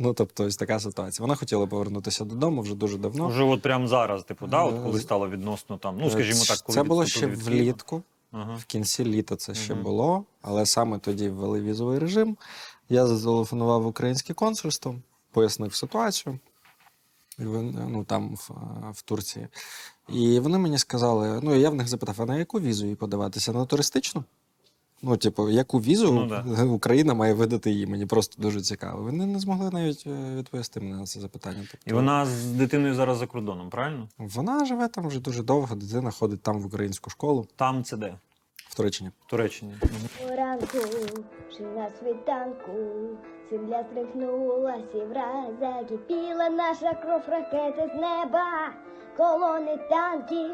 [SPEAKER 1] Ну, тобто, ось така ситуація. Вона хотіла повернутися додому вже дуже давно.
[SPEAKER 2] Вже от прямо зараз, типу, да, от
[SPEAKER 1] Е,
[SPEAKER 2] коли стало відносно там. Ну, скажімо так, коли
[SPEAKER 1] це було ще
[SPEAKER 2] від Києва.
[SPEAKER 1] влітку.
[SPEAKER 2] Ага.
[SPEAKER 1] В кінці літа це ще
[SPEAKER 2] Мгм.
[SPEAKER 1] було, але саме тоді ввели візовий режим. Я зателефонував в українське консульство, пояснив ситуацію. Ну, там, в, е, в Турції. І вони мені сказали: ну, я в них запитав, а на яку візу їй подаватися? На туристичну? Ну, типу, яку візу
[SPEAKER 2] Ну, да.
[SPEAKER 1] Україна має видати їй? Мені просто дуже цікаво. Вони не змогли навіть е, відповісти мені на це запитання. Тобто,
[SPEAKER 2] І вона з дитиною зараз за кордоном, правильно?
[SPEAKER 1] вона живе там вже дуже довго, дитина ходить там в українську школу
[SPEAKER 2] Там це де?
[SPEAKER 1] в Туреччині.
[SPEAKER 2] В Туреччині.
[SPEAKER 3] Поранку чи на світанку земля стрихнулась і враз закипіла наша кров ракети з неба, колони танків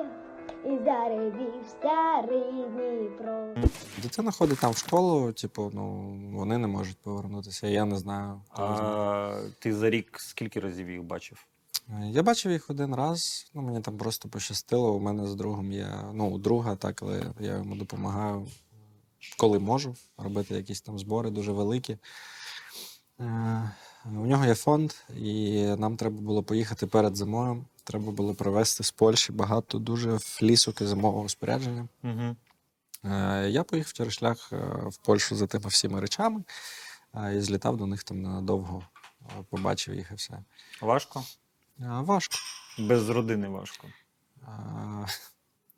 [SPEAKER 3] і заревів старий Дніпро.
[SPEAKER 1] Дитина ходить там в школу, типу, ну вони не можуть повернутися. Я не знаю.
[SPEAKER 2] А ти за рік скільки разів їх бачив?
[SPEAKER 1] Я бачив їх один раз. Ну мені там просто пощастило. У мене з другом є ну, у друга, так, але я йому допомагаю, коли можу робити якісь там збори дуже великі. Е, У нього є фонд, і нам треба було поїхати перед зимою. Треба було привезти з Польщі багато дуже флісок і зимового спорядження.
[SPEAKER 2] Угу.
[SPEAKER 1] Я поїхав через шлях е, в Польщу за тими всіма речами е, і злітав до них там надовго, е, побачив їх і все.
[SPEAKER 2] Важко?
[SPEAKER 1] Важко.
[SPEAKER 2] Без родини важко.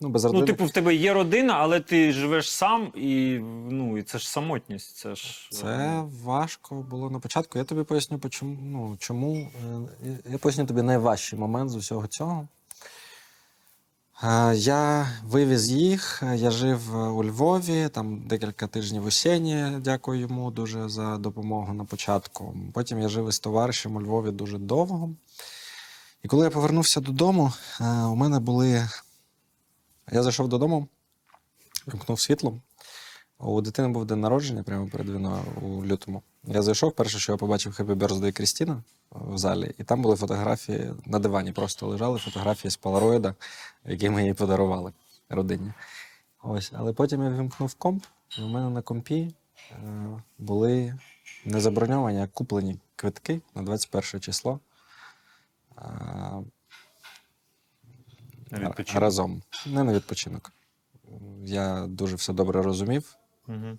[SPEAKER 1] Е, Ну, без родини.
[SPEAKER 2] Ну, типу, в тебе є родина, але ти живеш сам, і ну і це ж самотність. Це ж
[SPEAKER 1] Це важко було на початку. Я тобі поясню, почому, ну, чому. Е, я- поясню тобі найважчий момент з усього цього. Е, Я вивіз їх, е, я жив е, у Львові, там декілька тижнів у Сені, дякую йому дуже за допомогу на початку. Потім я жив із товаришем у Львові дуже довго. І коли я повернувся додому, е, у мене були. Я зайшов додому, вимкнув світло. У дитини був день народження прямо перед війною у лютому. Я зайшов, перше, що я побачив Happy Birthday Крістіна в залі, і там були фотографії на дивані, просто лежали фотографії з полароїда, які ми їй подарували родині. Ось, але потім я вимкнув комп, і у мене на компі е, були не заброньовані, а куплені квитки на 21 число.
[SPEAKER 2] На відпочинок.
[SPEAKER 1] разом. Не на відпочинок. Я дуже все добре розумів,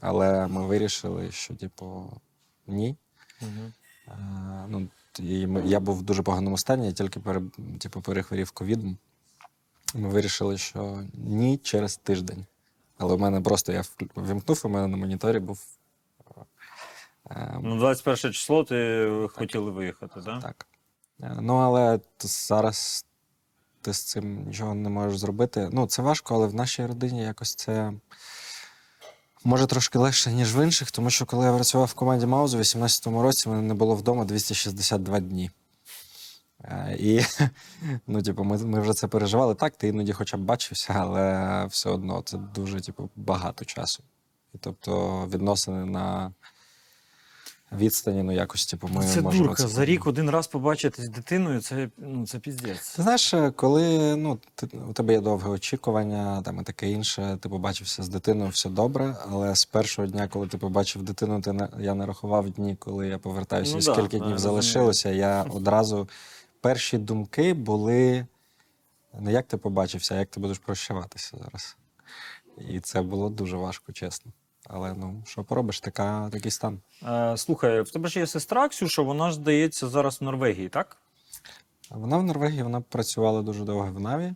[SPEAKER 1] але ми вирішили, що, типу, ні.
[SPEAKER 2] Мгм.
[SPEAKER 1] Е, ну, і ми- я був в дуже поганому стані, я тільки пере, типу, перехворів ковідом. Ми вирішили, що ні через тиждень. Але в мене просто я вимкнув, у мене на моніторі був. е,
[SPEAKER 2] Ну, 21 число ти хотіли виїхати, так?
[SPEAKER 1] Так. Е, Ну, але зараз ти з цим нічого не можеш зробити. Ну, це важко, але в нашій родині якось це може трошки легше, ніж в інших, тому що коли я працював в команді Маузу у 18-му році, мене не було вдома 262 дні. Е, І ну, типу, ми, ми вже це переживали. Так, ти іноді хоча б бачився, але все одно це дуже типу, багато часу. І тобто відносини на відстані, ну якось, типу, ми
[SPEAKER 2] це
[SPEAKER 1] можемо
[SPEAKER 2] дурка. За рік один раз побачитись з дитиною, це, ну, це піздець.
[SPEAKER 1] Ти знаєш, е, коли ну, ти, у тебе є довге очікування, там і таке інше, ти побачився з дитиною, все добре, але з першого дня, коли ти побачив дитину, ти не, я не рахував дні, коли я повертаюся,
[SPEAKER 2] Ну
[SPEAKER 1] і скільки
[SPEAKER 2] да,
[SPEAKER 1] днів
[SPEAKER 2] розумію.
[SPEAKER 1] залишилося. Я одразу перші думки були не як ти побачився, а як ти будеш прощаватися зараз. І це було дуже важко, чесно. Але ну, що поробиш, така, такий стан.
[SPEAKER 2] Е, слухай, в тебе ж є сестра Ксюша, вона ж здається зараз в Норвегії, так?
[SPEAKER 1] Вона в Норвегії, вона працювала дуже довго в Наві.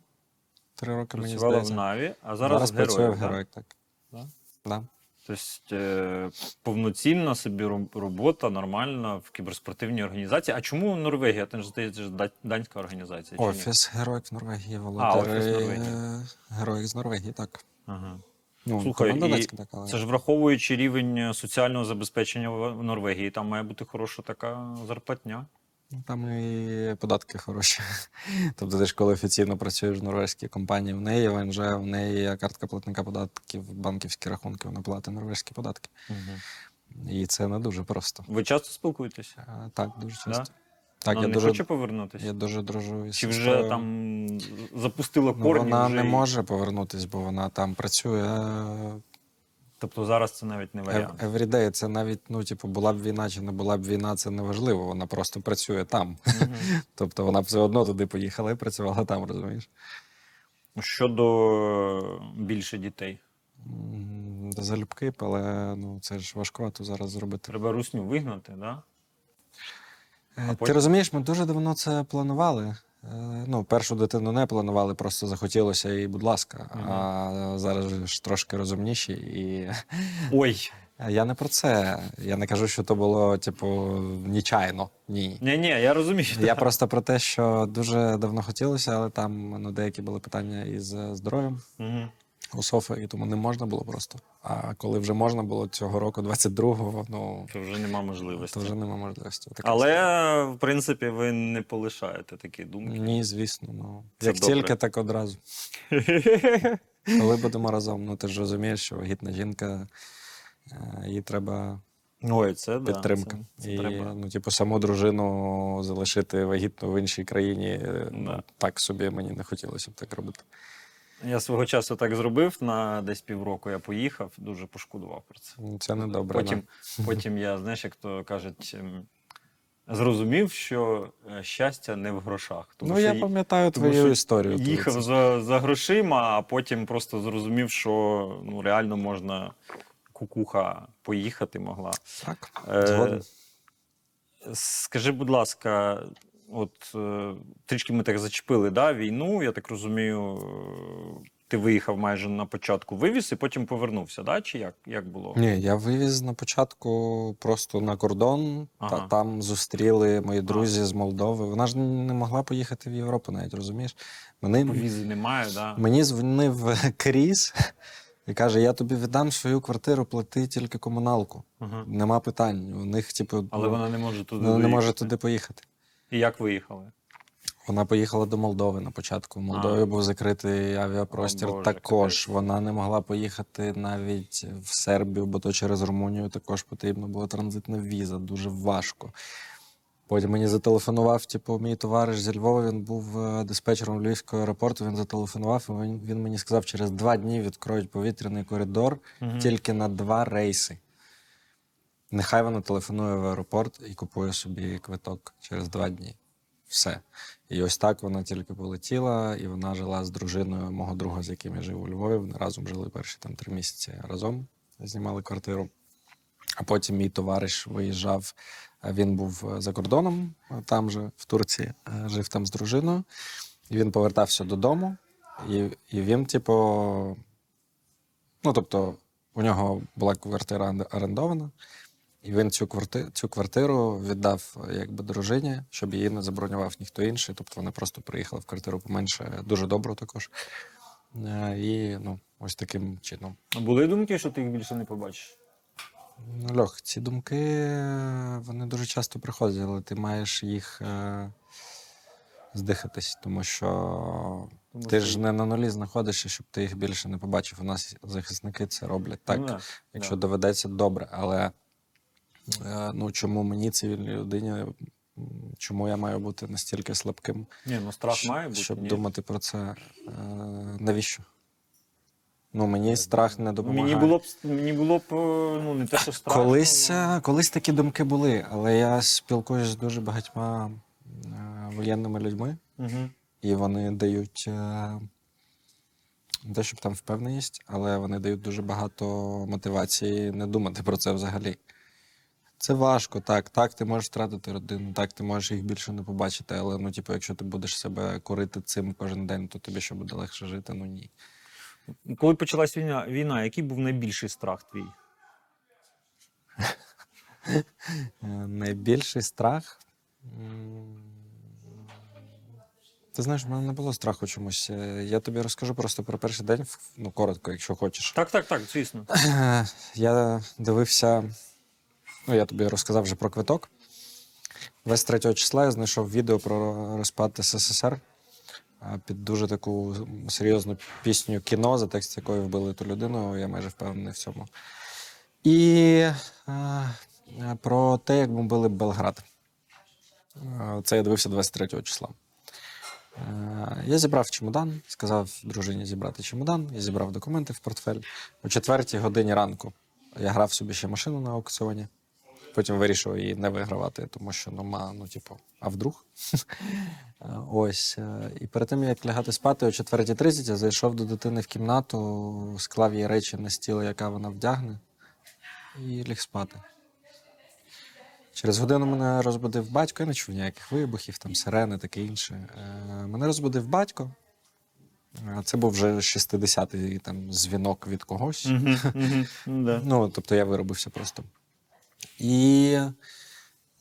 [SPEAKER 1] Три роки мені
[SPEAKER 2] Працювала в. Наві, а зараз, в
[SPEAKER 1] працює в
[SPEAKER 2] Героїв, так? Да?
[SPEAKER 1] Да.
[SPEAKER 2] Тобто е, повноцінна собі робота нормальна в кіберспортивній організації. А чому Норвегія? Ти ж здається, данська організація.
[SPEAKER 1] Офіс героїк в Норвегії,
[SPEAKER 2] А,
[SPEAKER 1] володарі.
[SPEAKER 2] офіс Норвегії.
[SPEAKER 1] е, Героїк з Норвегії, так.
[SPEAKER 2] Ага.
[SPEAKER 1] Ну,
[SPEAKER 2] Слухай, і
[SPEAKER 1] така, але-
[SPEAKER 2] Це ж враховуючи рівень соціального забезпечення в Норвегії, там має бути хороша така зарплатня.
[SPEAKER 1] Ну, Там і податки хороші. Тобто ти ж коли офіційно працюєш в норвезькій компанії, в неї ВНЖ, в неї картка платника податків, банківські рахунки, вона платить норвезькі податки. І це не дуже просто.
[SPEAKER 2] Ви часто спілкуєтеся?
[SPEAKER 1] А, Так, дуже часто.
[SPEAKER 2] Да?
[SPEAKER 1] Так,
[SPEAKER 2] Вона
[SPEAKER 1] я
[SPEAKER 2] не
[SPEAKER 1] дуже,
[SPEAKER 2] хоче повернутися?
[SPEAKER 1] я дуже дружу із
[SPEAKER 2] Чи вже
[SPEAKER 1] сестрою.
[SPEAKER 2] там запустила
[SPEAKER 1] Ну,
[SPEAKER 2] корні?
[SPEAKER 1] вона
[SPEAKER 2] вже
[SPEAKER 1] не
[SPEAKER 2] і-
[SPEAKER 1] може повернутися, бо вона там працює
[SPEAKER 2] Тобто зараз це навіть не варіант.
[SPEAKER 1] Ev- Everyday. Це навіть, ну, типу, була б війна чи не була б війна, це не важливо. Вона просто працює там.
[SPEAKER 2] Мгм.
[SPEAKER 1] Тобто вона б все одно туди поїхала і працювала там, розумієш?
[SPEAKER 2] Щодо більше дітей.
[SPEAKER 1] М, Залюбки, але ну, це ж важкувато зараз зробити.
[SPEAKER 2] Треба русню вигнати, да?
[SPEAKER 1] Ти розумієш, ми дуже давно це планували. Е, Ну, першу дитину не планували, просто захотілося і, будь ласка.
[SPEAKER 2] Мгм.
[SPEAKER 1] А зараз ж трошки розумніші. І
[SPEAKER 2] Ой,
[SPEAKER 1] я не про це. Я не кажу, що то було, типу, нічайно. Ні.
[SPEAKER 2] ні, ні, я розумію.
[SPEAKER 1] Я просто про те, що дуже давно хотілося, але там ну, деякі були питання із е, здоров'ям
[SPEAKER 2] Мгм.
[SPEAKER 1] У Софи, і тому не можна було просто. А коли вже можна було цього року, 22-го, ну
[SPEAKER 2] То вже нема можливості.
[SPEAKER 1] то вже нема можливості. Отаке
[SPEAKER 2] Але, в принципі, ви не полишаєте такі думки.
[SPEAKER 1] Ні, звісно. Ну
[SPEAKER 2] Це
[SPEAKER 1] як
[SPEAKER 2] добре.
[SPEAKER 1] тільки, так одразу. Коли будемо разом, ну ти ж розумієш, що вагітна жінка, е, їй треба
[SPEAKER 2] Ой, це да,
[SPEAKER 1] підтримка.
[SPEAKER 2] Це, це
[SPEAKER 1] і
[SPEAKER 2] треба.
[SPEAKER 1] ну, типу, саму дружину залишити вагітну в іншій країні. е,
[SPEAKER 2] Да.
[SPEAKER 1] Ну, так собі мені не хотілося б так робити.
[SPEAKER 2] Я свого часу так зробив на десь півроку. Я поїхав, дуже пошкодував про це.
[SPEAKER 1] Ну, Це не добре.
[SPEAKER 2] Потім, потім я, знаєш, як то кажуть, ем, зрозумів, що е, щастя не в грошах.
[SPEAKER 1] ну,
[SPEAKER 2] що
[SPEAKER 1] я пам'ятаю
[SPEAKER 2] тому
[SPEAKER 1] твою
[SPEAKER 2] що
[SPEAKER 1] історію.
[SPEAKER 2] Їхав за, за грошима, а потім просто зрозумів, що ну, реально можна кукуха поїхати могла.
[SPEAKER 1] Так,
[SPEAKER 2] Е,
[SPEAKER 1] згоден.
[SPEAKER 2] Скажи, будь ласка, от е, трішки ми так зачепили да, війну, я так розумію, е, ти виїхав майже на початку, вивіз і потім повернувся, да? чи як, як було?
[SPEAKER 1] Ні, я вивіз на початку просто на кордон,
[SPEAKER 2] Ага.
[SPEAKER 1] та там зустріли мої друзі з Молдови. Вона ж не могла поїхати в Європу, навіть розумієш? Мене,
[SPEAKER 2] Візи немає, да?
[SPEAKER 1] мені дзвонив Кріс і каже: я тобі віддам свою квартиру, плати тільки комуналку.
[SPEAKER 2] Ага.
[SPEAKER 1] Нема питань. У них, типу,
[SPEAKER 2] Але
[SPEAKER 1] ну,
[SPEAKER 2] вона не може туди
[SPEAKER 1] вона не може туди поїхати.
[SPEAKER 2] І як виїхали?
[SPEAKER 1] Вона поїхала до Молдови на початку. В Молдові
[SPEAKER 2] А.
[SPEAKER 1] був закритий авіапростір.
[SPEAKER 2] О, Боже,
[SPEAKER 1] також
[SPEAKER 2] капець.
[SPEAKER 1] вона не могла поїхати навіть в Сербію, бо то через Румунію також потрібна була транзитна віза. Дуже важко. Потім мені зателефонував, типу, мій товариш зі Львова. Він був е, диспетчером Львівського аеропорту. Він зателефонував. І він, мені сказав, через два дні відкроють повітряний коридор
[SPEAKER 2] Мгм.
[SPEAKER 1] тільки на два рейси. Нехай вона телефонує в аеропорт і купує собі квиток через два дні. Все. І ось так вона тільки полетіла, і вона жила з дружиною мого друга, з яким я жив у Львові. Вони разом жили перші там три місяці разом, знімали квартиру. А потім мій товариш виїжджав. е, Він був е, за кордоном, е, там же, в Турції, жив там з дружиною. І він повертався додому, і, і він, типу, ну, тобто, у нього була квартира орендована, і він цю квартиру, цю квартиру віддав е, якби дружині, щоб її не забронював ніхто інший. Тобто вона просто приїхала в квартиру поменше, дуже добру також. Е, І ну, ось таким чином.
[SPEAKER 2] А Були думки, що ти їх більше не побачиш?
[SPEAKER 1] Ну, Льох, ці думки е, вони дуже часто приходять, але ти маєш їх е, здихатись, тому що
[SPEAKER 2] Тому
[SPEAKER 1] ти
[SPEAKER 2] що-
[SPEAKER 1] ж не на нулі знаходишся, щоб ти їх більше не побачив. У нас захисники це роблять так,
[SPEAKER 2] Ну,
[SPEAKER 1] якщо
[SPEAKER 2] да.
[SPEAKER 1] доведеться добре. Але е, ну, чому мені, цивільній людині, чому я маю бути настільки слабким,
[SPEAKER 2] Ні, ну страх
[SPEAKER 1] щ-
[SPEAKER 2] має бути.
[SPEAKER 1] щоб
[SPEAKER 2] ні?
[SPEAKER 1] думати про це? Е, навіщо? Ну, мені страх не допомагає.
[SPEAKER 2] Мені було б мені було б е, ну не те, що страшно.
[SPEAKER 1] Колись,
[SPEAKER 2] ну,
[SPEAKER 1] е, колись такі думки були, але я спілкуюся з дуже багатьма е, воєнними людьми,
[SPEAKER 2] Мгм.
[SPEAKER 1] і вони дають е, не те, щоб там впевненість, але вони дають дуже багато мотивації не думати про це взагалі. Це важко, так. Так, ти можеш втратити родину, так, ти можеш їх більше не побачити, але ну, типу, якщо ти будеш себе корити цим кожен день, то тобі що буде легше жити? Ну ні.
[SPEAKER 2] Коли почалась війна, війна, який був найбільший страх твій?
[SPEAKER 1] Е, Найбільший страх. Ти знаєш, в мене не було страху чомусь. Е, Я тобі розкажу просто про перший день, ну, коротко, якщо хочеш.
[SPEAKER 2] Так, так, так, звісно.
[SPEAKER 1] Я дивився, ну, я тобі розказав вже про квиток. 23 числа я знайшов відео про розпад СССР під дуже таку серйозну пісню кіно, за текст якої вбили ту людину, я майже впевнений в цьому. І а, про те, як бомбили Белград. Це я дивився 23 числа. Я зібрав чемодан, сказав дружині зібрати чемодан, я зібрав документи в портфель. О четвертій годині ранку я грав собі ще машину на аукціоні. Потім вирішив її не вигравати, тому що ну, ну, типу, а вдруг? Е, Ось. е, І перед тим, як лягати спати, о 4.30 я зайшов до дитини в кімнату, склав їй речі на стіл, яка вона вдягне, і ліг спати. Через годину мене розбудив батько, я не чув ніяких вибухів, там сирени, таке інше. Е, мене розбудив батько. Це був вже 60-й там дзвінок від когось.
[SPEAKER 2] Мгм, мгм, ну, да.
[SPEAKER 1] Ну, тобто я виробився просто. І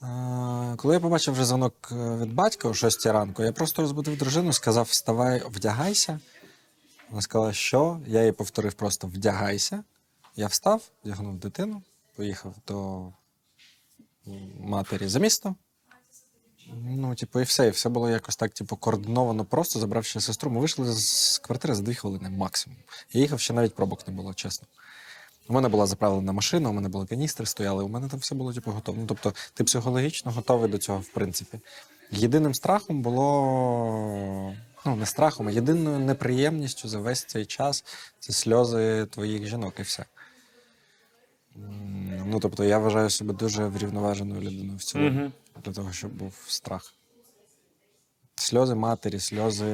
[SPEAKER 1] е, коли я побачив вже дзвонок е, від батька о 6 ранку, я просто розбудив дружину, сказав: вставай, вдягайся. Вона сказала, що? Я їй повторив просто вдягайся. Я встав, вдягнув дитину, поїхав до матері за місто. Ну, типу, і все. І все було якось так, типу, координовано просто, забравши сестру. Ми вийшли з квартири за дві хвилини максимум. Я їхав, ще навіть пробок не було, чесно. У мене була заправлена машина, у мене були каністри стояли, у мене там все було типу, готово. Ну, тобто, ти психологічно готовий до цього, в принципі. Єдиним страхом було. Ну, не страхом, а єдиною неприємністю за весь цей час це сльози твоїх жінок і все. Ну, тобто, я вважаю себе дуже врівноваженою людиною в цілому,
[SPEAKER 2] Мгм.
[SPEAKER 1] для того, щоб був страх. Сльози матері, сльози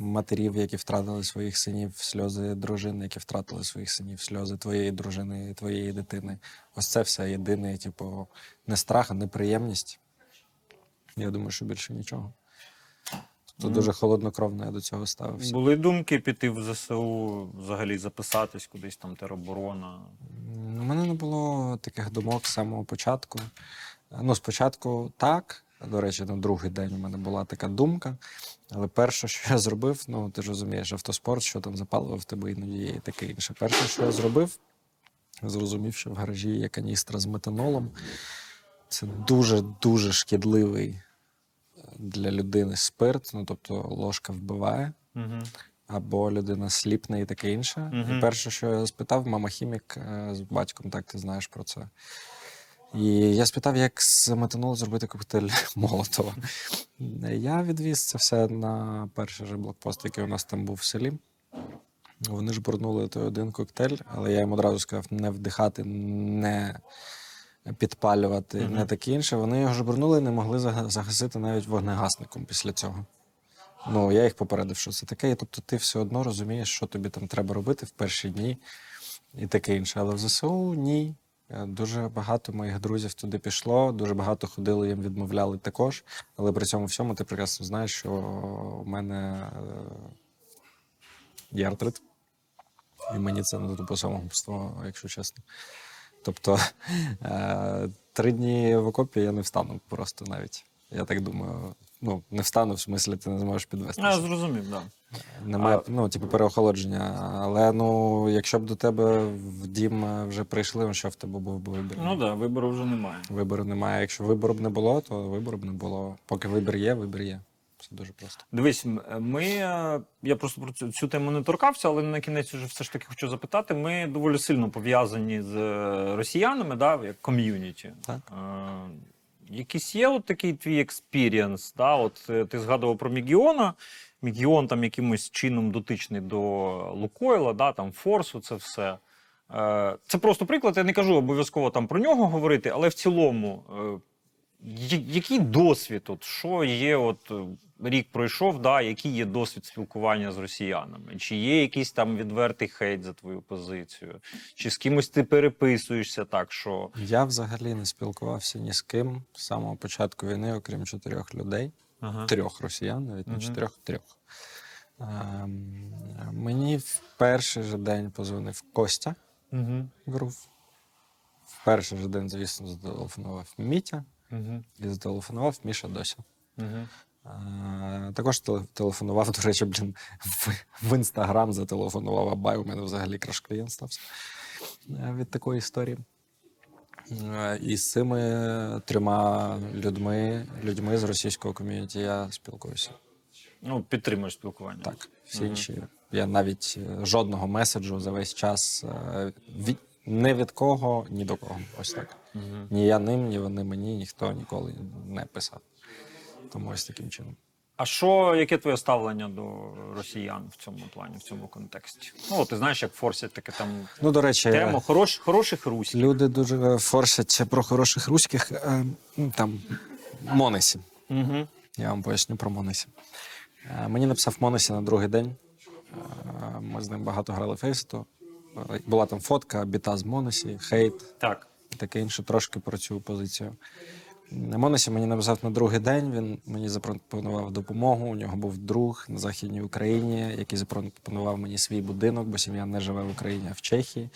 [SPEAKER 1] матерів, які втратили своїх синів, сльози дружин, які втратили своїх синів, сльози твоєї дружини, твоєї дитини. Ось це все єдине, типу, не страх, а неприємність. Я думаю, що більше нічого. Тобто
[SPEAKER 2] Мгм.
[SPEAKER 1] дуже холоднокровно я до цього ставився.
[SPEAKER 2] Були думки піти в ЗСУ, взагалі записатись кудись там тероборона.
[SPEAKER 1] У мене не було таких думок з самого початку. Ну, спочатку так. До речі, на другий день у мене була така думка. Але перше, що я зробив, ну ти ж розумієш, автоспорт, що там запалював в тебе іноді є і таке інше. Перше, що я зробив, зрозумів, що в гаражі є каністра з метанолом. Це дуже-дуже шкідливий е, для людини спирт, ну тобто ложка вбиває,
[SPEAKER 2] Угу.
[SPEAKER 1] або людина сліпне і таке інше.
[SPEAKER 2] Мгм.
[SPEAKER 1] І перше, що я спитав, мама хімік е, з батьком, так ти знаєш про це. І я спитав, як з метанолу зробити коктейль Молотова. Я відвіз це все на перший же блокпост, який у нас там був в селі. Вони ж бурнули той один коктейль, але я їм одразу сказав не вдихати, не підпалювати,
[SPEAKER 2] Мгм.
[SPEAKER 1] не таке інше. Вони його ж бурнули і не могли загасити навіть вогнегасником після цього. Ну, я їх попередив, що це таке. І тобто ти все одно розумієш, що тобі там треба робити в перші дні і таке інше. Але в ЗСУ ні. Е, Дуже багато моїх друзів туди пішло, дуже багато ходили, їм відмовляли також. Але при цьому всьому ти прекрасно знаєш, що у мене е, є артрит. І мені це не тупо самогубство, якщо чесно. Тобто е, три дні в окопі я не встану просто навіть. Я так думаю. Ну, не встану, в смислі, ти не зможеш підвестися.
[SPEAKER 2] Я зрозумів, так. Да.
[SPEAKER 1] Немає,
[SPEAKER 2] А-
[SPEAKER 1] ну, типу, переохолодження. Але ну, якщо б до тебе в дім е, вже прийшли, ну, що в тебе був би вибір?
[SPEAKER 2] Ну так, да, вибору вже немає.
[SPEAKER 1] Вибору немає. Якщо вибору б не було, то вибору б не було. Поки вибір є, вибір є. Все дуже просто.
[SPEAKER 2] Дивись, ми. е, Я просто про цю, цю тему не торкався, але на кінець вже все ж таки хочу запитати. Ми доволі сильно пов'язані з е, росіянами, да, як ком'юніті.
[SPEAKER 1] Так.
[SPEAKER 2] Якийсь є от такий твій experience, да? От е, ти згадував про Мігіона. Мігіон там якимось чином дотичний до Лукойла, да, там Форсу, це все. Е, Це просто приклад. Я не кажу обов'язково там про нього говорити, але в цілому, е, який досвід? От, що є, от е, рік пройшов, да, який є досвід спілкування з росіянами? Чи є якийсь там відвертий хейт за твою позицію? Чи з кимось ти переписуєшся так, що.
[SPEAKER 1] Я взагалі не спілкувався ні з ким з самого початку війни, окрім чотирьох людей.
[SPEAKER 2] Ага.
[SPEAKER 1] Трьох росіян, навіть не
[SPEAKER 2] Мгм.
[SPEAKER 1] чотирьох, трьох. Ем, мені в перший же день позвонив Костя
[SPEAKER 2] Угу.
[SPEAKER 1] Грув. В перший же день, звісно, зателефонував Мітя
[SPEAKER 2] Угу.
[SPEAKER 1] і зателефонував Міша Дося.
[SPEAKER 2] Угу.
[SPEAKER 1] Е, Також телефонував, до речі, блін, в, інстаграм зателефонував Абай. У мене взагалі краш клієнт стався е, від такої історії. Е, І з цими трьома людьми, людьми з російського ком'юніті я спілкуюся.
[SPEAKER 2] Ну, підтримуєш спілкування.
[SPEAKER 1] Так, всі інші. Я навіть е, жодного меседжу за весь час від, не від кого, ні до кого. Ось так.
[SPEAKER 2] Угу.
[SPEAKER 1] Ні я ним, ні вони мені, ніхто ніколи не писав. Тому ось таким чином.
[SPEAKER 2] А що, яке твоє ставлення до росіян в цьому плані, в цьому контексті? Ну, ти знаєш, як форсять таке там
[SPEAKER 1] Ну, до речі,
[SPEAKER 2] тему хорош, хороших руських.
[SPEAKER 1] люди дуже форсять про хороших руських е, ну, там Монесі.
[SPEAKER 2] Угу.
[SPEAKER 1] Я вам поясню про Монесі. Е, Мені написав Монесі на другий день. Е, Ми з ним багато грали фейситу. Е, Була там фотка, біта з Монесі, хейт.
[SPEAKER 2] Так.
[SPEAKER 1] Таке інше трошки про цю позицію. Монесі мені написав на другий день. Він мені запропонував допомогу. У нього був друг на Західній Україні, який запропонував мені свій будинок, бо сім'я не живе в Україні, а в Чехії.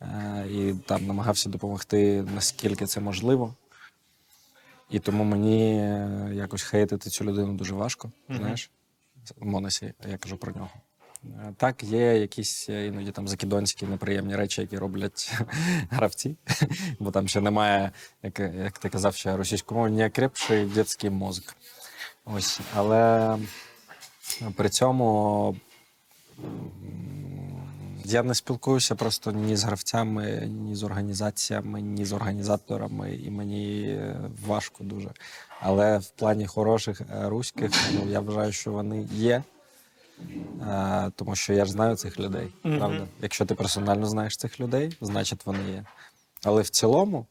[SPEAKER 1] Е, І там намагався допомогти наскільки це можливо. І тому мені е, якось хейтити цю людину дуже важко. Знаєш, Монесі, я кажу про нього. Е, Так, є якісь е, іноді там закидонські неприємні речі, які роблять гравці, бо там ще немає, як, як ти казав, ще російськомовні не крепший дитячий мозок. Ось. Але при цьому я не спілкуюся просто ні з гравцями, ні з організаціями, ні з організаторами, і мені е, важко дуже. Але в плані хороших е, руських, ну я вважаю, що вони є. Тому що я ж знаю цих людей, правда? Якщо ти персонально знаєш цих людей, значить вони є. Але в цілому,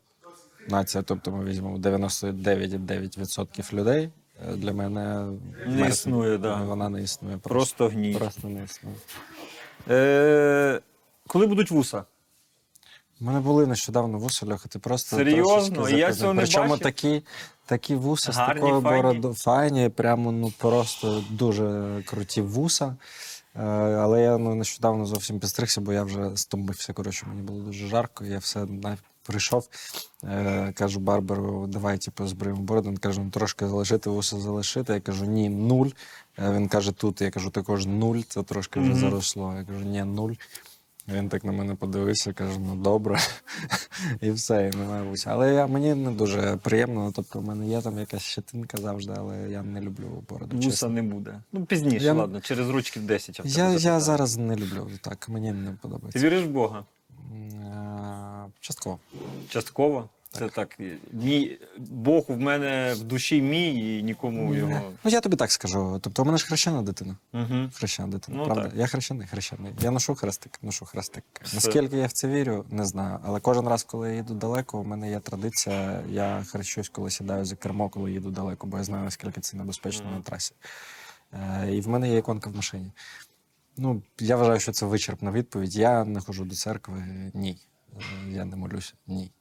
[SPEAKER 1] нація, тобто ми візьмемо 99,9% людей, е, для мене
[SPEAKER 2] Не
[SPEAKER 1] мертв,
[SPEAKER 2] існує, да.
[SPEAKER 1] Вона не існує. Просто,
[SPEAKER 2] Просто гній.
[SPEAKER 1] просто не існує.
[SPEAKER 2] Е, коли будуть вуса?
[SPEAKER 1] У мене були нещодавно вуса, Льоха, ти просто
[SPEAKER 2] Серйозно? Я цього не
[SPEAKER 1] Причому
[SPEAKER 2] бачив.
[SPEAKER 1] такі, такі вуса з такою бородою файні, прямо ну просто дуже круті вуса. Е, але я ну, нещодавно зовсім підстригся, бо я вже стомився. Коротше, мені було дуже жарко. Я все на- прийшов, е, кажу барберу, давай типу, збриємо бороду. Він каже, ну трошки залишити, вуса залишити. Я кажу, ні, нуль. Е, він каже, тут. Я кажу, також нуль, це трошки вже заросло. Я кажу, ні, нуль. Він так на мене подивився, каже, ну добре. і все, і немає вуся. Але я, мені не дуже приємно. Тобто, в мене є там якась щетинка завжди, але я не люблю бороду.
[SPEAKER 2] Вуса
[SPEAKER 1] чесно.
[SPEAKER 2] не буде. Ну, пізніше,
[SPEAKER 1] Я-
[SPEAKER 2] ладно, через ручків 10.
[SPEAKER 1] Я Я,
[SPEAKER 2] я
[SPEAKER 1] зараз не люблю так, мені не подобається.
[SPEAKER 2] Ти віриш в Бога?
[SPEAKER 1] М, е, Частково.
[SPEAKER 2] Частково? Це так. Мій Бог в мене в душі мій і нікому його.
[SPEAKER 1] Ну я тобі так скажу. Тобто, у мене ж хрещена дитина.
[SPEAKER 2] Угу.
[SPEAKER 1] Хрещена дитина,
[SPEAKER 2] Ну,
[SPEAKER 1] правда?
[SPEAKER 2] так.
[SPEAKER 1] Я хрещений, хрещений. Я ношу хрестик, ношу хрестик.
[SPEAKER 2] Все.
[SPEAKER 1] Наскільки я в це вірю, не знаю. Але кожен раз, коли я їду далеко, у мене є традиція. Я хрещусь, коли сідаю за кермо, коли їду далеко, бо я знаю, наскільки це небезпечно
[SPEAKER 2] Мгм.
[SPEAKER 1] на трасі. Е, і в мене є іконка в машині. Ну, я вважаю, що це вичерпна відповідь. Я не ходжу до церкви, ні. Е, Я не молюся, ні.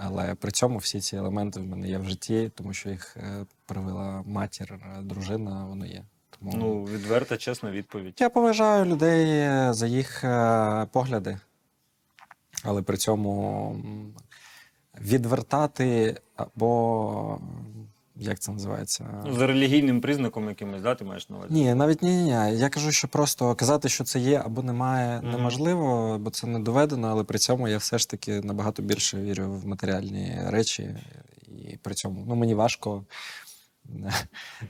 [SPEAKER 1] Але при цьому всі ці елементи в мене є в житті, тому що їх е, привела матір, е, дружина, воно є. Тому
[SPEAKER 2] Ну, відверта, чесна відповідь.
[SPEAKER 1] я поважаю людей е, за їх погляди, але при цьому відвертати або як це називається?
[SPEAKER 2] За релігійним признаком якимось, да, ти маєш на увазі?
[SPEAKER 1] Ні, навіть ні, ні, ні. Я кажу, що просто казати, що це є або немає,
[SPEAKER 2] Мгм.
[SPEAKER 1] неможливо, бо це не доведено, але при цьому я все ж таки набагато більше вірю в матеріальні речі, і при цьому ну, мені важко.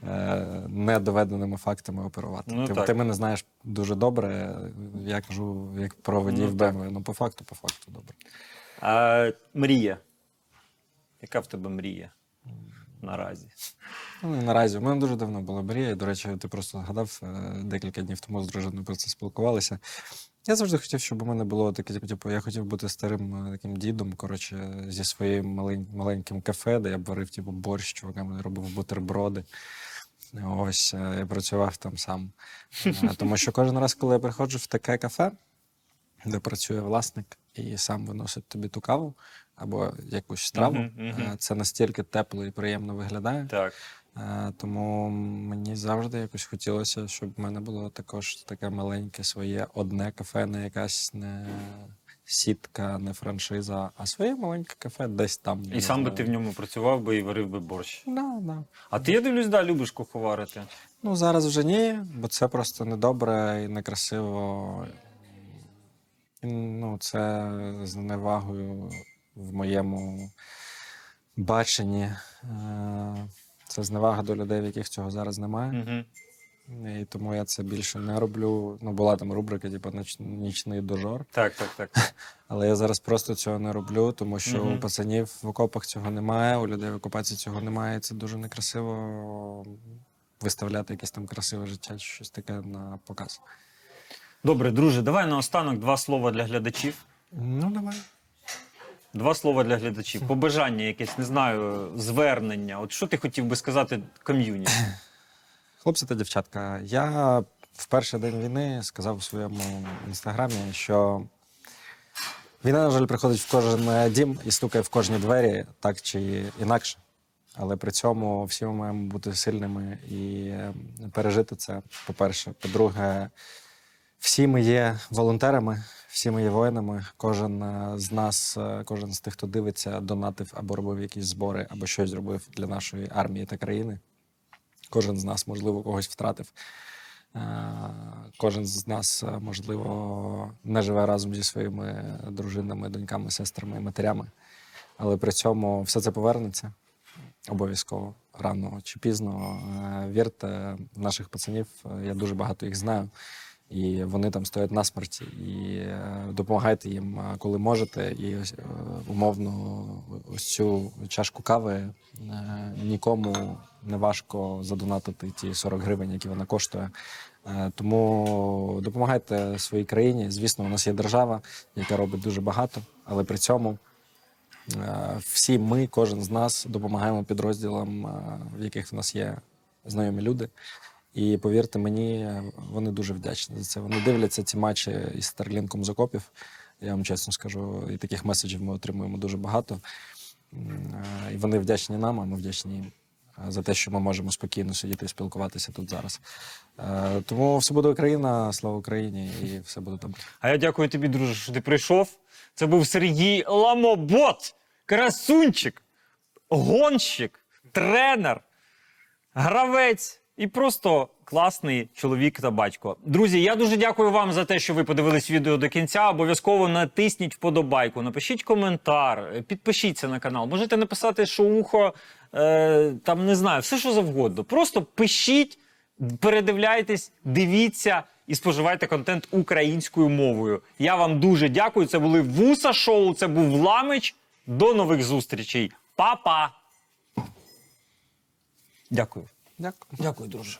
[SPEAKER 1] е, Недоведеними фактами оперувати.
[SPEAKER 2] Ну,
[SPEAKER 1] ти,
[SPEAKER 2] так.
[SPEAKER 1] ти мене знаєш дуже добре. Я кажу, як про водіїв
[SPEAKER 2] Ну.
[SPEAKER 1] BMW. Ну, по факту, по факту, добре.
[SPEAKER 2] А мрія. Яка в тебе мрія наразі?
[SPEAKER 1] Ну, наразі у мене дуже давно була мрія. До речі, ти просто згадав е, декілька днів тому з дружиною про це спілкувалися. Я завжди хотів, щоб у мене було таке, типу, типу, я хотів бути старим е, таким дідом, коротше, зі своїм малень, маленьким кафе, де я варив типу, борщ, чуваками робив бутерброди. Ось е, я працював там сам. Тому що кожен раз, коли я приходжу в таке кафе, де працює власник і сам виносить тобі ту каву або якусь страву,
[SPEAKER 2] мгм.
[SPEAKER 1] е, це настільки тепло і приємно виглядає.
[SPEAKER 2] Так.
[SPEAKER 1] Е, Тому мені завжди якось хотілося, щоб в мене було також таке маленьке своє одне кафе, не якась не сітка, не франшиза, а своє маленьке кафе десь там.
[SPEAKER 2] І сам би ти в ньому працював би і варив би борщ.
[SPEAKER 1] Да, да.
[SPEAKER 2] А ти, я дивлюсь, да, любиш куховарити.
[SPEAKER 1] Ну, зараз вже ні, бо це просто недобре і некрасиво. Ну, це з невагою в моєму баченні. Е, Це зневага до людей, в яких цього зараз немає.
[SPEAKER 2] Угу.
[SPEAKER 1] І тому я це більше не роблю. Ну, була там рубрика, типу, нічний дожор.
[SPEAKER 2] Так, так, так.
[SPEAKER 1] Але я зараз просто цього не роблю, тому що
[SPEAKER 2] Мгм.
[SPEAKER 1] у пацанів в окопах цього немає, у людей в окупації цього немає. і Це дуже некрасиво виставляти якесь там красиве життя щось таке на показ.
[SPEAKER 2] Добре, друже, давай наостанок два слова для глядачів.
[SPEAKER 1] Ну, давай.
[SPEAKER 2] Два слова для глядачів. Побажання якесь, не знаю, звернення. От що ти хотів би сказати ком'юніті?
[SPEAKER 1] Хлопці та дівчатка, я в перший день війни сказав у своєму інстаграмі, що війна, на жаль, приходить в кожен е, дім і стукає в кожні двері, так чи інакше. Але при цьому всі ми маємо бути сильними і е, пережити це. По-перше. По-друге, всі ми є волонтерами, всі ми є воїнами. Кожен е, з нас, е, кожен з тих, хто дивиться, донатив або робив якісь збори, або щось зробив для нашої армії та країни. Кожен з нас, можливо, когось втратив. Е, Кожен з нас, можливо, не живе разом зі своїми дружинами, доньками, сестрами і матерями. Але при цьому все це повернеться обов'язково рано чи пізно. Вірте наших пацанів, я дуже багато їх знаю. І вони там стоять на смерті. І е, допомагайте їм, е, коли можете. І е, умовно, ось цю чашку кави нікому не важко задонатити ті 40 гривень, які вона коштує. Тому допомагайте своїй країні. Звісно, у нас є держава, яка робить дуже багато, але при цьому всі ми, кожен з нас, допомагаємо підрозділам, в яких в нас є знайомі люди. І повірте мені, вони дуже вдячні за це. Вони дивляться ці матчі із Старлінком з окопів. Я вам чесно скажу, і таких меседжів ми отримуємо дуже багато. Е, І вони вдячні нам, а ми вдячні їм е, за те, що ми можемо спокійно сидіти і спілкуватися тут зараз. Е, Тому все буде Україна, слава Україні, і все буде добре.
[SPEAKER 2] А я дякую тобі, друже, що ти прийшов. Це був Сергій Ламобот, красунчик, гонщик, тренер, гравець і просто класний чоловік та батько. Друзі, я дуже дякую вам за те, що ви подивились відео до кінця. Обов'язково натисніть вподобайку, напишіть коментар, підпишіться на канал. Можете написати, що ухо е, там не знаю, все що завгодно. Просто пишіть, передивляйтесь, дивіться і споживайте контент українською мовою. Я вам дуже дякую. Це були Вуса Шоу. Це був Ламич. До нових зустрічей. Па-па! Дякую.
[SPEAKER 1] Дякую.
[SPEAKER 2] Дякую, друже.